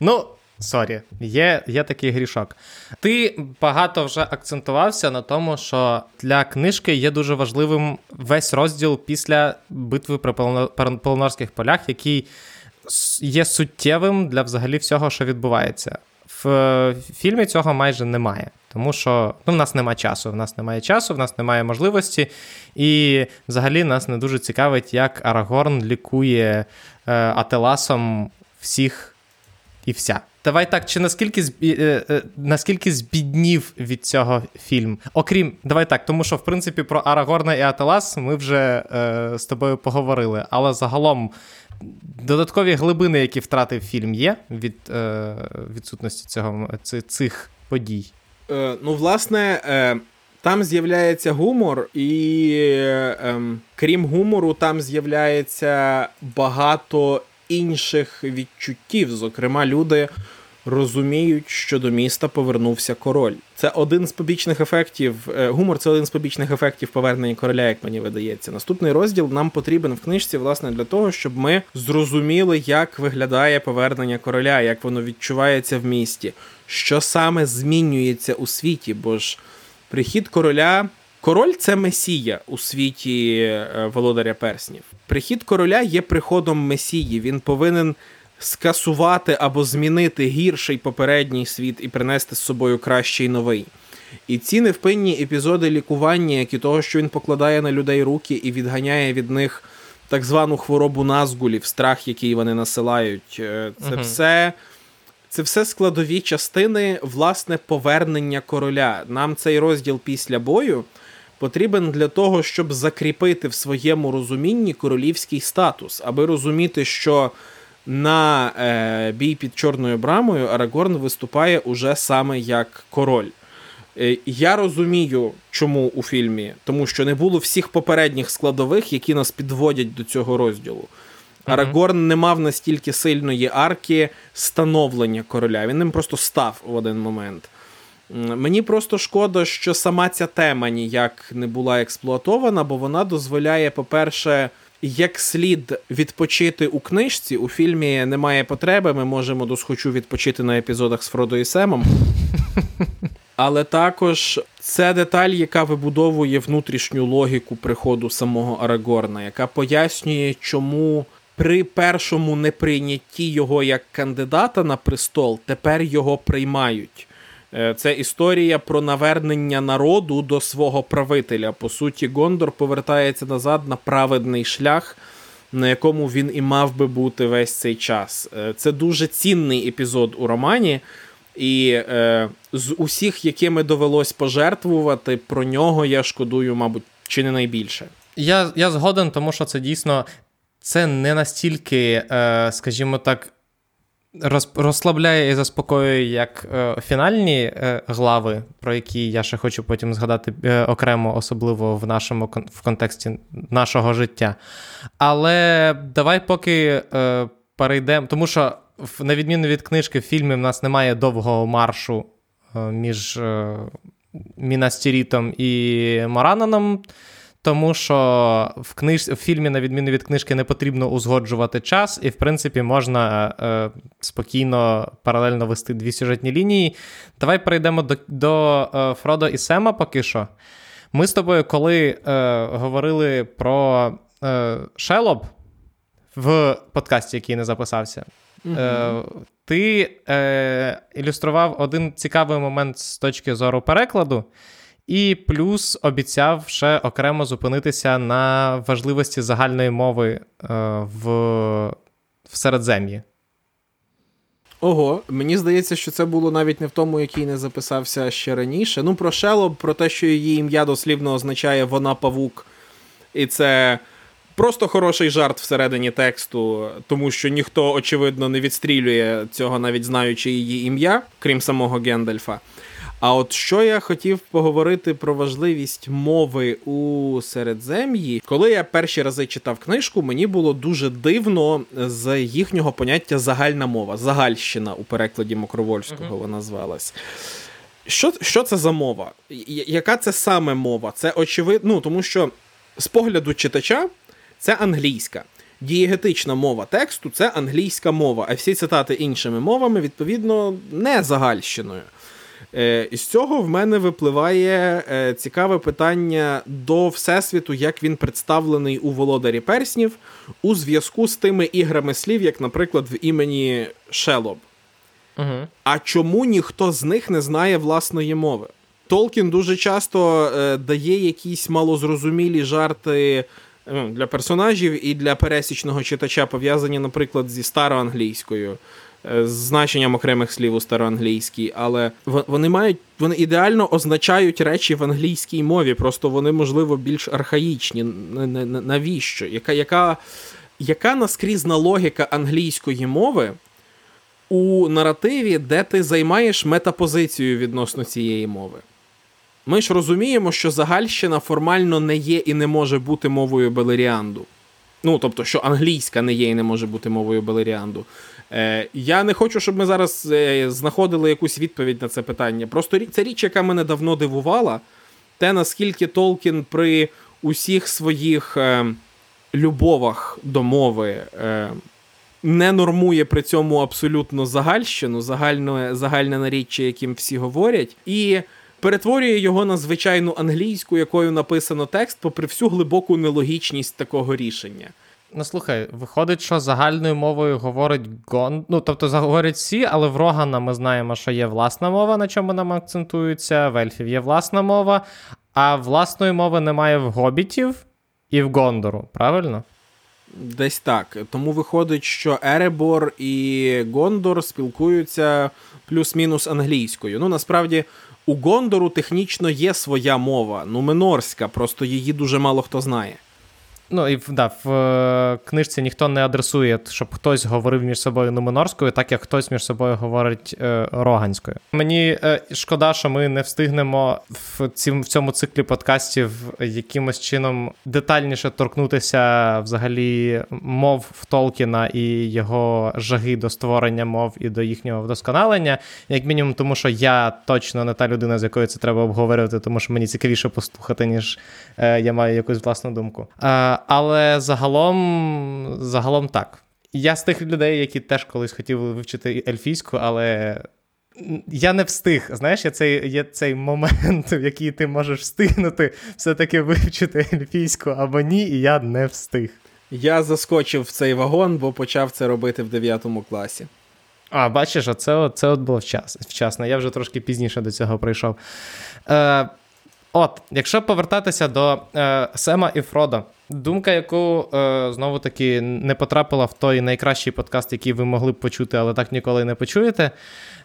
Ну, sorry, є є такий грішок. Ти багато вже акцентувався на тому, що для книжки є дуже важливим весь розділ після битви при Полонорських полях, який є суттєвим для взагалі всього, що відбувається. В фільмі цього майже немає, тому що ну, в нас немає часу. В нас немає часу, в нас немає можливості, і взагалі нас не дуже цікавить, як Арагорн лікує е, Ателасом всіх і вся. Давай так, чи наскільки збі... Е, е, наскільки збіднів від цього фільм? Окрім, давай так, тому що в принципі про Арагорна і Ателас ми вже е, з тобою поговорили, але загалом Додаткові глибини, які втратив фільм, є від е, відсутності цього, цих подій. Е, Ну, власне, е, там з'являється гумор, і е, ем, крім гумору, там з'являється багато інших відчуттів. Зокрема, люди розуміють, що до міста повернувся король. Це один з побічних ефектів. Е, гумор це один з побічних ефектів повернення короля, як мені видається. Наступний розділ нам потрібен в книжці, власне, для того, щоб ми зрозуміли, як виглядає повернення короля, як воно відчувається в місті, що саме змінюється у світі. Бо ж прихід короля. Король це месія у світі е, володаря перснів. Прихід короля є приходом месії. Він повинен скасувати або змінити гірший попередній світ і принести з собою кращий новий. І ці невпинні епізоди лікування, як і того, що він покладає на людей руки і відганяє від них так звану хворобу назгулів, страх, який вони насилають, е, це угу. все. Це все складові частини власне повернення короля. Нам цей розділ після бою потрібен для того, щоб закріпити в своєму розумінні королівський статус, аби розуміти, що на е, бій під Чорною брамою Арагорн виступає уже саме як король. Е, я розумію, чому у фільмі, тому що не було всіх попередніх складових, які нас підводять до цього розділу. Арагорн не мав настільки сильної арки становлення короля. Він ним просто став в один момент. Мені просто шкода, що сама ця тема ніяк не була експлуатована, бо вона дозволяє, по-перше, як слід відпочити у книжці, у фільмі немає потреби. Ми можемо досхочу відпочити на епізодах з Фродо і Семом. Але також це деталь, яка вибудовує внутрішню логіку приходу самого Арагорна, яка пояснює, чому при першому неприйнятті його як кандидата на престол тепер його приймають. Е, це історія про навернення народу до свого правителя. По суті, Гондор повертається назад на праведний шлях, на якому він і мав би бути весь цей час. Е, це дуже цінний епізод у романі, і е, з усіх, якими довелось пожертвувати, про нього я шкодую, мабуть, чи не найбільше. Я я згоден, тому що це дійсно це не настільки, е, скажімо так, розслабляє і заспокоює як е, фінальні е, глави, про які я ще хочу потім згадати е, окремо, особливо в нашому в контексті нашого життя. Але давай поки перейдемо, тому що, на відміну від книжки, в фільмі в нас немає довгого маршу між Мінастірітом і Морананом тому що в книж... в фільмі, на відміну від книжки, не потрібно узгоджувати час, і, в принципі, можна е, спокійно паралельно вести дві сюжетні лінії. Давай перейдемо до до е, Фродо і Сема поки що. Ми з тобою, коли е, говорили про е, Шелоб в подкасті, який не записався, mm ти е, ілюстрував один цікавий момент з точки зору перекладу. І плюс обіцяв ще окремо зупинитися на важливості загальної мови е, в в Середзем'ї. Ого, мені здається, що це було навіть не в тому, який не записався ще раніше. Ну, про Шелоб, про те, що її ім'я дослівно означає вона павук. І це просто хороший жарт всередині тексту, тому що ніхто, очевидно, не відстрілює цього, навіть знаючи її ім'я, крім самого Гендальфа. А от що я хотів поговорити про важливість мови у середзем'ї, коли я перші рази читав книжку, мені було дуже дивно з їхнього поняття загальна мова, загальщина у перекладі Мокровольського вона звалась. Що що це за мова? Яка це саме мова? Це очевидно, ну, тому що з погляду читача це англійська. Дієгетична мова тексту це англійська мова, а всі цитати іншими мовами, відповідно, не загальщиною. Е, з цього в мене випливає е, цікаве питання до Всесвіту, як він представлений у Володарі Перснів у зв'язку з тими іграми слів, як, наприклад, в імені Шелоб. Угу. А чому ніхто з них не знає власної мови? Толкін дуже часто е, дає якісь малозрозумілі жарти ну, для персонажів і для пересічного читача, пов'язані, наприклад, зі староанглійською. Е, з значенням окремих слів у староанглійській, але вони мають вони ідеально означають речі в англійській мові, просто вони, можливо, більш архаїчні. Навіщо? Яка яка, яка наскрізна логіка англійської мови у наративі, де ти займаєш метапозицію відносно цієї мови? Ми ж розуміємо, що Загальщина формально не є і не може бути мовою Белеріанду. Ну, тобто, що англійська не є і не може бути мовою Белеріанду. Е, Я не хочу, щоб ми зараз е, знаходили якусь відповідь на це питання. Просто це річ, яка мене давно дивувала, те, наскільки Толкін при усіх своїх е, любовах до мови не нормує при цьому абсолютно загальщину, загальне, загальне наріччя, яким всі говорять, і перетворює його на звичайну англійську, якою написано текст, попри всю глибоку нелогічність такого рішення. Ну, слухай, виходить, що загальною мовою говорить Гон. Ну, тобто заговорять всі, але в Рогана ми знаємо, що є власна мова, на чому нам акцентуються. В ельфів є власна мова, а власної мови немає в гобітів і в Гондору, правильно? Десь так. Тому виходить, що Еребор і Гондор спілкуються плюс-мінус англійською. Ну, насправді, у Гондору технічно є своя мова, нуменорська, просто її дуже мало хто знає. Ну і да, в е, книжці ніхто не адресує, щоб хтось говорив між собою нуменорською, так як хтось між собою говорить е, роганською. Мені е, шкода, що ми не встигнемо в цім, в цьому циклі подкастів якимось чином детальніше торкнутися взагалі мов в Толкіна і його жаги до створення мов і до їхнього вдосконалення. Як мінімум, тому що я точно не та людина, з якою це треба обговорювати, тому що мені цікавіше послухати, ніж е, я маю якусь власну думку. Але загалом, загалом так. Я з тих людей, які теж колись хотіли вивчити ельфійську, але. Я не встиг. Знаєш, є цей є цей момент, в який ти можеш встигнути все-таки вивчити ельфійську або ні, і я не встиг. Я заскочив в цей вагон, бо почав це робити в 9 класі. А, бачиш, оце, це от було вчас, вчасно. Я вже трошки пізніше до цього прийшов. Е, От, якщо повертатися до е, Сема і Фродо, думка, яку е, знову таки не потрапила в той найкращий подкаст, який ви могли б почути, але так ніколи не почуєте.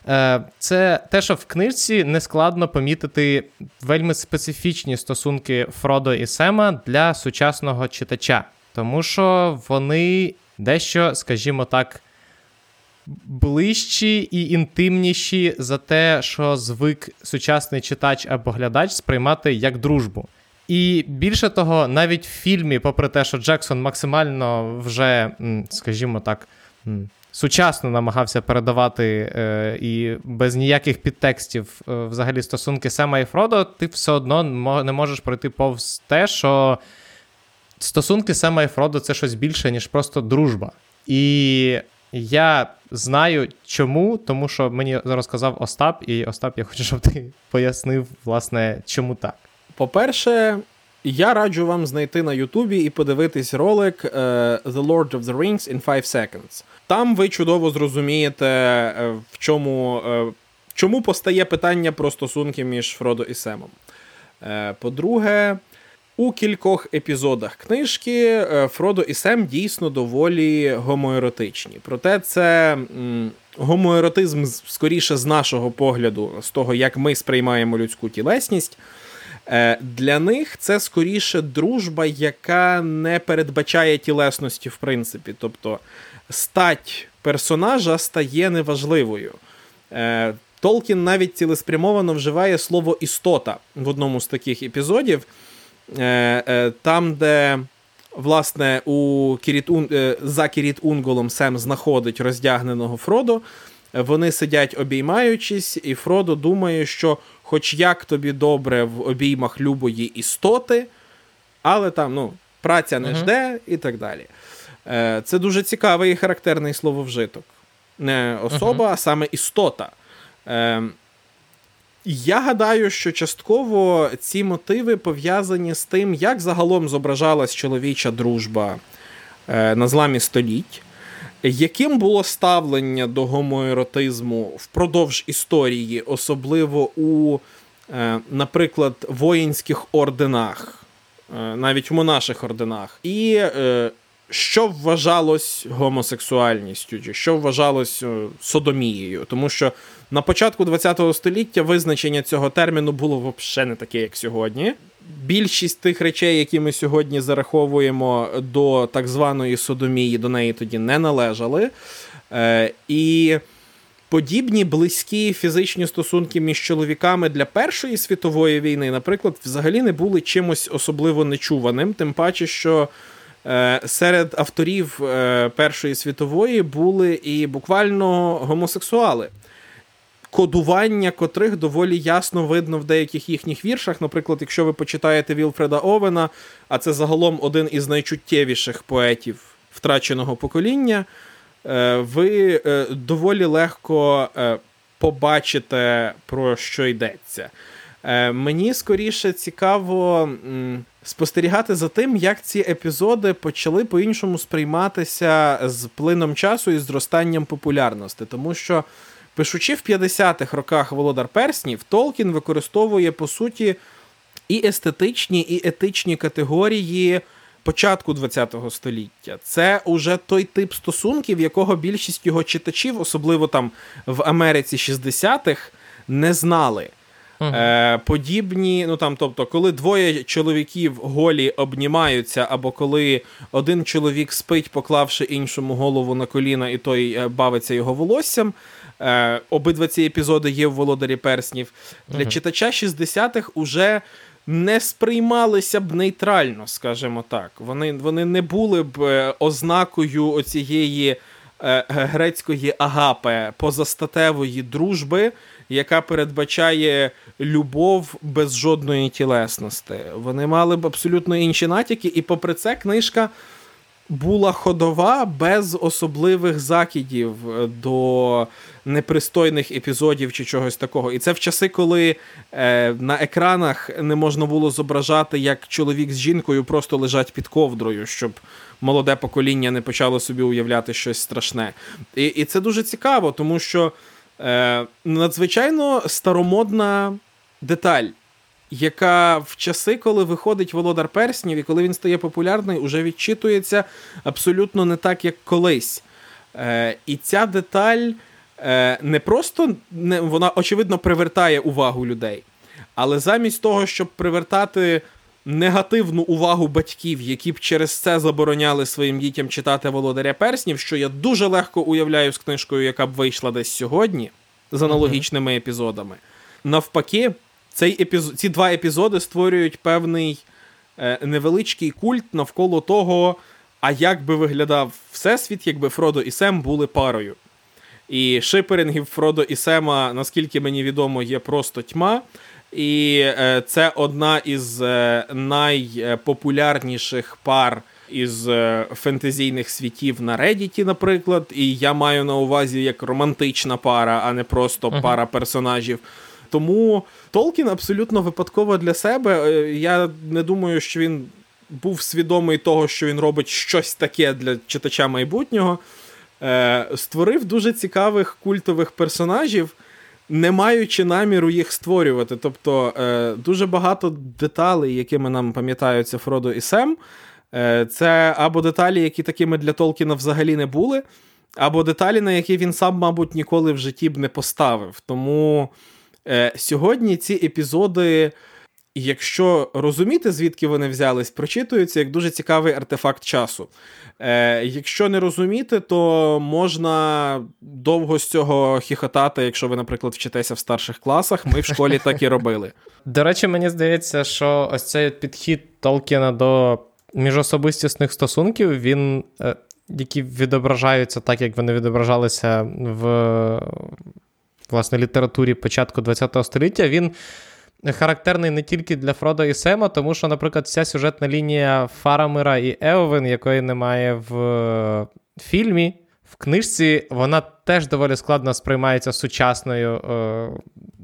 Е, Це те, що в книжці нескладно помітити вельми специфічні стосунки Фродо і Сема для сучасного читача, тому що вони дещо, скажімо так ближчі і інтимніші за те, що звик сучасний читач або глядач сприймати як дружбу. І більше того, навіть в фільмі, попри те, що Джексон максимально вже, скажімо так, сучасно намагався передавати е, і без ніяких підтекстів е, взагалі стосунки Сема і Фродо, ти все одно не можеш пройти повз те, що стосунки Сема і Фродо це щось більше, ніж просто дружба. І я знаю чому, тому що мені розказав Остап, і Остап, я хочу, щоб ти пояснив, власне, чому так. По-перше, я раджу вам знайти на Ютубі і подивитись ролик uh, The Lord of the Rings in 5 Seconds. Там ви чудово зрозумієте, uh, в чому uh, чому постає питання про стосунки між Фродо і Семом. По-друге, У кількох епізодах книжки е, Фродо і Сем дійсно доволі гомоеротичні. Проте це гомоеротизм скоріше з нашого погляду, з того, як ми сприймаємо людську тілесність. Е, для них це скоріше дружба, яка не передбачає тілесності, в принципі. Тобто стать персонажа стає неважливою. Е, Толкін навіть цілеспрямовано вживає слово істота в одному з таких епізодів, е, там, де. Власне, у Кіріт за Кіріт Унголом Сем знаходить роздягненого Фродо. Вони сидять обіймаючись, і Фродо думає, що хоч як тобі добре в обіймах любої істоти, але там ну, праця не жде і так далі. Е, це дуже цікавий і характерний слововжиток. Не особа, а саме істота. Е, я гадаю, що частково ці мотиви пов'язані з тим, як загалом зображалась чоловіча дружба е, на зламі століть яким було ставлення до гомоеротизму впродовж історії, особливо у, е, наприклад, воїнських орденах, е, навіть в монаших орденах, і е, що вважалось гомосексуальністю, чи що вважалось содомією? Тому що на початку ХХ століття визначення цього терміну було взагалі не таке, як сьогодні більшість тих речей, які ми сьогодні зараховуємо до так званої содомії, до неї тоді не належали. Е, І подібні близькі фізичні стосунки між чоловіками для Першої світової війни, наприклад, взагалі не були чимось особливо нечуваним, тим паче, що. Е, серед авторів е, Першої світової були і буквально гомосексуали кодування котрих доволі ясно видно в деяких їхніх віршах. Наприклад, якщо ви почитаєте Вілфреда Овена, а це загалом один із найчуттєвіших поетів втраченого покоління, е, ви доволі легко побачите, про що йдеться. Мені скоріше цікаво спостерігати за тим, як ці епізоди почали по-іншому сприйматися з плином часу і зростанням популярності, тому що. Пишучи в 50-х роках Володар Перснів, Толкін використовує по суті і естетичні, і етичні категорії початку ХХ століття. Це уже той тип стосунків, якого більшість його читачів, особливо там в Америці 60-х, не знали. Uh-huh. Е, Подібні, ну там, тобто, коли двоє чоловіків голі обнімаються, або коли один чоловік спить, поклавши іншому голову на коліна, і той е, бавиться його волоссям. Е, Обидва ці епізоди є в Володарі Перснів. Для uh-huh. читача 60-х уже не сприймалися б нейтрально, скажімо так. Вони вони не були б е, ознакою оцієї е, грецької агапи позастатевої дружби, яка передбачає любов без жодної тілесності. Вони мали б абсолютно інші натяки, і попри це книжка була ходова без особливих закидів до непристойних епізодів чи чогось такого. І це в часи, коли е, на екранах не можна було зображати, як чоловік з жінкою просто лежать під ковдрою, щоб молоде покоління не почало собі уявляти щось страшне. І і це дуже цікаво, тому що е, надзвичайно старомодна деталь яка в часи, коли виходить Володар Перснів, і коли він стає популярний, уже відчитується абсолютно не так, як колись. Е, І ця деталь е, не просто не, вона, очевидно, привертає увагу людей, але замість того, щоб привертати. Негативну увагу батьків, які б через це забороняли своїм дітям читати Володаря Перснів, що я дуже легко уявляю з книжкою, яка б вийшла десь сьогодні, з аналогічними епізодами. Навпаки, цей епізод, ці два епізоди створюють певний е, невеличкий культ навколо того, а як би виглядав Всесвіт, якби Фродо і Сем були парою. І шиперингів Фродо і Сема, наскільки мені відомо, є просто тьма. І е, це одна із е, найпопулярніших пар із е, фентезійних світів на Reddit, наприклад. І я маю на увазі як романтична пара, а не просто uh-huh. пара персонажів. Тому Толкін абсолютно випадково для себе. Я не думаю, що він був свідомий того, що він робить щось таке для читача майбутнього. Створив дуже цікавих культових персонажів, не маючи наміру їх створювати. Тобто е, дуже багато деталей, якими нам пам'ятаються Фродо і Сем, е, це або деталі, які такими для Толкіна взагалі не були, або деталі, на які він сам, мабуть, ніколи в житті б не поставив. Тому е, сьогодні ці епізоди. Якщо розуміти, звідки вони взялись, прочитуються як дуже цікавий артефакт часу. Е, Якщо не розуміти, то можна довго з цього хіхотати, якщо ви, наприклад, вчитеся в старших класах. Ми в школі так і робили. До речі, мені здається, що ось цей підхід Толкіна до міжособистісних стосунків, він, е, які відображаються так, як вони відображалися в власне літературі початку ХХ століття, він характерний не тільки для Фродо і Сема, тому що, наприклад, вся сюжетна лінія Фарамира і Еовен, якої немає в фільмі, в книжці, вона теж доволі складно сприймається сучасною, е,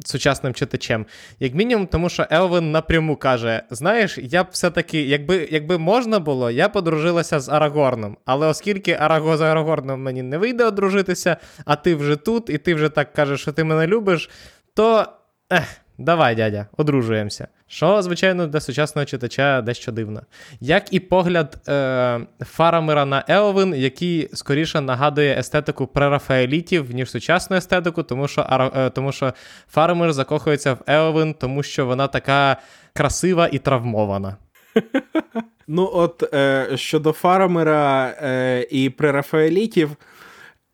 сучасним читачем. Як мінімум, тому що Елвин напряму каже: знаєш, я б все-таки, якби якби можна було, я подружилася з Арагорном. Але оскільки Араго з Арагорном мені не вийде одружитися, а ти вже тут, і ти вже так кажеш, що ти мене любиш, то. ех, Давай, дядя, одружуємося. Що, звичайно, для сучасного читача дещо дивно. Як і погляд е, Фарамира на Елвин, який скоріше нагадує естетику прерафаелітів, ніж сучасну естетику, тому що е, тому що Фарамир закохується в Елвин, тому що вона така красива і травмована. Ну, от е, щодо Фарамира е, і прерафаелітів,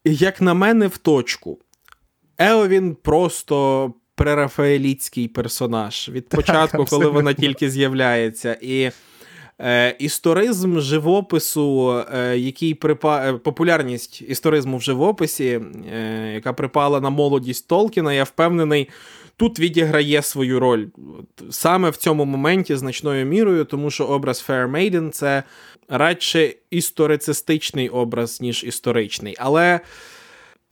як на мене, в точку. Елвін просто прерафаелітський персонаж від початку, так, коли вона тільки з'являється. І е, історизм живопису, е, який припа... Е, популярність історизму в живописі, е, яка припала на молодість Толкіна, я впевнений. Тут відіграє свою роль саме в цьому моменті значною мірою, тому що образ Fair Maiden – це радше історицистичний образ, ніж історичний. Але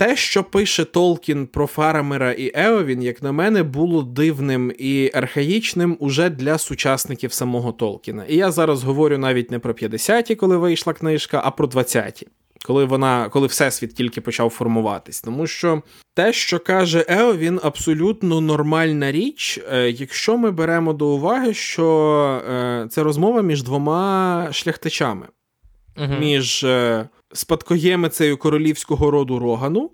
те, що пише Толкін про Фарамера і Еовін, як на мене, було дивним і архаїчним уже для сучасників самого Толкіна. І я зараз говорю навіть не про 50-ті, коли вийшла книжка, а про 20-ті. Коли вона, коли всесвіт тільки почав формуватись, тому що те, що каже Ео, він абсолютно нормальна річ, е, якщо ми беремо до уваги, що е, це розмова між двома шляхтичами, угу. між е, спадкоємицею королівського роду Рогану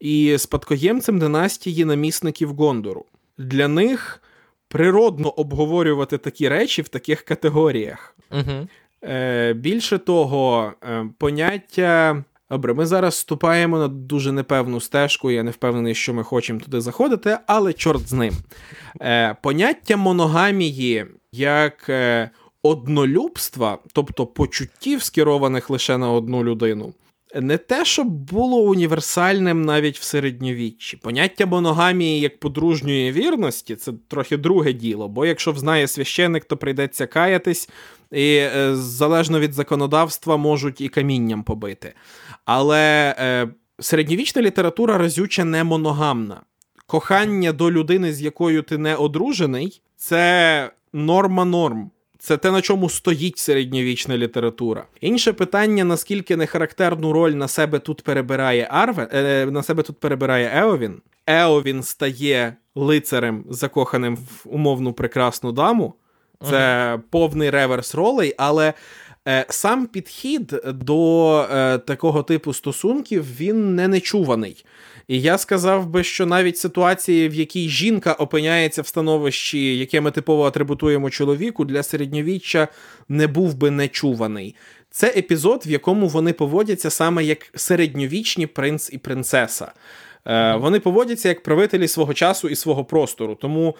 і спадкоємцем династії намісників Гондору. Для них природно обговорювати такі речі в таких категоріях. Угу. Е, Більше того, е, поняття. Добре, ми зараз вступаємо на дуже непевну стежку, я не впевнений, що ми хочемо туди заходити, але чорт з ним. Е, Поняття моногамії як е, однолюбства, тобто почуттів, скерованих лише на одну людину, не те, щоб було універсальним навіть в середньовіччі. Поняття моногамії як подружньої вірності це трохи друге діло, бо якщо взнає священик, то прийдеться каятись, і е, залежно від законодавства можуть і камінням побити. Але е, середньовічна література разюче не моногамна. Кохання до людини, з якою ти не одружений, це норма норм. Це те, на чому стоїть середньовічна література. Інше питання: наскільки нехарактерну роль на себе тут перебирає Арве, е, на себе тут перебирає Еовін. Еовін стає лицарем, закоханим в умовну прекрасну даму. Це uh-huh. повний реверс ролей, але е, сам підхід до е, такого типу стосунків він не нечуваний. І я сказав би, що навіть ситуації, в якій жінка опиняється в становищі, яке ми типово атрибутуємо чоловіку, для середньовіччя не був би нечуваний. Це епізод, в якому вони поводяться саме як середньовічні принц і принцеса. Е, Вони поводяться як правителі свого часу і свого простору. Тому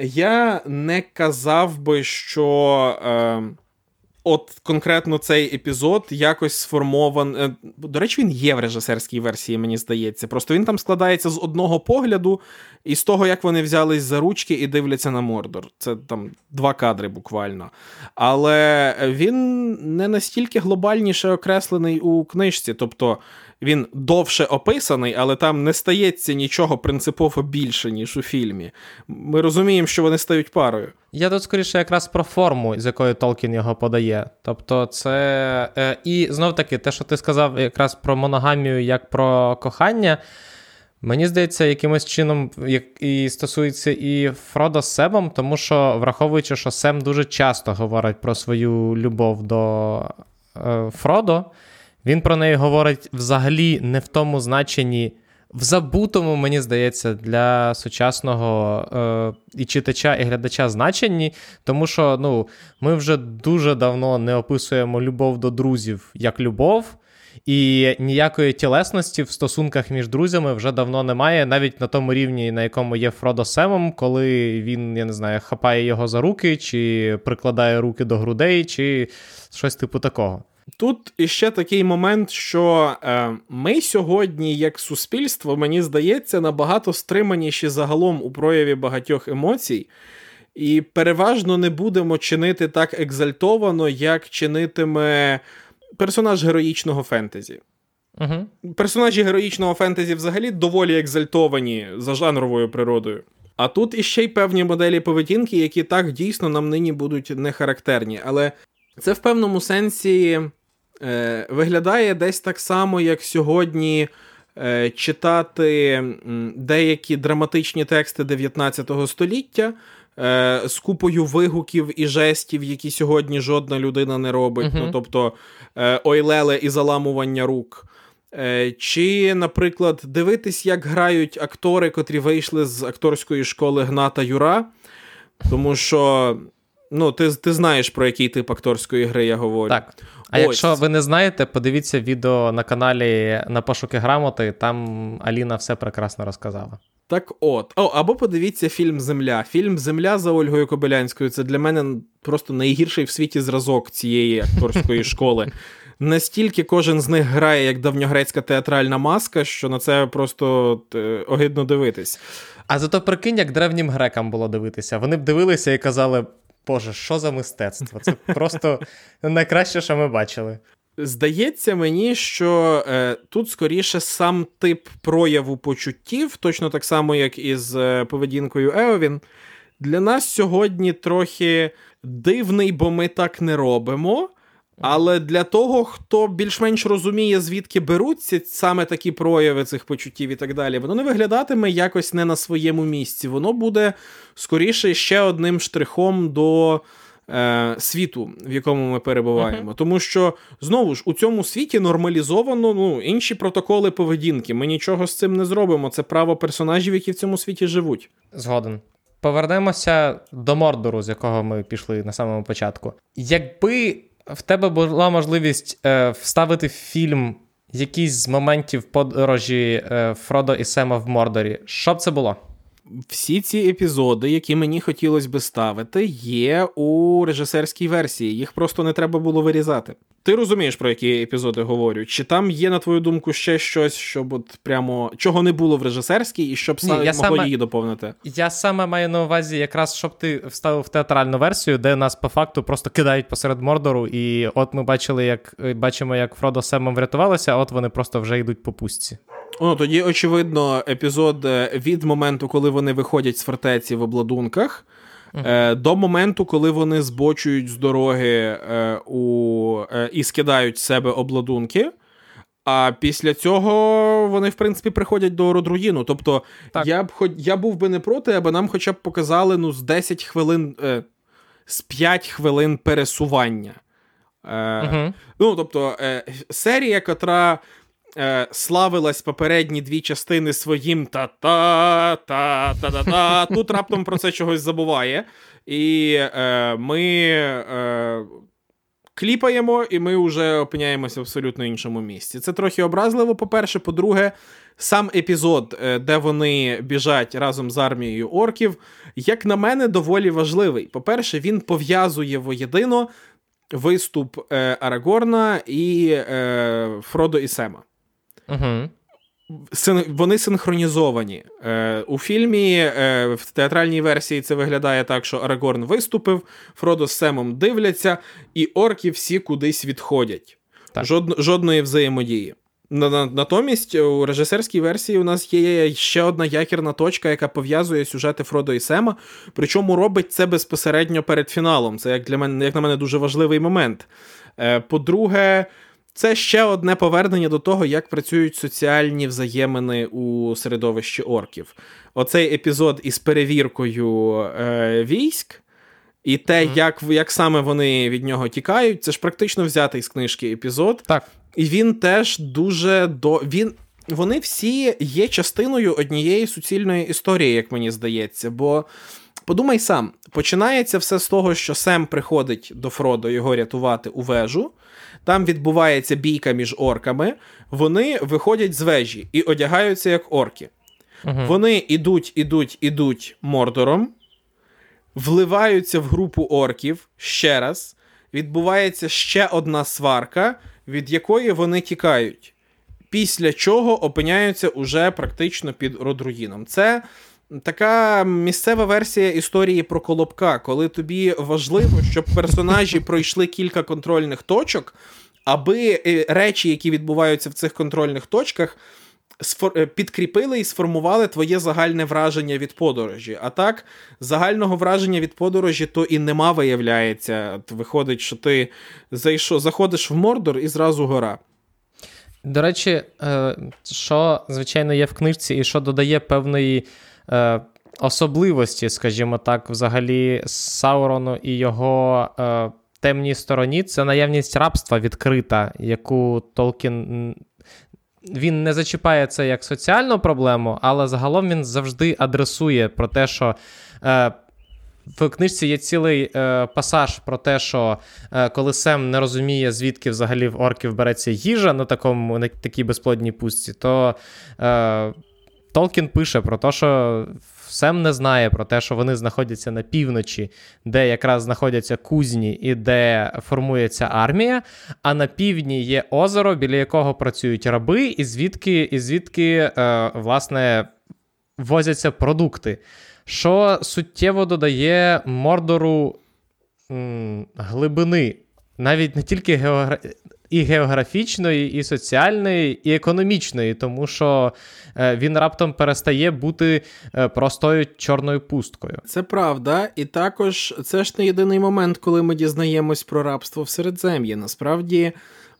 я не казав би, що. Е, от конкретно цей епізод якось сформований. Е, до речі, він є в режисерській версії, мені здається. Просто він там складається з одного погляду і з того, як вони взялись за ручки і дивляться на Мордор. Це там два кадри буквально. Але він не настільки глобальніше окреслений у книжці. Тобто він довше описаний, але там не стається нічого принципово більше, ніж у фільмі. Ми розуміємо, що вони стають парою. Я тут скоріше якраз про форму, з якою Толкін його подає. Тобто, це. Е, і знов таки, те, що ти сказав якраз про моногамію, як про кохання. Мені здається, якимось чином як і стосується і Фродо з Семом, тому що, враховуючи, що Сем дуже часто говорить про свою любов до е, Фродо, він про неї говорить взагалі не в тому значенні, в забутому, мені здається, для сучасного е, і читача, і глядача значенні, тому що ну, ми вже дуже давно не описуємо любов до друзів як любов. І ніякої тілесності в стосунках між друзями вже давно немає, навіть на тому рівні, на якому є Фродо Семом, коли він, я не знаю, хапає його за руки, чи прикладає руки до грудей, чи щось типу такого. Тут іще такий момент, що е, ми сьогодні, як суспільство, мені здається, набагато стриманіші загалом у прояві багатьох емоцій, і переважно не будемо чинити так екзальтовано, як чинитиме персонаж героїчного фентезі. Угу. Персонажі героїчного фентезі взагалі доволі екзальтовані за жанровою природою. А тут іще й певні моделі поведінки, які так дійсно нам нині будуть не характерні. Але це в певному сенсі е, виглядає десь так само, як сьогодні е, читати деякі драматичні тексти 19 століття. Е, з купою вигуків і жестів, які сьогодні жодна людина не робить. Uh-huh. Ну, тобто е, ойлеле і заламування рук. Чи, наприклад, дивитись, як грають актори, котрі вийшли з акторської школи Гната Юра. Тому що ну, ти ти знаєш, про який тип акторської гри я говорю. Так. А Ось. якщо ви не знаєте, подивіться відео на каналі на пошуки грамоти, там Аліна все прекрасно розказала. Так от, О, або подивіться фільм Земля. Фільм Земля за Ольгою Кобилянською це для мене просто найгірший в світі зразок цієї акторської школи. Настільки кожен з них грає як давньогрецька театральна маска, що на це просто е, огидно дивитись. А зато прикинь, як древнім грекам було дивитися. Вони б дивилися і казали: Боже, що за мистецтво? Це просто найкраще, що ми бачили. Здається мені, що е, тут скоріше сам тип прояву почуттів, точно так само, як і з е, поведінкою Еовін, для нас сьогодні трохи дивний, бо ми так не робимо. Але для того, хто більш-менш розуміє, звідки беруться саме такі прояви цих почуттів і так далі, воно не виглядатиме якось не на своєму місці. Воно буде скоріше ще одним штрихом до е, світу, в якому ми перебуваємо. Uh-huh. Тому що знову ж у цьому світі нормалізовано ну, інші протоколи поведінки. Ми нічого з цим не зробимо. Це право персонажів, які в цьому світі живуть. Згоден. Повернемося до Мордору, з якого ми пішли на самому початку. Якби в тебе була можливість е, вставити фільм якийсь з моментів подорожі е, Фродо і Сема в Мордорі, що б це було? Всі ці епізоди, які мені хотілося би ставити, є у режисерській версії. Їх просто не треба було вирізати. Ти розумієш, про які епізоди говорю? Чи там є, на твою думку, ще щось, щоб от прямо чого не було в режисерській, і щоб Ні, могло саме... її доповнити? Я саме маю на увазі, якраз щоб ти вставив в театральну версію, де нас по факту просто кидають посеред мордору, і от ми бачили, як бачимо, як Фродо Семом врятувалися, а от вони просто вже йдуть по пустці. Ну, тоді, очевидно, епізод е, від моменту, коли вони виходять з фортеці в обладунках, uh-huh. до моменту, коли вони збочують з дороги е, у, і скидають з себе обладунки. А після цього вони, в принципі, приходять до Родруїну. Тобто, так. я б я був би не проти, аби нам хоча б показали ну, з 10 хвилин, е, з 5 хвилин пересування. Е, uh Ну, тобто, е, серія, котра е, славилась попередні дві частини своїм та-та-та-та-та-та. Тут раптом про це чогось забуває. І е, ми е, кліпаємо, і ми вже опиняємося в абсолютно іншому місці. Це трохи образливо, по-перше. По-друге, сам епізод, е, де вони біжать разом з армією орків, як на мене, доволі важливий. По-перше, він пов'язує воєдино виступ е, Арагорна і е, Фродо і Сема. Угу. Вони синхронізовані. Е, У фільмі е, в театральній версії це виглядає так, що Арагорн виступив, Фродо з Семом дивляться, і орки всі кудись відходять. Жод, жодної взаємодії. Натомість у режисерській версії у нас є ще одна якірна точка, яка пов'язує сюжети Фродо і Сема. Причому робить це безпосередньо перед фіналом. Це як для мене, як на мене, дуже важливий момент. Е, По-друге. Це ще одне повернення до того, як працюють соціальні взаємини у середовищі орків. Оцей епізод із перевіркою е, військ. І те, mm. як як саме вони від нього тікають, це ж практично взятий з книжки епізод. Так. І він теж дуже до. Він... Вони всі є частиною однієї суцільної історії, як мені здається. Бо подумай сам, починається все з того, що Сем приходить до Фродо його рятувати у вежу. Там відбувається бійка між орками, вони виходять з вежі і одягаються як орки. Угу. Вони ідуть, ідуть, ідуть мордором, вливаються в групу орків ще раз. Відбувається ще одна сварка, від якої вони тікають. Після чого опиняються уже практично під Родруїном. Це така місцева версія історії про Колобка, коли тобі важливо, щоб персонажі пройшли кілька контрольних точок, аби е, речі, які відбуваються в цих контрольних точках, е, підкріпили і сформували твоє загальне враження від подорожі. А так, загального враження від подорожі то і нема, виявляється. Виходить, що ти зайшов, заходиш в Мордор і зразу гора. До речі, е, що, звичайно, є в книжці, і що додає певної особливості, скажімо так, взагалі Саурону і його темній стороні це наявність рабства відкрита, яку Толкін. Він не зачіпає це як соціальну проблему, але загалом він завжди адресує про те, що е, в книжці є цілий е, пасаж про те, що е, коли Сем не розуміє, звідки взагалі в орків береться їжа на такому на такій безплодній пустці, то е, Толкін пише про те, що Сем не знає про те, що вони знаходяться на півночі, де якраз знаходяться кузні і де формується армія. А на півдні є озеро, біля якого працюють раби, і звідки, і звідки е, власне, возяться продукти. Що суттєво додає Мордору м, глибини, навіть не тільки геогра і географічної, і соціальної, і економічної, тому що е, він раптом перестає бути е, простою чорною пусткою. Це правда, і також це ж не єдиний момент, коли ми дізнаємось про рабство в Середзем'ї. Насправді.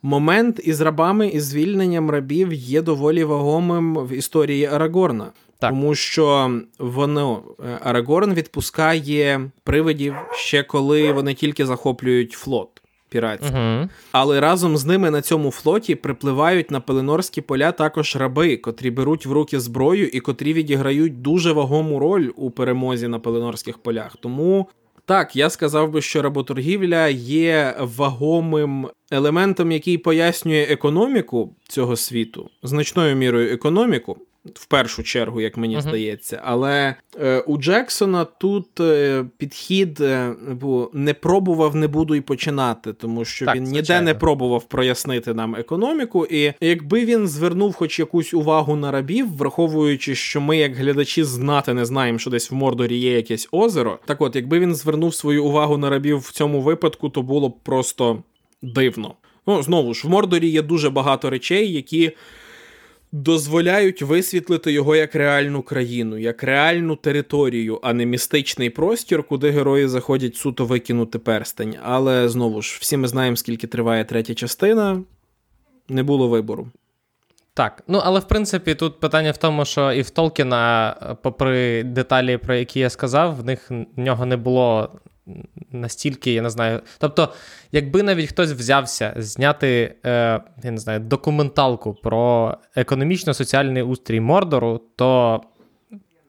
Момент із рабами і звільненням рабів є доволі вагомим в історії Арагорна, так. тому що воно е, Арагорн відпускає привидів ще коли вони тільки захоплюють флот піратські. Угу. Але разом з ними на цьому флоті припливають на Пеленорські поля також раби, котрі беруть в руки зброю і котрі відіграють дуже вагому роль у перемозі на Пеленорських полях. Тому. Так, я сказав би, що работоргівля є вагомим елементом, який пояснює економіку цього світу, значною мірою економіку, в першу чергу, як мені uh-huh. здається. Але е, у Джексона тут е, підхід е, не пробував, не буду й починати, тому що так, він звичайно. ніде не пробував прояснити нам економіку. І якби він звернув хоч якусь увагу на рабів, враховуючи, що ми, як глядачі, знати не знаємо, що десь в Мордорі є якесь озеро. Так от, якби він звернув свою увагу на рабів в цьому випадку, то було б просто дивно. Ну, знову ж, в Мордорі є дуже багато речей, які дозволяють висвітлити його як реальну країну, як реальну територію, а не містичний простір, куди герої заходять суто викинути перстень. Але знову ж, всі ми знаємо, скільки триває третя частина, не було вибору. Так, ну але в принципі тут питання в тому, що і в Толкіна, попри деталі, про які я сказав, в них в нього не було настільки, я не знаю. Тобто, якби навіть хтось взявся зняти, е, я не знаю, документалку про економічно-соціальний устрій Мордору, то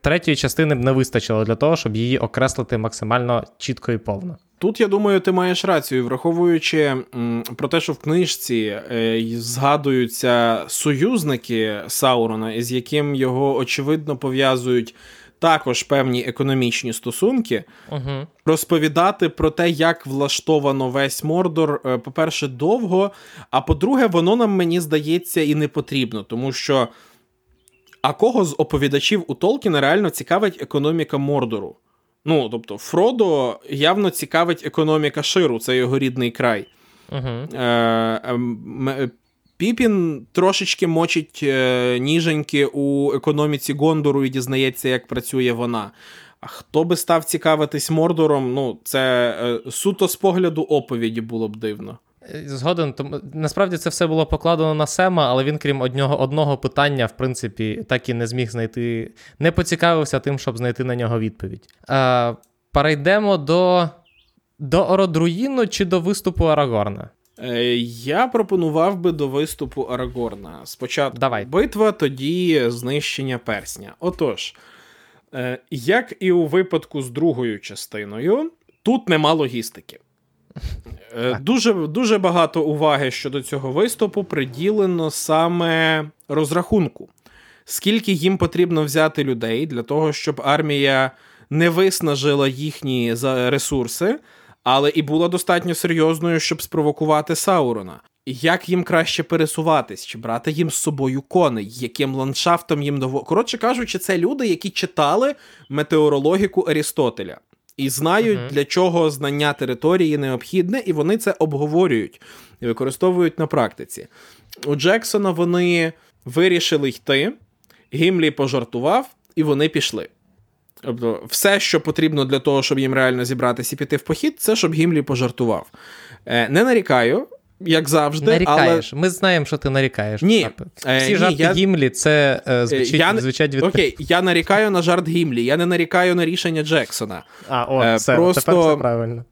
третьої частини б не вистачило для того, щоб її окреслити максимально чітко і повно. Тут я думаю, ти маєш рацію, враховуючи про те, що в книжці е, згадуються союзники Саурона, із яким його очевидно пов'язують також певні економічні стосунки, угу. розповідати про те, як влаштовано весь Мордор, е, по-перше, довго. А по-друге, воно нам мені здається і не потрібно, тому що. А кого з оповідачів у Толкіна реально цікавить економіка Мордору? Ну, тобто, Фродо явно цікавить економіка Ширу, це його рідний край. Uh-huh. Піпін трошечки мочить е, ніженьки у економіці Гондору і дізнається, як працює вона. А хто би став цікавитись Мордором? Ну, це е, суто з погляду оповіді було б дивно. Е, згоден, тому насправді це все було покладено на Сема, але він, крім одного одного питання, в принципі, так і не зміг знайти, не поцікавився тим, щоб знайти на нього відповідь. Е, Перейдемо до до Ородруїну чи до виступу Арагорна? Е, я пропонував би до виступу Арагорна. Спочатку Давай. битва, тоді знищення персня. Отож, е, як і у випадку з другою частиною, тут нема логістики. Е, дуже дуже багато уваги щодо цього виступу приділено саме розрахунку. Скільки їм потрібно взяти людей для того, щоб армія не виснажила їхні ресурси, але і була достатньо серйозною, щоб спровокувати Саурона. Як їм краще пересуватись, чи брати їм з собою коней, яким ландшафтом їм дово. Коротше кажучи, це люди, які читали метеорологіку Арістотеля і знають, uh-huh. для чого знання території необхідне, і вони це обговорюють і використовують на практиці. У Джексона вони вирішили йти, Гімлі пожартував, і вони пішли. Тобто, все, що потрібно для того, щоб їм реально зібратися і піти в похід, це щоб Гімлі пожартував. Е, Не нарікаю. Як завжди, нарікаєш. Але... Ми знаємо, що ти нарікаєш. Ні, Всі е, жарти я... Гімлі це е, звучить, я... звучать від... Окей, я нарікаю на жарт Гімлі, я не нарікаю на рішення Джексона. А, о, е, все, просто... тепер все правильно.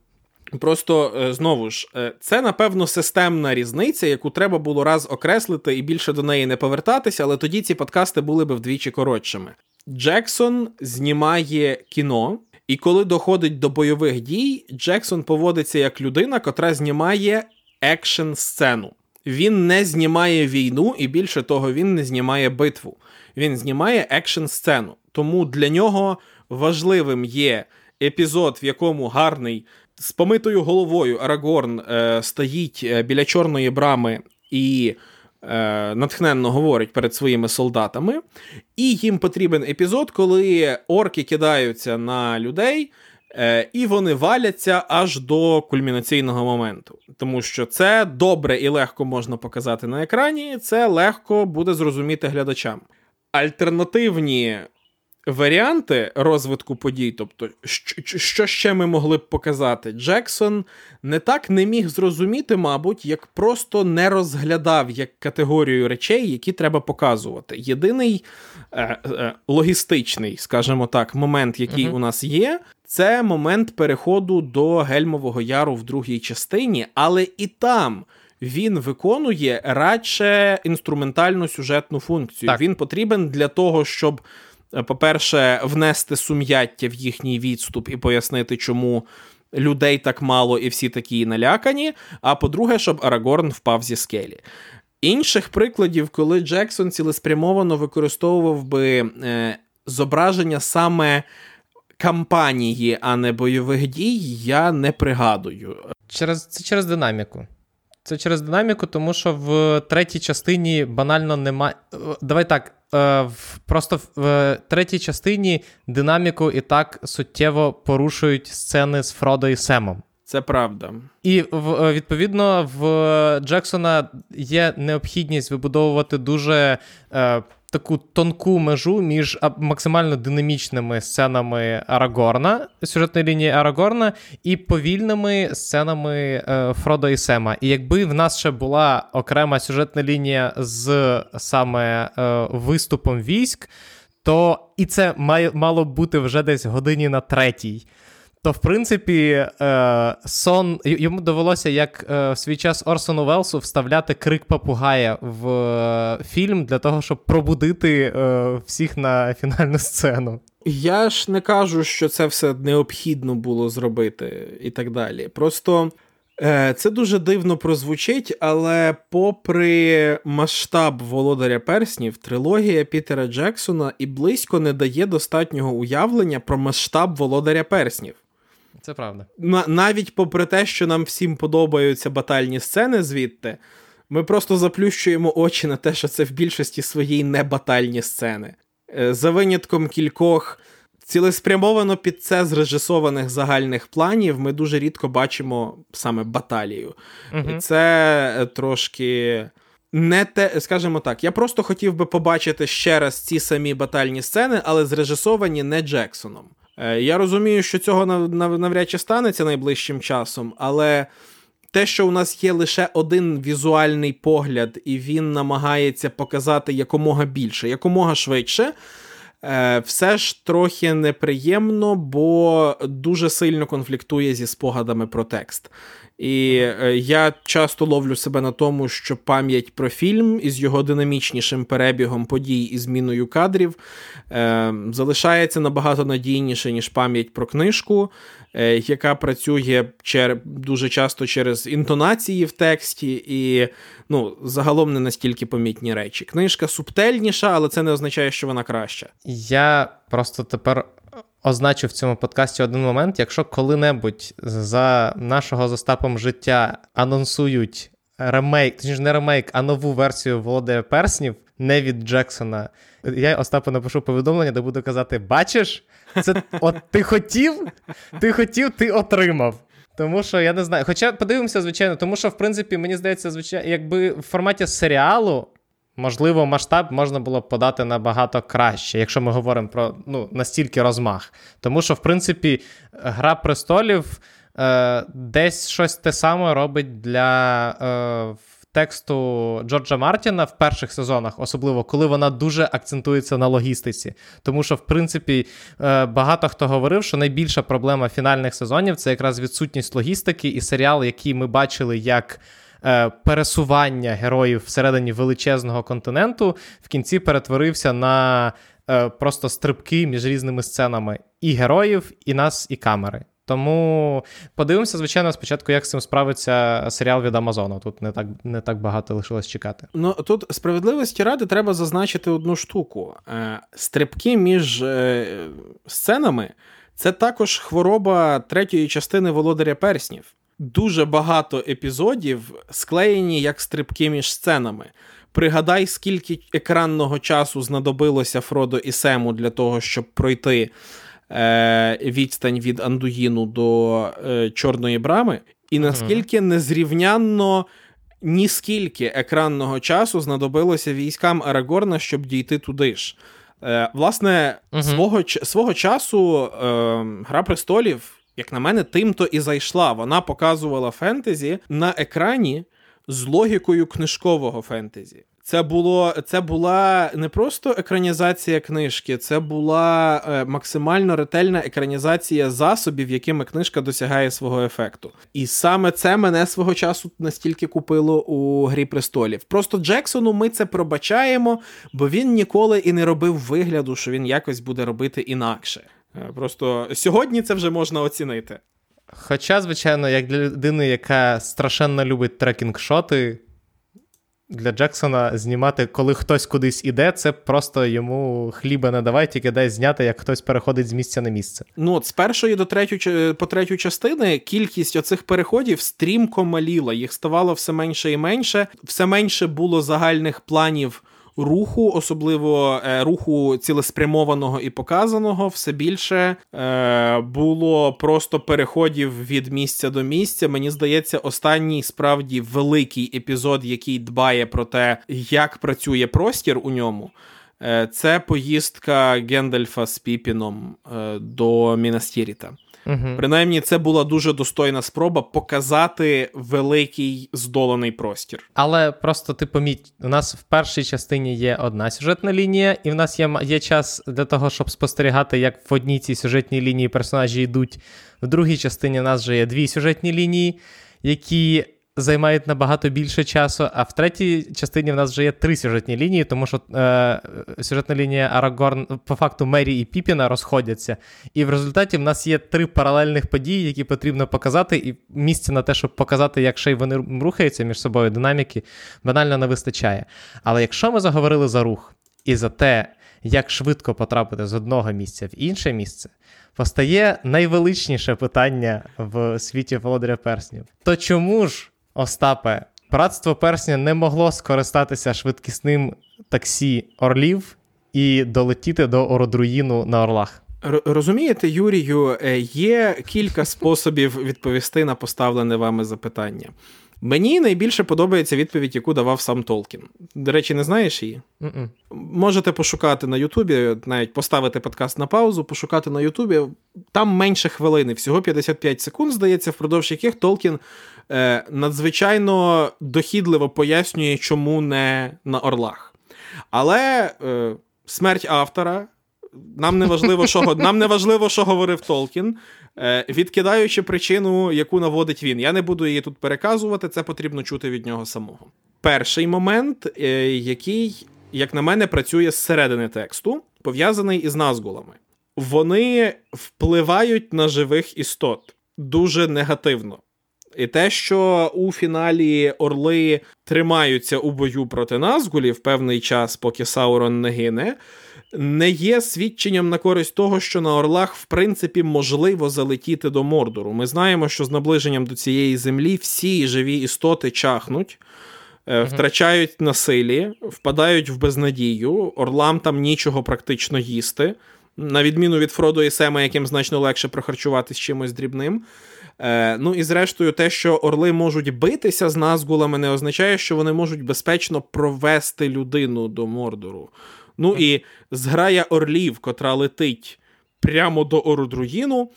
Просто е, знову ж, е, це напевно системна різниця, яку треба було раз окреслити і більше до неї не повертатися, але тоді ці подкасти були б вдвічі коротшими. Джексон знімає кіно, і коли доходить до бойових дій, Джексон поводиться як людина, котра знімає екшн сцену. Він не знімає війну, і більше того, він не знімає битву. Він знімає екшн сцену. Тому для нього важливим є епізод, в якому гарний з помитою головою Арагорн е, стоїть е, біля чорної брами і натхненно говорить перед своїми солдатами. І їм потрібен епізод, коли орки кидаються на людей. Е, і вони валяться аж до кульмінаційного моменту, тому що це добре і легко можна показати на екрані, це легко буде зрозуміти глядачам. Альтернативні варіанти розвитку подій, тобто, що ще ми могли б показати, Джексон не так не міг зрозуміти, мабуть, як просто не розглядав як категорію речей, які треба показувати. Єдиний е, е, логістичний, скажімо так, момент, який uh-huh. у нас є, це момент переходу до Гельмового Яру в другій частині, але і там. Він виконує радше інструментальну сюжетну функцію. Так. Він потрібен для того, щоб по-перше, внести сум'яття в їхній відступ і пояснити, чому людей так мало і всі такі налякані. А по-друге, щоб Арагорн впав зі скелі. Інших прикладів, коли Джексон цілеспрямовано використовував би е, зображення саме кампанії, а не бойових дій, я не пригадую. Через Це через динаміку. Це через динаміку, тому що в третій частині банально немає. Давай так. Е, просто в третій частині динаміку і так суттєво порушують сцени з Фродо і Семом. Це правда. І е, відповідно в Джексона є необхідність вибудовувати дуже е, таку тонку межу між максимально динамічними сценами Арагорна, сюжетної лінії Арагорна, і повільними сценами е, Фродо і Сема. І якби в нас ще була окрема сюжетна лінія з саме е, виступом військ, то і це має мало бути вже десь годині на третій. То, в принципі, е, сон йому довелося, як е, в свій час Орсону Велсу, вставляти крик Папугая в е, фільм для того, щоб пробудити всіх на фінальну сцену. Я ж не кажу, що це все необхідно було зробити і так далі. Просто це дуже дивно прозвучить, але попри масштаб Володаря Перснів, трилогія Пітера Джексона і близько не дає достатнього уявлення про масштаб Володаря Перснів. Це правда. Навіть попри те, що нам всім подобаються батальні сцени звідти, ми просто заплющуємо очі на те, що це в більшості своїй не батальні сцени. Е, за винятком кількох цілеспрямовано під це зрежисованих загальних планів, ми дуже рідко бачимо саме баталію. Угу. І це е, трошки. Не те, скажімо так, я просто хотів би побачити ще раз ці самі батальні сцени, але зрежисовані не Джексоном. Е, я розумію, що цього навряд чи станеться найближчим часом, але те, що у нас є лише один візуальний погляд, і він намагається показати якомога більше, якомога швидше. Е, все ж трохи неприємно, бо дуже сильно конфліктує зі спогадами про текст. І е, я часто ловлю себе на тому, що пам'ять про фільм із його динамічнішим перебігом подій і зміною кадрів е, залишається набагато надійніше, ніж пам'ять про книжку, е, яка працює чер... дуже часто через інтонації в тексті, і ну, загалом не настільки помітні речі. Книжка субтельніша, але це не означає, що вона краща. Я просто тепер означу в цьому подкасті один момент: якщо коли-небудь за нашого з Остапом життя анонсують ремейк, точніше не ремейк, а нову версію Володимира Перснів, не від Джексона, я Остапу напишу повідомлення, де буду казати: Бачиш, це от ти хотів, ти хотів, ти отримав. Тому що я не знаю. Хоча подивимося, звичайно, тому що, в принципі, мені здається, звичайно, якби в форматі серіалу можливо, масштаб можна було б подати набагато краще, якщо ми говоримо про ну, настільки розмах. Тому що, в принципі, Гра престолів е, десь щось те саме робить для е, тексту Джорджа Мартіна в перших сезонах, особливо коли вона дуже акцентується на логістиці. Тому що, в принципі, е, багато хто говорив, що найбільша проблема фінальних сезонів це якраз відсутність логістики, і серіал, який ми бачили як. Е, пересування героїв всередині величезного континенту в кінці перетворився на е, просто стрибки між різними сценами і героїв, і нас, і камери. Тому подивимося, звичайно, спочатку, як з цим справиться серіал від Амазону. Тут не так не так багато лишилось чекати. Ну тут справедливості ради треба зазначити одну штуку: е, стрибки між сценами це також хвороба третьої частини Володаря Перснів дуже багато епізодів склеєні як стрибки між сценами. Пригадай, скільки екранного часу знадобилося Фродо і Сему для того, щоб пройти е, відстань від Андуїну до е, Чорної брами, і наскільки незрівнянно ні скільки екранного часу знадобилося військам Арагорна, щоб дійти туди ж. Е, Власне, uh свого свого часу е, Гра престолів як на мене, тим то і зайшла. Вона показувала фентезі на екрані з логікою книжкового фентезі. Це було це була не просто екранізація книжки, це була е, максимально ретельна екранізація засобів, якими книжка досягає свого ефекту. І саме це мене свого часу настільки купило у Грі престолів. Просто Джексону ми це пробачаємо, бо він ніколи і не робив вигляду, що він якось буде робити інакше. Е, просто сьогодні це вже можна оцінити. Хоча, звичайно, як для людини, яка страшенно любить tracking shot и, для Джексона знімати, коли хтось кудись іде, це просто йому хліба не давай, тільки дай зняти, як хтось переходить з місця на місце. Ну, от з першої до третю, по третю частини кількість оцих переходів стрімко маліла, їх ставало все менше і менше, все менше було загальних планів руху, особливо е, руху цілеспрямованого і показаного, все більше е, було просто переходів від місця до місця. Мені здається, останній справді великий епізод, який дбає про те, як працює простір у ньому. Е, це поїздка Гендальфа з Піпіном е, до Мінастіріта. Угу. Принаймні, це була дуже достойна спроба показати великий здоланий простір. Але просто ти поміть, у нас в першій частині є одна сюжетна лінія, і в нас є є час для того, щоб спостерігати, як в одній цій сюжетній лінії персонажі йдуть. В другій частині у нас вже є дві сюжетні лінії, які займають набагато більше часу. А в третій частині в нас вже є три сюжетні лінії, тому що е, сюжетна лінія Арагорн, по факту Мері і Піпіна розходяться. І в результаті в нас є три паралельних події, які потрібно показати, і місця на те, щоб показати, як ще й вони рухаються між собою, динаміки, банально не вистачає. Але якщо ми заговорили за рух і за те, як швидко потрапити з одного місця в інше місце, постає найвеличніше питання в світі Володаря Перснів. То чому ж Остапе, братство персня не могло скористатися швидкісним таксі орлів і долетіти до Ородруїну на орлах. Розумієте, Юрію, е, є кілька способів відповісти на поставлене вами запитання. Мені найбільше подобається відповідь, яку давав сам Толкін. До речі, не знаєш її? Mm-mm. Можете пошукати на Ютубі, навіть поставити подкаст на паузу, пошукати на Ютубі. Там менше хвилини, всього 55 секунд, здається, впродовж яких Толкін е, надзвичайно дохідливо пояснює, чому не на орлах. Але е, смерть автора. Нам не важливо, що нам не важливо, що говорив Толкін, е, відкидаючи причину, яку наводить він. Я не буду її тут переказувати, це потрібно чути від нього самого. Перший момент, е, який, як на мене, працює зсередини тексту, пов'язаний із назгулами. Вони впливають на живих істот дуже негативно. І те, що у фіналі Орли тримаються у бою проти Назгулів певний час, поки Саурон не гине, не є свідченням на користь того, що на Орлах, в принципі, можливо залетіти до Мордору. Ми знаємо, що з наближенням до цієї землі всі живі істоти чахнуть. Е, втрачають на силі, впадають в безнадію, орлам там нічого практично їсти, на відміну від Фродо і Сема, яким значно легше прохарчуватись чимось дрібним. Е, Ну і зрештою, те, що орли можуть битися з назгулами, не означає, що вони можуть безпечно провести людину до Мордору. Ну і зграя орлів, котра летить прямо до Орудруїну,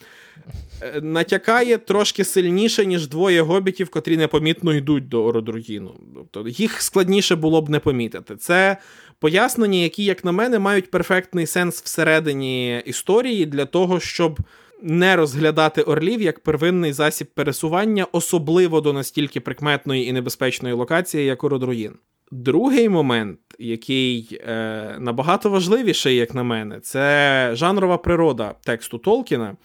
е, натякає трошки сильніше, ніж двоє гобітів, котрі непомітно йдуть до Орудруїну. Тобто їх складніше було б не помітити. Це пояснення, які, як на мене, мають перфектний сенс всередині історії для того, щоб не розглядати орлів як первинний засіб пересування, особливо до настільки прикметної і небезпечної локації, як Ородруїн. Другий момент, який е, набагато важливіший, як на мене, це жанрова природа тексту Толкіна.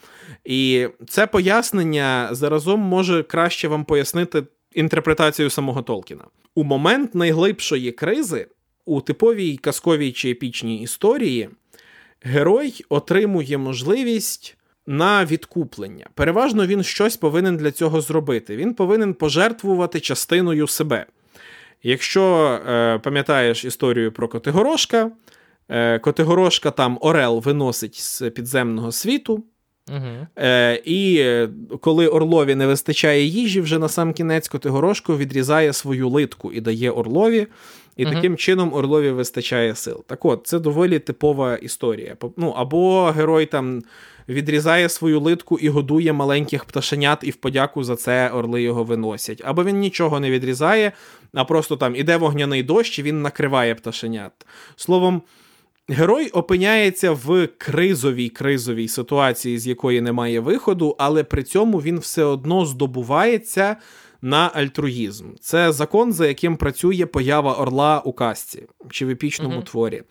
І це пояснення заразом може краще вам пояснити інтерпретацію самого Толкіна. У момент найглибшої кризи у типовій казковій чи епічній історії герой отримує можливість на відкуплення. Переважно він щось повинен для цього зробити. Він повинен пожертвувати частиною себе. Якщо е, пам'ятаєш історію про Котигорошка, е, Котигорошка там Орел виносить з підземного світу. Угу. Е, І коли Орлові не вистачає їжі, вже на сам кінець Котигорошко відрізає свою литку і дає Орлові, і угу. таким чином Орлові вистачає сил. Так от, це доволі типова історія. Ну, Або герой там відрізає свою литку і годує маленьких пташенят, і в подяку за це орли його виносять. Або він нічого не відрізає, а просто там іде вогняний дощ, і він накриває пташенят. Словом. Герой опиняється в кризовій кризовій ситуації, з якої немає виходу, але при цьому він все одно здобувається на альтруїзм. Це закон, за яким працює поява орла у казці чи в епічному mm-hmm. творі.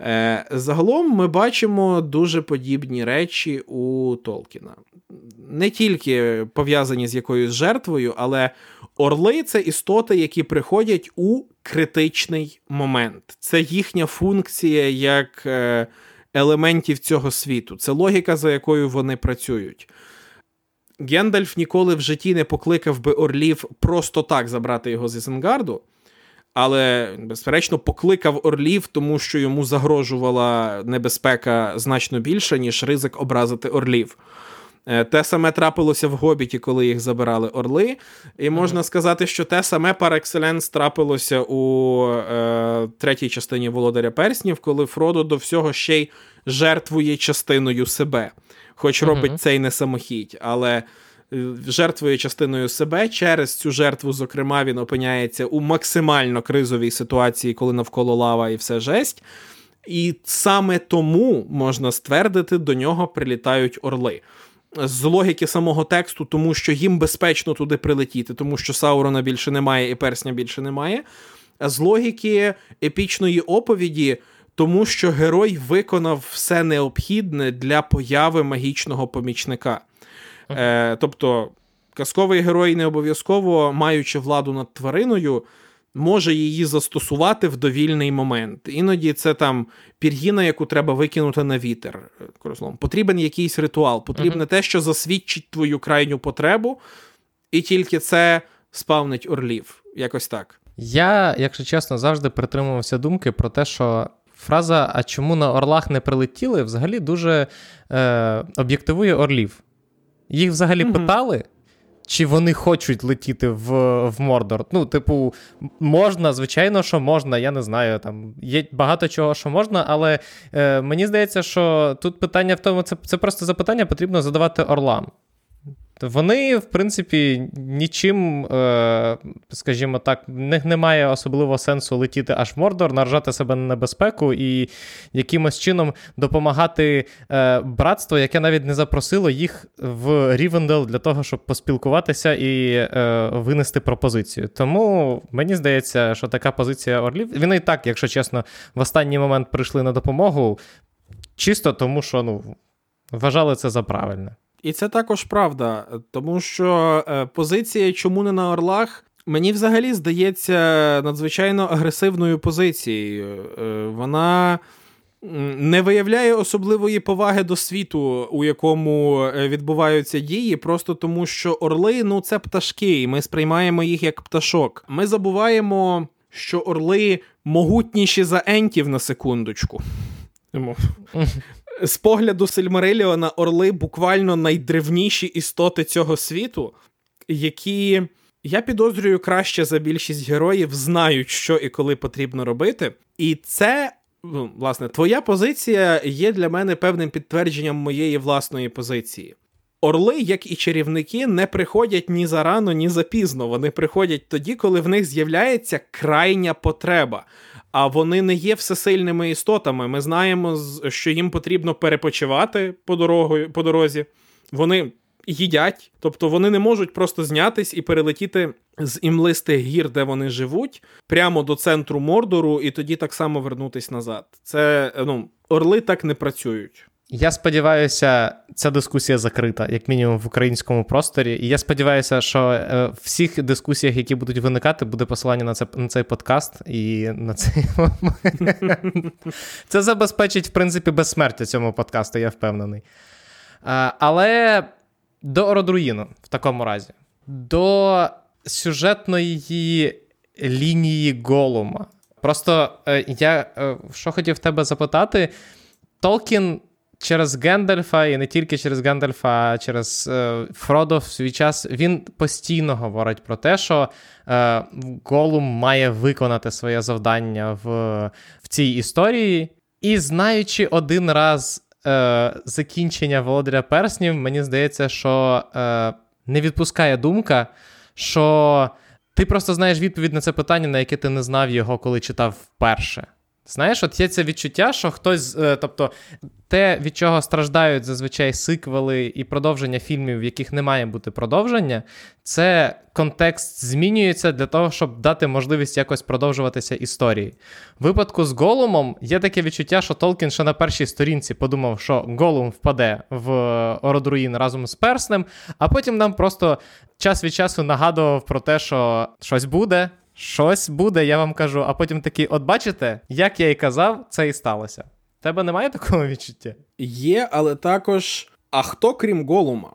Е, Загалом ми бачимо дуже подібні речі у Толкіна. Не тільки пов'язані з якоюсь жертвою, але орли це істоти, які приходять у критичний момент. Це їхня функція як е, елементів цього світу. Це логіка, за якою вони працюють. Гендальф ніколи в житті не покликав би орлів просто так забрати його з Ізенгарду але, безперечно, покликав орлів, тому що йому загрожувала небезпека значно більше, ніж ризик образити орлів. Е, те саме трапилося в Гобіті, коли їх забирали орли. І можна сказати, що те саме пар екселенс трапилося у е, третій частині Володаря Перснів, коли Фродо до всього ще й жертвує частиною себе, хоч робить це й не самохідь. Але жертвує частиною себе. Через цю жертву, зокрема, він опиняється у максимально кризовій ситуації, коли навколо лава і все жесть. І саме тому можна ствердити, до нього прилітають орли. З логіки самого тексту, тому що їм безпечно туди прилетіти, тому що Саурона більше немає і персня більше немає. А з логіки епічної оповіді, тому що герой виконав все необхідне для появи магічного помічника. Е, Тобто, казковий герой не обов'язково, маючи владу над твариною, може її застосувати в довільний момент. Іноді це там пір'їна, яку треба викинути на вітер. Потрібен якийсь ритуал, потрібне uh-huh. те, що засвідчить твою крайню потребу, і тільки це спавнить орлів. Якось так. Я, якщо чесно, завжди притримувався думки про те, що. Фраза, а чому на орлах не прилетіли, взагалі дуже е, об'єктивує орлів. Їх взагалі mm-hmm. питали, чи вони хочуть летіти в в Мордор. Ну, типу, можна, звичайно, що можна, я не знаю. Там Є багато чого, що можна, але е, мені здається, що тут питання в тому, це це просто запитання потрібно задавати орлам. Вони, в принципі, нічим, е, скажімо так, в них немає особливого сенсу летіти аж в Мордор, наражати себе на небезпеку і якимось чином допомагати е, братству, яке навіть не запросило їх в Рівендел для того, щоб поспілкуватися і е, винести пропозицію. Тому мені здається, що така позиція Орлів. Вони і так, якщо чесно, в останній момент прийшли на допомогу, чисто тому, що ну, вважали це за правильне. І це також правда, тому що е, позиція чому не на Орлах. Мені взагалі здається надзвичайно агресивною позицією. Е, вона не виявляє особливої поваги до світу, у якому е, відбуваються дії, просто тому що орли ну це пташки, і ми сприймаємо їх як пташок. Ми забуваємо, що орли могутніші за ентів на секундочку. З погляду Сельмареліона, орли буквально найдревніші істоти цього світу, які, я підозрюю, краще за більшість героїв знають, що і коли потрібно робити. І це, ну, власне, твоя позиція є для мене певним підтвердженням моєї власної позиції. Орли, як і чарівники, не приходять ні зарано, ні запізно. Вони приходять тоді, коли в них з'являється крайня потреба а вони не є всесильними істотами. Ми знаємо, що їм потрібно перепочивати по дорогою, по дорозі. Вони їдять, тобто вони не можуть просто знятись і перелетіти з імлистих гір, де вони живуть, прямо до центру Мордору, і тоді так само вернутись назад. Це ну, орли так не працюють. Я сподіваюся, ця дискусія закрита, як мінімум в українському просторі. І я сподіваюся, що е, в всіх дискусіях, які будуть виникати, буде посилання на це на цей подкаст і на цей Це забезпечить, в принципі, безсмертя цьому подкасту, я впевнений. Але до Ородруїну в такому разі, до сюжетної лінії Голума. Просто е, я е, що хотів тебе запитати, Толкін через Гендальфа, і не тільки через Гендальфа, а через е, Фродо в свій час він постійно говорить про те, що е, Голум має виконати своє завдання в, в цій історії. І знаючи один раз е, закінчення Володаря Перснів, мені здається, що е, не відпускає думка, що ти просто знаєш відповідь на це питання, на яке ти не знав його, коли читав вперше. Знаєш, от є це відчуття, що хтось, е, тобто те, від чого страждають зазвичай сиквели і продовження фільмів, в яких не має бути продовження, це контекст змінюється для того, щоб дати можливість якось продовжуватися історії. В випадку з Голумом є таке відчуття, що Толкін ще на першій сторінці подумав, що Голум впаде в Ородруїн разом з Перснем, а потім нам просто час від часу нагадував про те, що щось буде. Щось буде, я вам кажу, а потім такий, от бачите, як я і казав, це і сталося. Тебе немає такого відчуття? Є, але також. А хто крім Голума?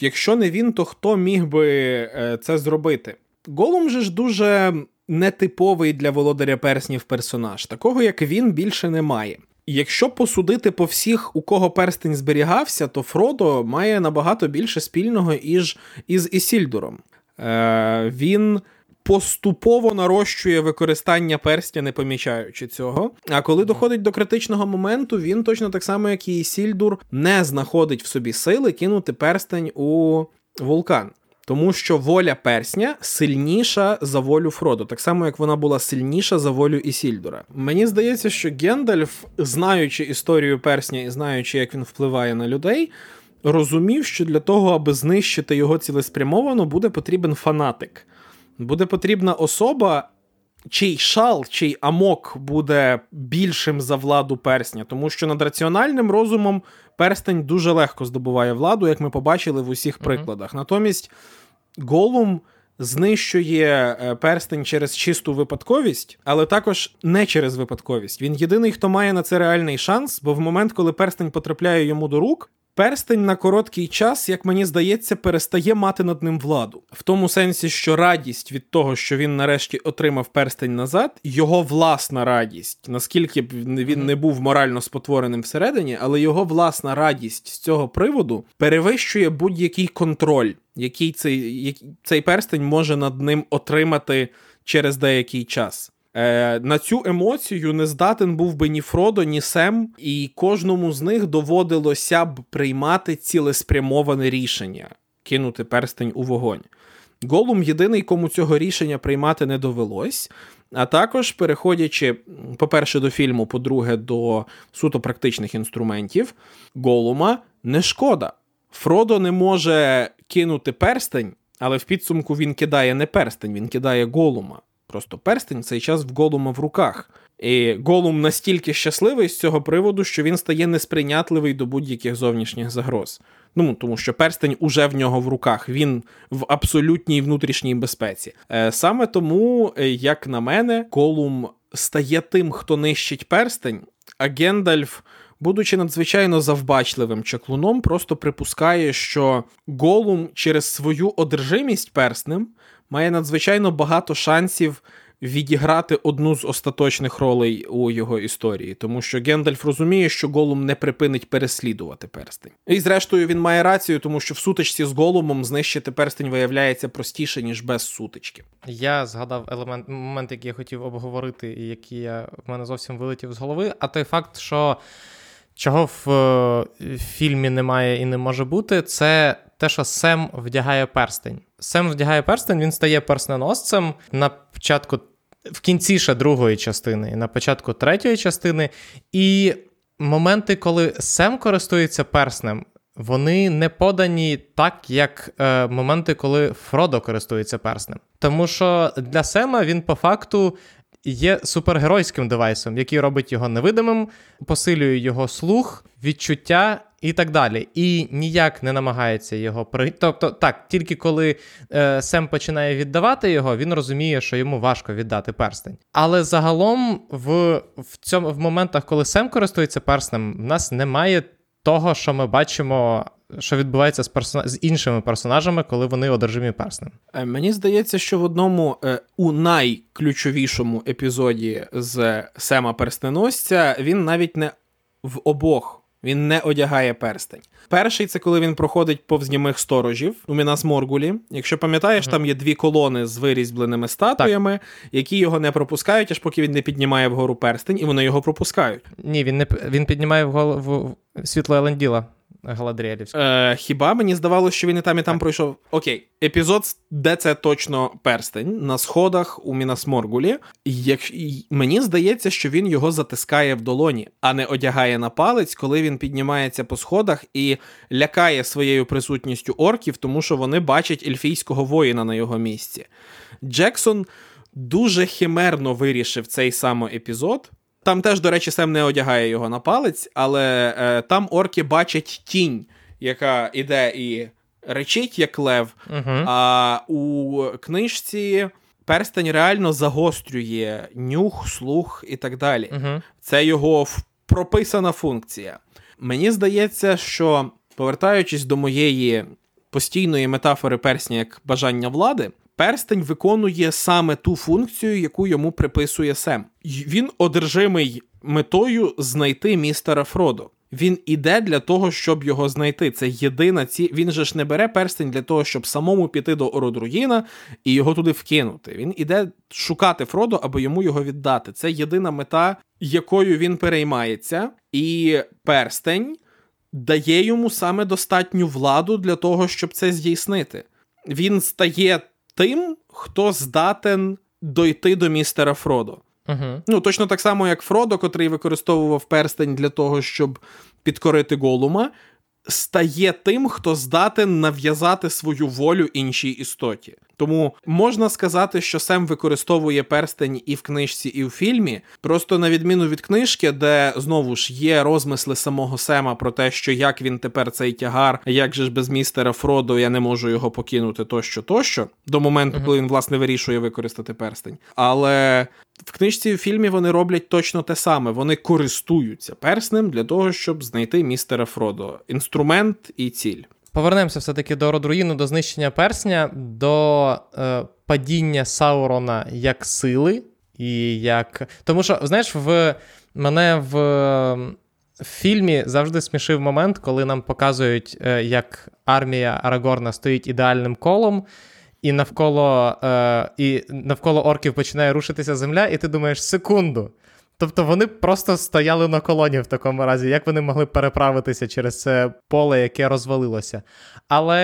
Якщо не він, то хто міг би е, це зробити? Голум же ж дуже нетиповий для володаря перснів персонаж. Такого, як він, більше немає. Якщо посудити по всіх, у кого перстень зберігався, то Фродо має набагато більше спільного іж із Ісільдуром. Е, Він поступово нарощує використання перстня, не помічаючи цього. А коли доходить до критичного моменту, він точно так само, як і Сільдур, не знаходить в собі сили кинути перстень у вулкан. Тому що воля персня сильніша за волю Фродо, так само як вона була сильніша за волю Ісільдура. Мені здається, що Гендальф, знаючи історію персня і знаючи, як він впливає на людей, розумів, що для того, аби знищити його цілеспрямовано, буде потрібен фанатик буде потрібна особа, чий шал, чий амок буде більшим за владу персня, тому що над раціональним розумом перстень дуже легко здобуває владу, як ми побачили в усіх прикладах. Mm-hmm. Натомість Голум. Знищує е, перстень через чисту випадковість, але також не через випадковість. Він єдиний, хто має на це реальний шанс, бо в момент, коли перстень потрапляє йому до рук, Перстень на короткий час, як мені здається, перестає мати над ним владу. В тому сенсі, що радість від того, що він нарешті отримав перстень назад, його власна радість, наскільки б він не був морально спотвореним всередині, але його власна радість з цього приводу перевищує будь-який контроль, який цей, цей перстень може над ним отримати через деякий час. Е, На цю емоцію не здатен був би ні Фродо, ні Сем, і кожному з них доводилося б приймати цілеспрямоване рішення. кинути перстень у вогонь. Голум єдиний, кому цього рішення приймати не довелось. А також, переходячи, по-перше, до фільму, по-друге, до суто практичних інструментів, Голума не шкода. Фродо не може кинути перстень, але в підсумку він кидає не перстень, він кидає голума. Просто перстень цей час в голума в руках. І Голум настільки щасливий з цього приводу, що він стає несприйнятливий до будь-яких зовнішніх загроз. Ну тому що перстень уже в нього в руках, він в абсолютній внутрішній безпеці. Е, саме тому, е, як на мене, Голум стає тим, хто нищить перстень, а Гендальф. Будучи надзвичайно завбачливим чаклуном, просто припускає, що Голум через свою одержимість перснем має надзвичайно багато шансів відіграти одну з остаточних ролей у його історії, тому що Гендальф розуміє, що Голум не припинить переслідувати перстень. І зрештою він має рацію, тому що в сутичці з Голумом знищити перстень виявляється простіше, ніж без сутички. Я згадав елемент момент, який я хотів обговорити, і який я в мене зовсім вилетів з голови. А той факт, що чого в е, фільмі немає і не може бути, це те, що Сем вдягає перстень. Сем вдягає перстень, він стає персненосцем на початку, в кінці ще другої частини, на початку третьої частини. І моменти, коли Сем користується перснем, вони не подані так, як е, моменти, коли Фродо користується перснем. Тому що для Сема він по факту є супергеройським девайсом, який робить його невидимим, посилює його слух, відчуття і так далі. І ніяк не намагається його при. Тобто, так, тільки коли е, Сем починає віддавати його, він розуміє, що йому важко віддати перстень. Але загалом, в в, цьому, в моментах, коли Сем користується перстнем, в нас немає того, що ми бачимо. Що відбувається з персона... з іншими персонажами, коли вони одержимі перснем? Е, мені здається, що в одному е, у найключовішому епізоді з Сема Перстеносця він навіть не в обох він не одягає перстень. Перший це коли він проходить повз німих сторожів у Мінас Моргулі. Якщо пам'ятаєш, mm-hmm. там є дві колони з вирізбленими статуями, так. які його не пропускають, аж поки він не піднімає вгору перстень, і вони його пропускають. Ні, він не він піднімає вгору світло Еленділа. Галадріелівська. Е, Хіба мені здавалося, що він і там, і там так. пройшов. Окей, епізод, де це точно перстень на сходах у Мінасморгулі. Як... Мені здається, що він його затискає в долоні, а не одягає на палець, коли він піднімається по сходах і лякає своєю присутністю орків, тому що вони бачать ельфійського воїна на його місці. Джексон дуже химерно вирішив цей самий епізод. Там теж, до речі, Сем не одягає його на палець, але е, там орки бачать тінь, яка іде і речить, як лев. uh А у книжці перстень реально загострює нюх, слух і так далі. uh Це його прописана функція. Мені здається, що повертаючись до моєї постійної метафори персня як бажання влади перстень виконує саме ту функцію, яку йому приписує Сем. Він одержимий метою знайти містера Фродо. Він іде для того, щоб його знайти. Це єдина ці. Він же ж не бере перстень для того, щоб самому піти до Ородруїна і його туди вкинути. Він іде шукати Фродо, аби йому його віддати. Це єдина мета, якою він переймається, і перстень дає йому саме достатню владу для того, щоб це здійснити. Він стає тим, хто здатен дойти до містера Фродо. Uh-huh. Ну, точно так само, як Фродо, котрий використовував перстень для того, щоб підкорити Голума, стає тим, хто здатен нав'язати свою волю іншій істоті. Тому можна сказати, що Сем використовує перстень і в книжці, і в фільмі. Просто на відміну від книжки, де знову ж є розмисли самого Сема про те, що як він тепер цей тягар, як же ж без містера Фродо я не можу його покинути, тощо, тощо, до моменту, коли він власне вирішує використати перстень. Але в книжці і в фільмі вони роблять точно те саме. Вони користуються перснем для того, щоб знайти містера Фродо. Інструмент і ціль. Повернемося все-таки до родруїну, до знищення персня, до е, падіння Саурона як сили. і як... Тому що, знаєш, в мене в, в фільмі завжди смішив момент, коли нам показують, е, як армія Арагорна стоїть ідеальним колом. І навколо е, і навколо орків починає рушитися земля, і ти думаєш, секунду. Тобто вони просто стояли на колоні в такому разі, як вони могли переправитися через це поле, яке розвалилося. Але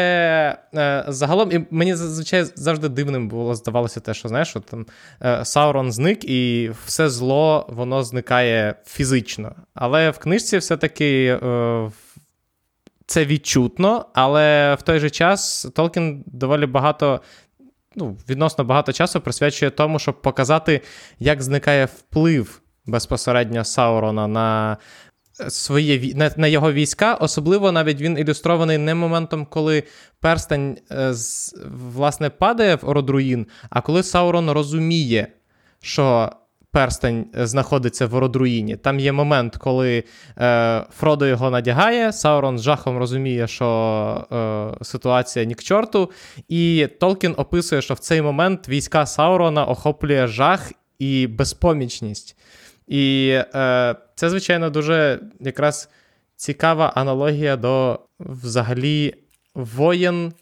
е, загалом і мені зазвичай завжди дивним було здавалося те, що знаєш, що там е, Саурон зник, і все зло воно зникає фізично. Але в книжці все-таки е, це відчутно, але в той же час Толкін доволі багато. Ну, відносно багато часу присвячує тому, щоб показати, як зникає вплив безпосередньо Саурона на своє на, на його війська. Особливо навіть він ілюстрований не моментом, коли перстень е, власне падає в Ородруїн, а коли Саурон розуміє, що. Перстень знаходиться в Ородруїні. Там є момент, коли е, Фродо його надягає. Саурон з жахом розуміє, що е, ситуація ні к чорту. І Толкін описує, що в цей момент війська Саурона охоплює жах і безпомічність. І е, це, звичайно, дуже якраз цікава аналогія до взагалі воєн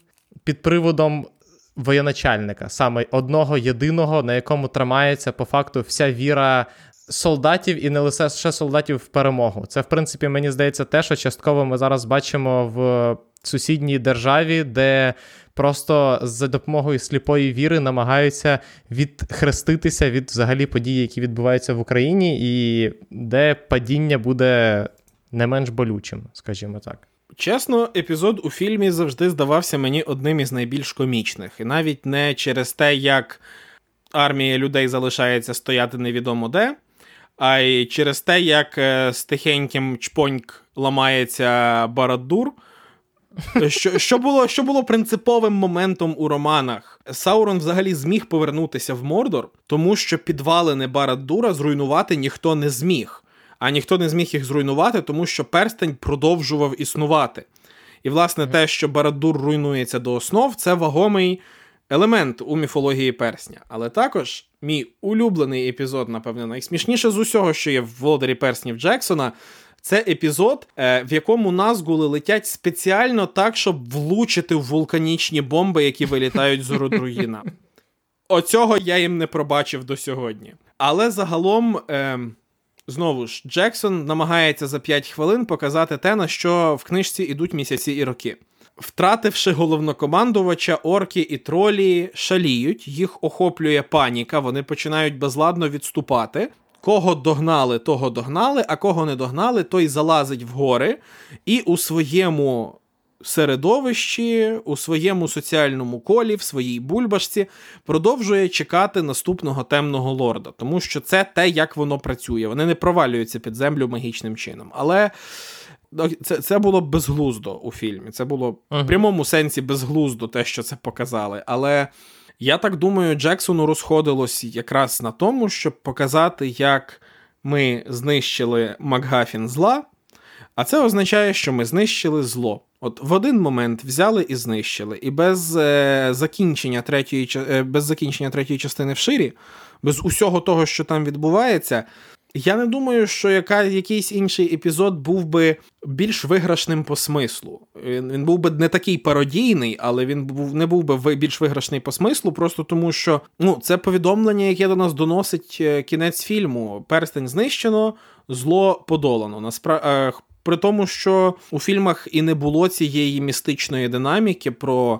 під приводом воєначальника, саме одного єдиного, на якому тримається по факту вся віра. Солдатів і не лише солдатів в перемогу. Це, в принципі, мені здається, те, що частково ми зараз бачимо в сусідній державі, де просто за допомогою сліпої віри намагаються відхреститися від взагалі подій, які відбуваються в Україні, і де падіння буде не менш болючим, скажімо так. Чесно, епізод у фільмі завжди здавався мені одним із найбільш комічних, і навіть не через те, як армія людей залишається стояти невідомо де, а й через те, як е, з тихеньким чпоньк ламається Барадур. Що що, було що було принциповим моментом у романах? Саурон взагалі зміг повернутися в Мордор, тому що підвалини Барад-дура зруйнувати ніхто не зміг. А ніхто не зміг їх зруйнувати, тому що перстень продовжував існувати. І, власне, те, що Барадур руйнується до основ, це вагомий елемент у міфології персня. Але також мій улюблений епізод, напевне, найсмішніше з усього, що є в Володарі Перснів Джексона, це епізод, е, в якому назгули летять спеціально так, щоб влучити в вулканічні бомби, які вилітають з Родруїна. Оцього я їм не пробачив до сьогодні. Але загалом, е, знову ж, Джексон намагається за 5 хвилин показати те, на що в книжці ідуть місяці і роки. Втративши головнокомандувача, орки і тролі шаліють, їх охоплює паніка, вони починають безладно відступати. Кого догнали, того догнали, а кого не догнали, той залазить в гори і у своєму середовищі, у своєму соціальному колі, в своїй бульбашці продовжує чекати наступного темного лорда, тому що це те, як воно працює. Вони не провалюються під землю магічним чином. Але. Це це було безглуздо у фільмі. Це було uh-huh. в прямому сенсі безглуздо те, що це показали. Але я так думаю, Джексону розходилось якраз на тому, щоб показати, як ми знищили Макгафін зла, а це означає, що ми знищили зло. От в один момент взяли і знищили, і без е, закінчення третьої е, без закінчення третьої частини в ширі, без усього того, що там відбувається, я не думаю, що яка, якийсь інший епізод був би більш виграшним по смислу. Він він був би не такий пародійний, але він був не був би більш виграшний по смислу, просто тому що ну, це повідомлення, яке до нас доносить е, кінець фільму. Перстень знищено, зло подолано. Наспра... Е, при тому, що у фільмах і не було цієї містичної динаміки про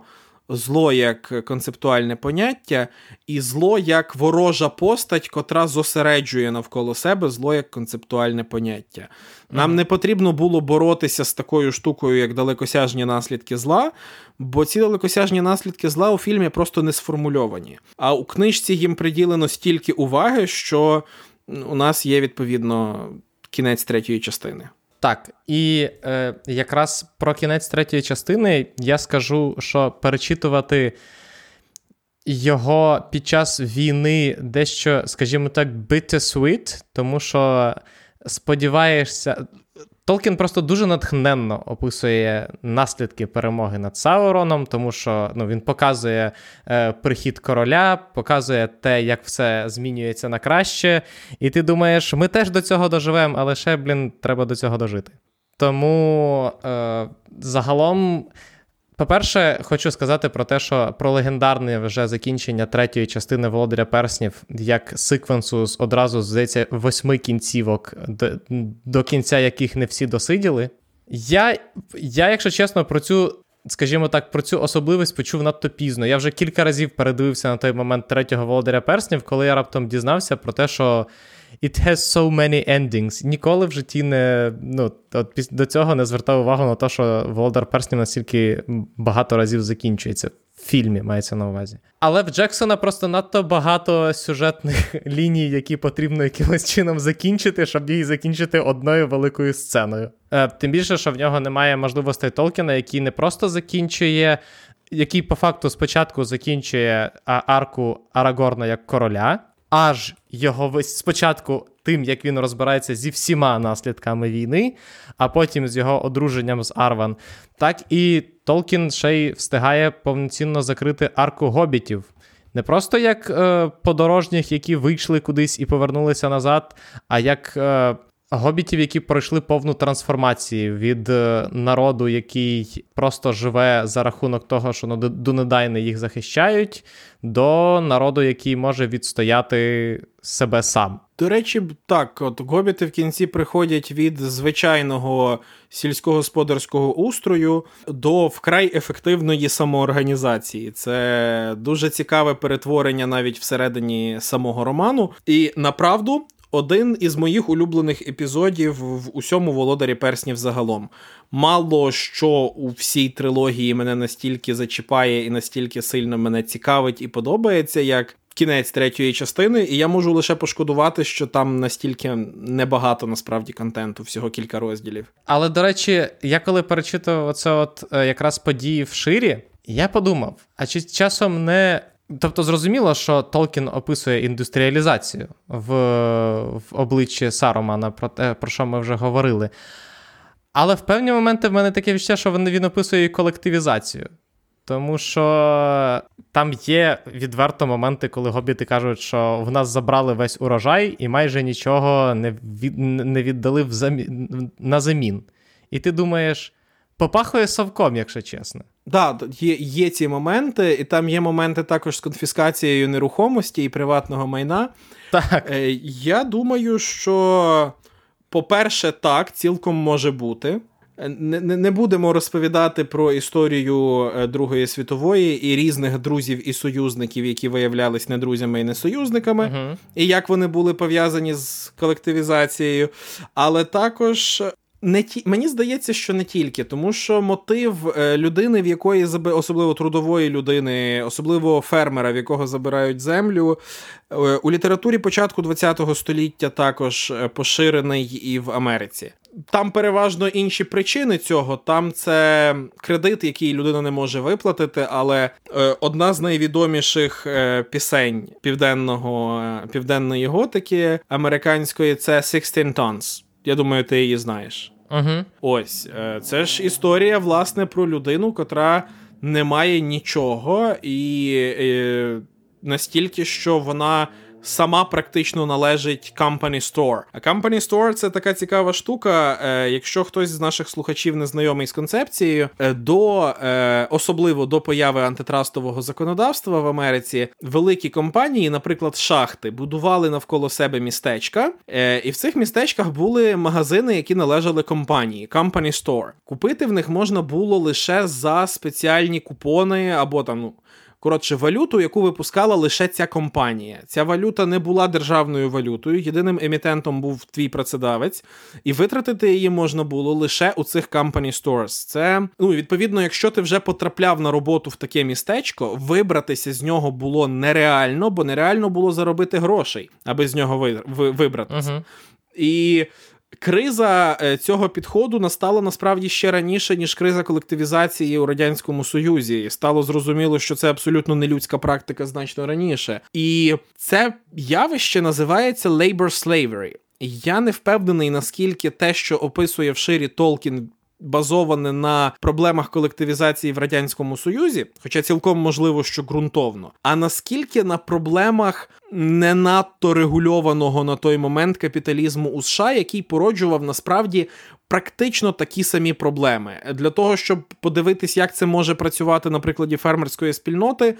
зло як концептуальне поняття, і зло як ворожа постать, котра зосереджує навколо себе зло як концептуальне поняття. Нам не потрібно було боротися з такою штукою, як далекосяжні наслідки зла, бо ці далекосяжні наслідки зла у фільмі просто не сформульовані. А у книжці їм приділено стільки уваги, що у нас є відповідно кінець третьої частини. Так, і е, якраз про кінець третьої частини я скажу, що перечитувати його під час війни дещо, скажімо так, bittersweet, тому що сподіваєшся, Толкін просто дуже натхненно описує наслідки перемоги над Сауроном, тому що ну, він показує е, прихід короля, показує те, як все змінюється на краще. І ти думаєш, ми теж до цього доживемо, але ще, блін, треба до цього дожити. Тому е, загалом По-перше, хочу сказати про те, що про легендарне вже закінчення третьої частини Володаря Перснів, як секвенсу з одразу здається восьми кінцівок, до, до кінця яких не всі досиділи. Я, я, якщо чесно, про цю. Скажімо так, про цю особливість почув надто пізно. Я вже кілька разів передивився на той момент третього володаря перснів, коли я раптом дізнався про те, що it has so many endings. Ніколи в житті не ну, от, до цього не звертав увагу на те, що Володар Перснів настільки багато разів закінчується. В фільмі мається на увазі. Але в Джексона просто надто багато сюжетних ліній, які потрібно якимось чином закінчити, щоб її закінчити одною великою сценою. Е, Тим більше, що в нього немає можливостей Толкіна, який не просто закінчує, який по факту спочатку закінчує арку Арагорна як короля аж його спочатку тим, як він розбирається зі всіма наслідками війни, а потім з його одруженням з Арван, так і Толкін ще й встигає повноцінно закрити арку гобітів. Не просто як е, подорожніх, які вийшли кудись і повернулися назад, а як е, Гобітів, які пройшли повну трансформацію від е, народу, який просто живе за рахунок того, що донедайне їх захищають, до народу, який може відстояти себе сам. До речі, так, от гобіти в кінці приходять від звичайного сільськогосподарського устрою до вкрай ефективної самоорганізації. Це дуже цікаве перетворення навіть всередині самого роману. І направду один із моїх улюблених епізодів в усьому володарі перснів загалом. Мало що у всій трилогії мене настільки зачіпає і настільки сильно мене цікавить і подобається, як кінець третьої частини, і я можу лише пошкодувати, що там настільки небагато насправді контенту, всього кілька розділів. Але до речі, я коли перечитав оце от е, якраз події в ширі, я подумав: а чи часом не Тобто, зрозуміло, що Толкін описує індустріалізацію в в обличчі Саромана, про те, про що ми вже говорили. Але в певні моменти в мене таке відчуття, що він описує і колективізацію. Тому що там є відверто моменти, коли гобіти кажуть, що в нас забрали весь урожай і майже нічого не від, не віддали в на замін. І ти думаєш, попахує совком, якщо чесно. Так, да, є є ці моменти, і там є моменти також з конфіскацією нерухомості і приватного майна. Так. Е, Я думаю, що, по-перше, так, цілком може бути. Е, не, не будемо розповідати про історію е, Другої світової і різних друзів і союзників, які виявлялись не друзями і не союзниками, uh-huh. і як вони були пов'язані з колективізацією. Але також не ті мені здається, що не тільки, тому що мотив е, людини, в якої особливо трудової людини, особливо фермера, в якого забирають землю, е, у літературі початку ХХ століття також е, поширений і в Америці. Там переважно інші причини цього. Там це кредит, який людина не може виплатити, але одна з найвідоміших пісень південного південної готики американської це «16 Tons». Я думаю, ти її знаєш. Угу. Ось е, це ж історія, власне, про людину, котра не має нічого, і, е, настільки, що вона сама практично належить Company Store. А Company Store — це така цікава штука. Е, якщо хтось з наших слухачів не знайомий з концепцією, е, до е, особливо до появи антитрастового законодавства в Америці, великі компанії, наприклад, шахти, будували навколо себе містечка, і в цих містечках були магазини, які належали компанії Company Store. Купити в них можна було лише за спеціальні купони або там ну коротше валюту, яку випускала лише ця компанія. Ця валюта не була державною валютою. Єдиним емітентом був твій працедавець, і витратити її можна було лише у цих company stores. Це ну відповідно, якщо ти вже потрапляв на роботу в таке містечко, вибратися з нього було нереально, бо нереально було заробити грошей, аби з нього ви, ви, вибратися. Uh-huh. І Криза е, цього підходу настала насправді ще раніше, ніж криза колективізації у радянському союзі. Стало зрозуміло, що це абсолютно нелюдська практика значно раніше. І це явище називається labor slavery. Я не впевнений, наскільки те, що описує в ширі Толкін, базоване на проблемах колективізації в радянському союзі, хоча цілком можливо, що ґрунтовно, а наскільки на проблемах не надто регульованого на той момент капіталізму у США, який породжував насправді практично такі самі проблеми. Для того, щоб подивитись, як це може працювати на прикладі фермерської спільноти,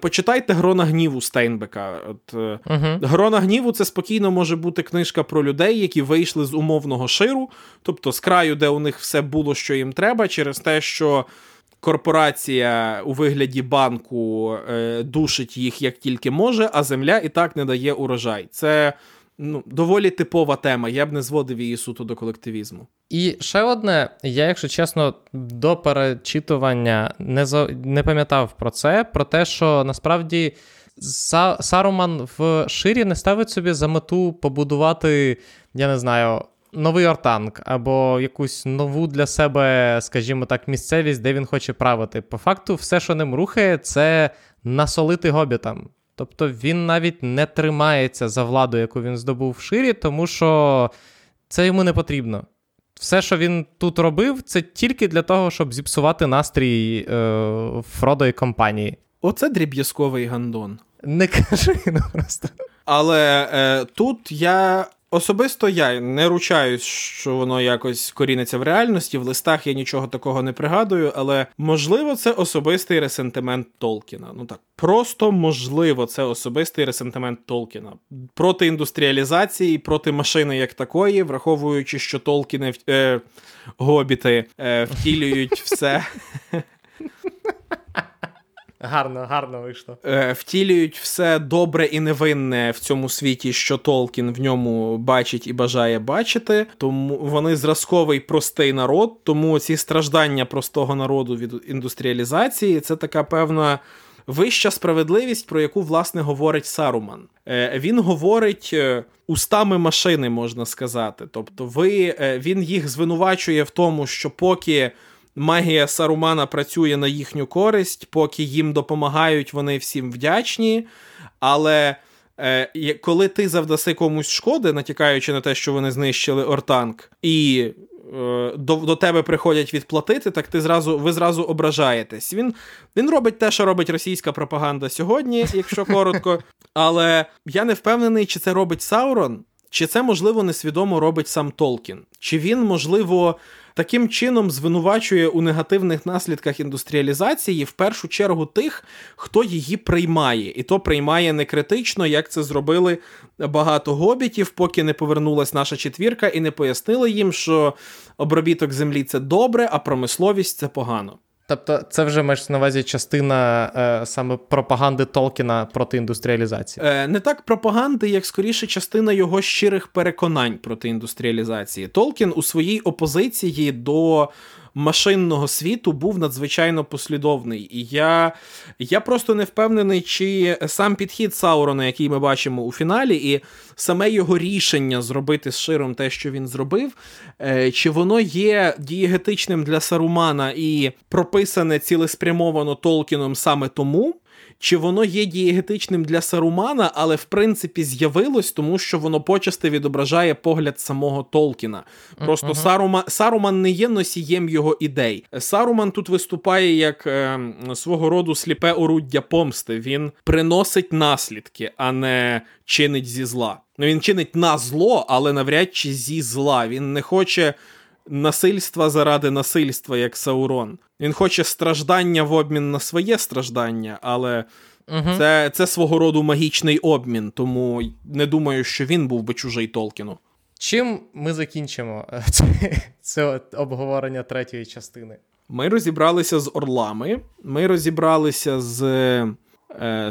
почитайте Грона гніву Стейнбека. От, uh-huh. Грона гніву це спокійно може бути книжка про людей, які вийшли з умовного ширу, тобто з краю, де у них все було, що їм треба, через те, що. Корпорація у вигляді банку е, душить їх як тільки може, а земля і так не дає урожай. Це ну, доволі типова тема. Я б не зводив її суто до колективізму. І ще одне, я, якщо чесно, до перечитування не за... не пам'ятав про це, про те, що насправді Са... Саруман в ширі не ставить собі за мету побудувати, я не знаю. Новий Ортанг або якусь нову для себе, скажімо так, місцевість, де він хоче правити. По факту, все, що ним рухає, це насолити гобітам. Тобто він навіть не тримається за владу, яку він здобув в ширі, тому що це йому не потрібно. Все, що він тут робив, це тільки для того, щоб зіпсувати настрій е, Фродо і компанії. Оце дріб'язковий гандон. Не кажи, ну просто. Але е, тут я Особисто я не ручаюсь, що воно якось коріниться в реальності. В листах я нічого такого не пригадую, але можливо, це особистий ресентимент Толкіна. Ну так, просто можливо, це особистий ресентимент Толкіна проти індустріалізації, проти машини як такої, враховуючи, що Толкіни е, гобіти е, втілюють все. Гарно, гарно вийшло. Е, втілюють все добре і невинне в цьому світі, що Толкін в ньому бачить і бажає бачити. Тому вони зразковий простий народ. Тому ці страждання простого народу від індустріалізації це така певна. Вища справедливість, про яку власне говорить Саруман. Е, він говорить е, устами машини, можна сказати. Тобто, ви він їх звинувачує в тому, що поки магія Сарумана працює на їхню користь, поки їм допомагають, вони всім вдячні. Але е, коли ти завдаси комусь шкоди, натякаючи на те, що вони знищили Ортанг, і е, до до тебе приходять відплатити, так ти зразу ви зразу ображаєтесь. Він він робить те, що робить російська пропаганда сьогодні, якщо коротко. Але я не впевнений, чи це робить Саурон, чи це можливо несвідомо робить сам Толкін, чи він можливо таким чином звинувачує у негативних наслідках індустріалізації в першу чергу тих, хто її приймає, і то приймає не критично, як це зробили багато гобітів, поки не повернулась наша четвірка, і не пояснили їм, що обробіток землі це добре, а промисловість це погано. Тобто, це вже маєш на увазі частина е, саме пропаганди Толкіна проти індустріалізації? Е, Не так пропаганди, як скоріше частина його щирих переконань проти індустріалізації. Толкін у своїй опозиції до машинного світу був надзвичайно послідовний. І я я просто не впевнений, чи сам підхід Саурона, який ми бачимо у фіналі, і саме його рішення зробити з широм те, що він зробив, е, чи воно є дієгетичним для Сарумана і прописане цілеспрямовано Толкіном саме тому чи воно є дієгетичним для Сарумана, але в принципі з'явилось, тому що воно почасти відображає погляд самого Толкіна. Просто uh-huh. Сарума, Саруман не є носієм його ідей. Саруман тут виступає як е, свого роду сліпе оруддя помсти. Він приносить наслідки, а не чинить зі зла. Ну він чинить на зло, але навряд чи зі зла. Він не хоче насильства заради насильства, як Саурон. Він хоче страждання в обмін на своє страждання, але угу. це це свого роду магічний обмін, тому не думаю, що він був би чужий Толкіну. Чим ми закінчимо це, це обговорення третьої частини? Ми розібралися з орлами, ми розібралися з Е,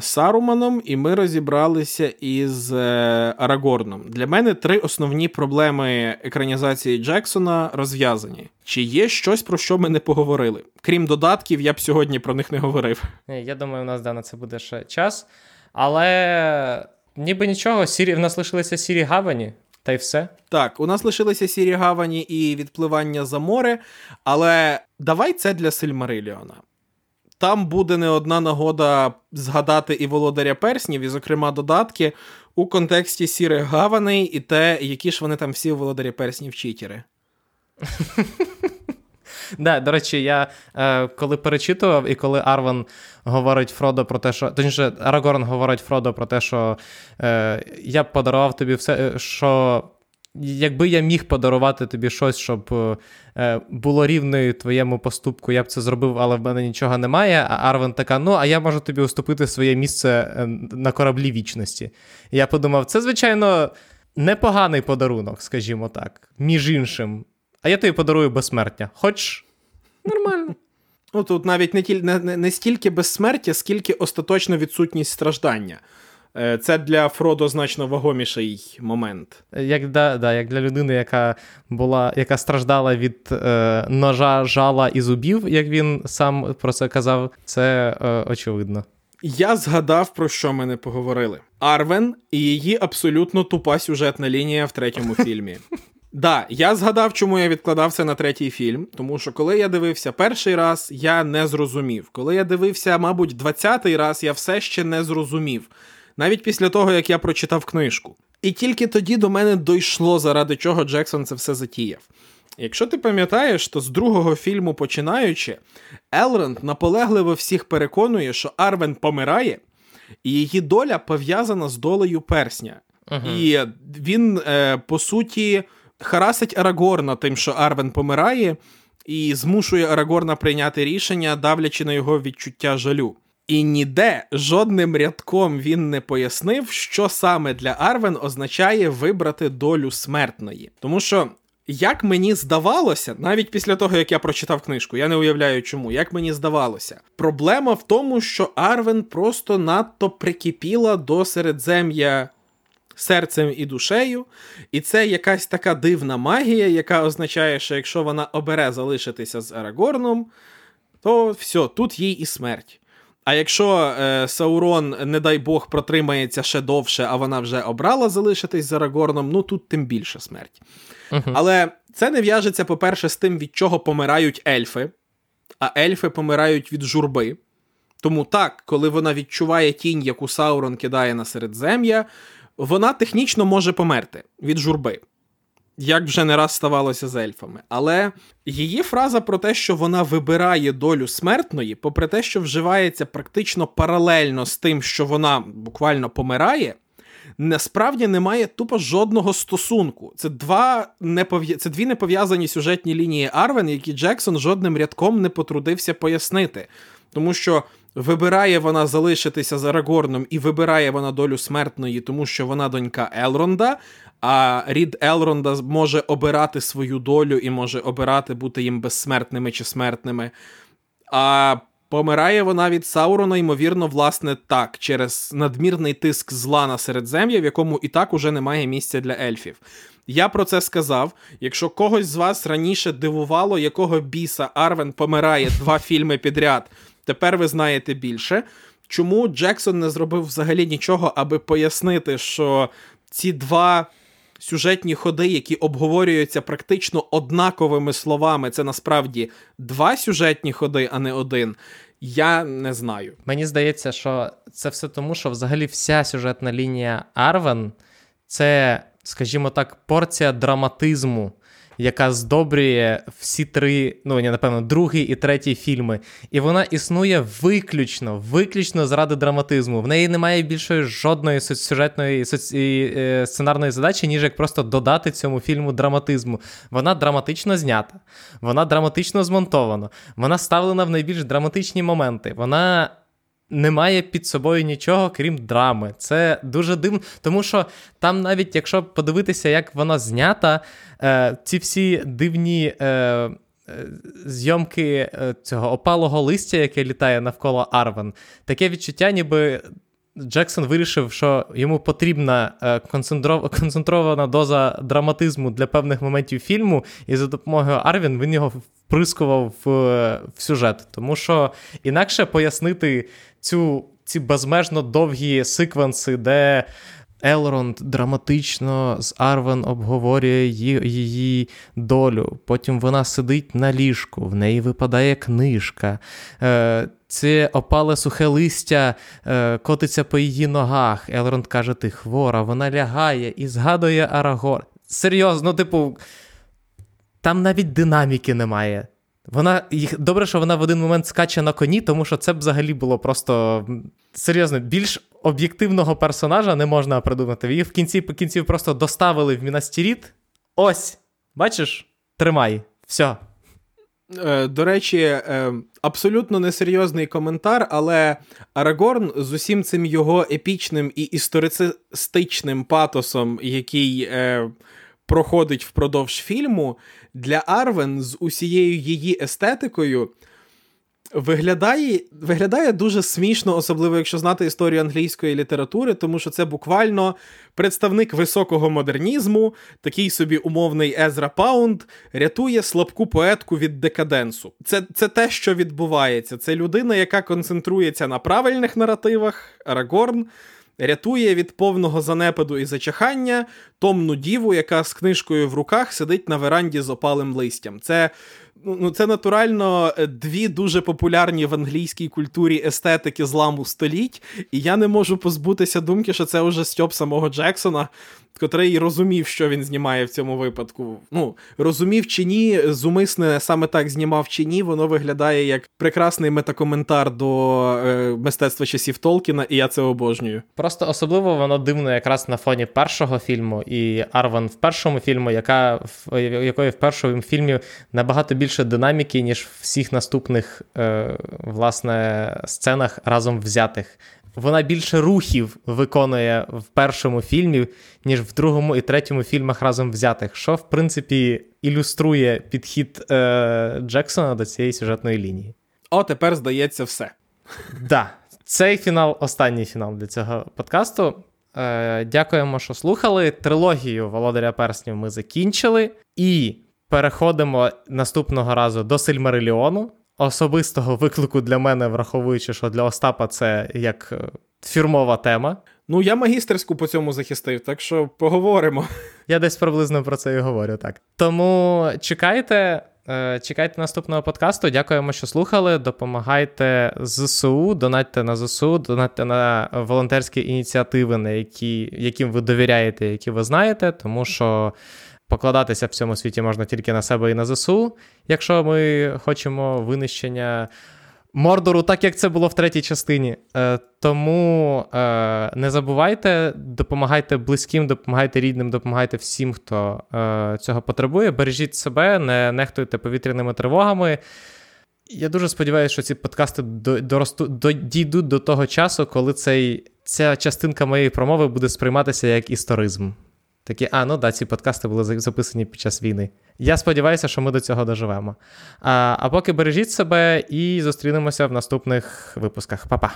Саруманом, і ми розібралися із е, Арагорном. Для мене три основні проблеми екранізації Джексона розв'язані. Чи є щось, про що ми не поговорили? Крім додатків, я б сьогодні про них не говорив. Я думаю, у нас да, на це буде ще час. Але ніби нічого, сірі... в нас лишилися сірі гавані. Та й все. Так, у нас лишилися сірі гавані і відпливання за море, але давай це для Сильмариліона. Там буде не одна нагода згадати і володаря перснів, і, зокрема, додатки у контексті сірих гаваней і те, які ж вони там всі у володарі перснів читери. Да, До речі, я е, коли перечитував, і коли Арвен говорить Фродо про те, що. Точніше, Арагорн говорить Фродо про те, що е, я б подарував тобі все, що. Якби я міг подарувати тобі щось, щоб е, було рівною твоєму поступку, я б це зробив, але в мене нічого немає. А Арвен така: ну, а я можу тобі уступити своє місце е, на кораблі вічності. Я подумав, це, звичайно, непоганий подарунок, скажімо так, між іншим. А я тобі подарую безсмертя. Хоч нормально. Ну, тут навіть не не, не стільки безсмертя, скільки остаточна відсутність страждання. Е, це для Фродо значно вагоміший момент. Як да, да, як для людини, яка була, яка страждала від е, ножа, жала і зубів, як він сам про це казав, це е, очевидно. Я згадав, про що ми не поговорили. Арвен і її абсолютно тупа сюжетна лінія в третьому фільмі. Да, я згадав, чому я відкладався на третій фільм, тому що коли я дивився перший раз, я не зрозумів. Коли я дивився, мабуть, двадцятий раз, я все ще не зрозумів. Навіть після того, як я прочитав книжку. І тільки тоді до мене дійшло, заради чого Джексон це все затіяв. Якщо ти пам'ятаєш, то з другого фільму починаючи, Елронд наполегливо всіх переконує, що Арвен помирає, і її доля пов'язана з долею персня. Uh-huh. І він, е, по суті, харасить Арагорна тим, що Арвен помирає, і змушує Арагорна прийняти рішення, давлячи на його відчуття жалю. І ніде жодним рядком він не пояснив, що саме для Арвен означає вибрати долю смертної. Тому що, як мені здавалося, навіть після того, як я прочитав книжку, я не уявляю чому, як мені здавалося, проблема в тому, що Арвен просто надто прикипіла до середзем'я серцем і душею, і це якась така дивна магія, яка означає, що якщо вона обере залишитися з Арагорном, то все, тут їй і смерть. А якщо е, Саурон, не дай Бог, протримається ще довше, а вона вже обрала залишитись з Арагорном, ну тут тим більше смерть. Uh-huh. Але це не в'яжеться, по-перше, з тим, від чого помирають ельфи, а ельфи помирають від журби. Тому так, коли вона відчуває тінь, яку Саурон кидає на середзем'я, вона технічно може померти від журби, як вже не раз ставалося з ельфами. Але її фраза про те, що вона вибирає долю смертної, попри те, що вживається практично паралельно з тим, що вона буквально помирає. Насправді немає тупо жодного стосунку. Це два непов'я... це дві непов'язані сюжетні лінії Арвен, які Джексон жодним рядком не потрудився пояснити. Тому що Вибирає вона залишитися з Арагорном і вибирає вона долю смертної, тому що вона донька Елронда. А рід Елронда може обирати свою долю і може обирати бути їм безсмертними чи смертними. А помирає вона від Саурона, ймовірно, власне, так, через надмірний тиск зла на середзем'я, в якому і так уже немає місця для ельфів. Я про це сказав. Якщо когось з вас раніше дивувало, якого біса Арвен помирає два фільми підряд. Тепер ви знаєте більше. Чому Джексон не зробив взагалі нічого, аби пояснити, що ці два сюжетні ходи, які обговорюються практично однаковими словами, це насправді два сюжетні ходи, а не один. Я не знаю. Мені здається, що це все тому, що взагалі вся сюжетна лінія Арвен це, скажімо так, порція драматизму яка здобрює всі три, ну ні, напевно, другий і третій фільми. І вона існує виключно, виключно заради драматизму. В неї немає більшої жодної сюжетної соці... Е, сценарної задачі, ніж як просто додати цьому фільму драматизму. Вона драматично знята, вона драматично змонтована, вона ставлена в найбільш драматичні моменти. Вона немає під собою нічого, крім драми. Це дуже дивно, тому що там, навіть якщо подивитися, як вона знята, е, ці всі дивні. Е, е Зйомки е, цього опалого листя, яке літає навколо Арвен, таке відчуття, ніби Джексон вирішив, що йому потрібна е, концентрована доза драматизму для певних моментів фільму, і за допомогою Арвін він його вприскував в, в сюжет. Тому що інакше пояснити цю, ці безмежно довгі секвенси, де. Елронд драматично з Арвен обговорює її, долю. Потім вона сидить на ліжку, в неї випадає книжка. Е, Це опале сухе листя е, котиться по її ногах. Елронд каже: Ти хвора, вона лягає і згадує Арагорна. Серйозно, типу, там навіть динаміки немає. Вона їх добре, що вона в один момент скаче на коні, тому що це б взагалі було просто серйозно, більш об'єктивного персонажа не можна придумати. Їх в кінці в кінці просто доставили в Мінас-Тіріт. Ось, бачиш, тримай, все. До речі, е, абсолютно несерйозний коментар, але Арагорн з усім цим його епічним і історицистичним патосом, який е, проходить впродовж фільму, для Арвен з усією її естетикою Виглядає виглядає дуже смішно, особливо якщо знати історію англійської літератури, тому що це буквально представник високого модернізму, такий собі умовний Езра Паунд, рятує слабку поетку від декаденсу. Це це те, що відбувається. Це людина, яка концентрується на правильних наративах, Арагорн. Рятує від повного занепаду і зачахання томну діву, яка з книжкою в руках сидить на веранді з опалим листям. Це Ну, ну, це натурально е, дві дуже популярні в англійській культурі естетики зламу століть, і я не можу позбутися думки, що це уже Стьоп самого Джексона, котрий розумів, що він знімає в цьому випадку. Ну, розумів чи ні, зумисне саме так знімав чи ні, воно виглядає як прекрасний метакоментар до е, мистецтва часів Толкіна, і я це обожнюю. Просто особливо воно дивно якраз на фоні першого фільму, і Арван в першому фільму, яка в якої в першому фільмі набагато більше динаміки, ніж в всіх наступних е, власне сценах разом взятих вона більше рухів виконує в першому фільмі, ніж в другому і третьому фільмах разом взятих, що, в принципі, ілюструє підхід е, Джексона до цієї сюжетної лінії. О, тепер здається все. Да. Цей фінал, останній фінал для цього подкасту. Е, Дякуємо, що слухали. Трилогію Володаря Перснів ми закінчили. І переходимо наступного разу до Сильмариліону особистого виклику для мене, враховуючи, що для Остапа це як е, фірмова тема. Ну, я магістерську по цьому захистив, так що поговоримо. Я десь приблизно про це і говорю, так. Тому чекайте. Е, чекайте наступного подкасту. Дякуємо, що слухали. Допомагайте ЗСУ, донатьте на ЗСУ, донатьте на волонтерські ініціативи, на які, яким ви довіряєте, які ви знаєте, тому що покладатися в цьому світі можна тільки на себе і на ЗСУ, якщо ми хочемо винищення Мордору, так як це було в третій частині. Е, тому е, не забувайте, допомагайте близьким, допомагайте рідним, допомагайте всім, хто е, цього потребує. Бережіть себе, не нехтуйте повітряними тривогами. Я дуже сподіваюся, що ці подкасти доросту, дійдуть до того часу, коли цей, ця частинка моєї промови буде сприйматися як історизм. Такі, а, ну да, ці подкасти були записані під час війни. Я сподіваюся, що ми до цього доживемо. А, А поки бережіть себе і зустрінемося в наступних випусках. Па-па!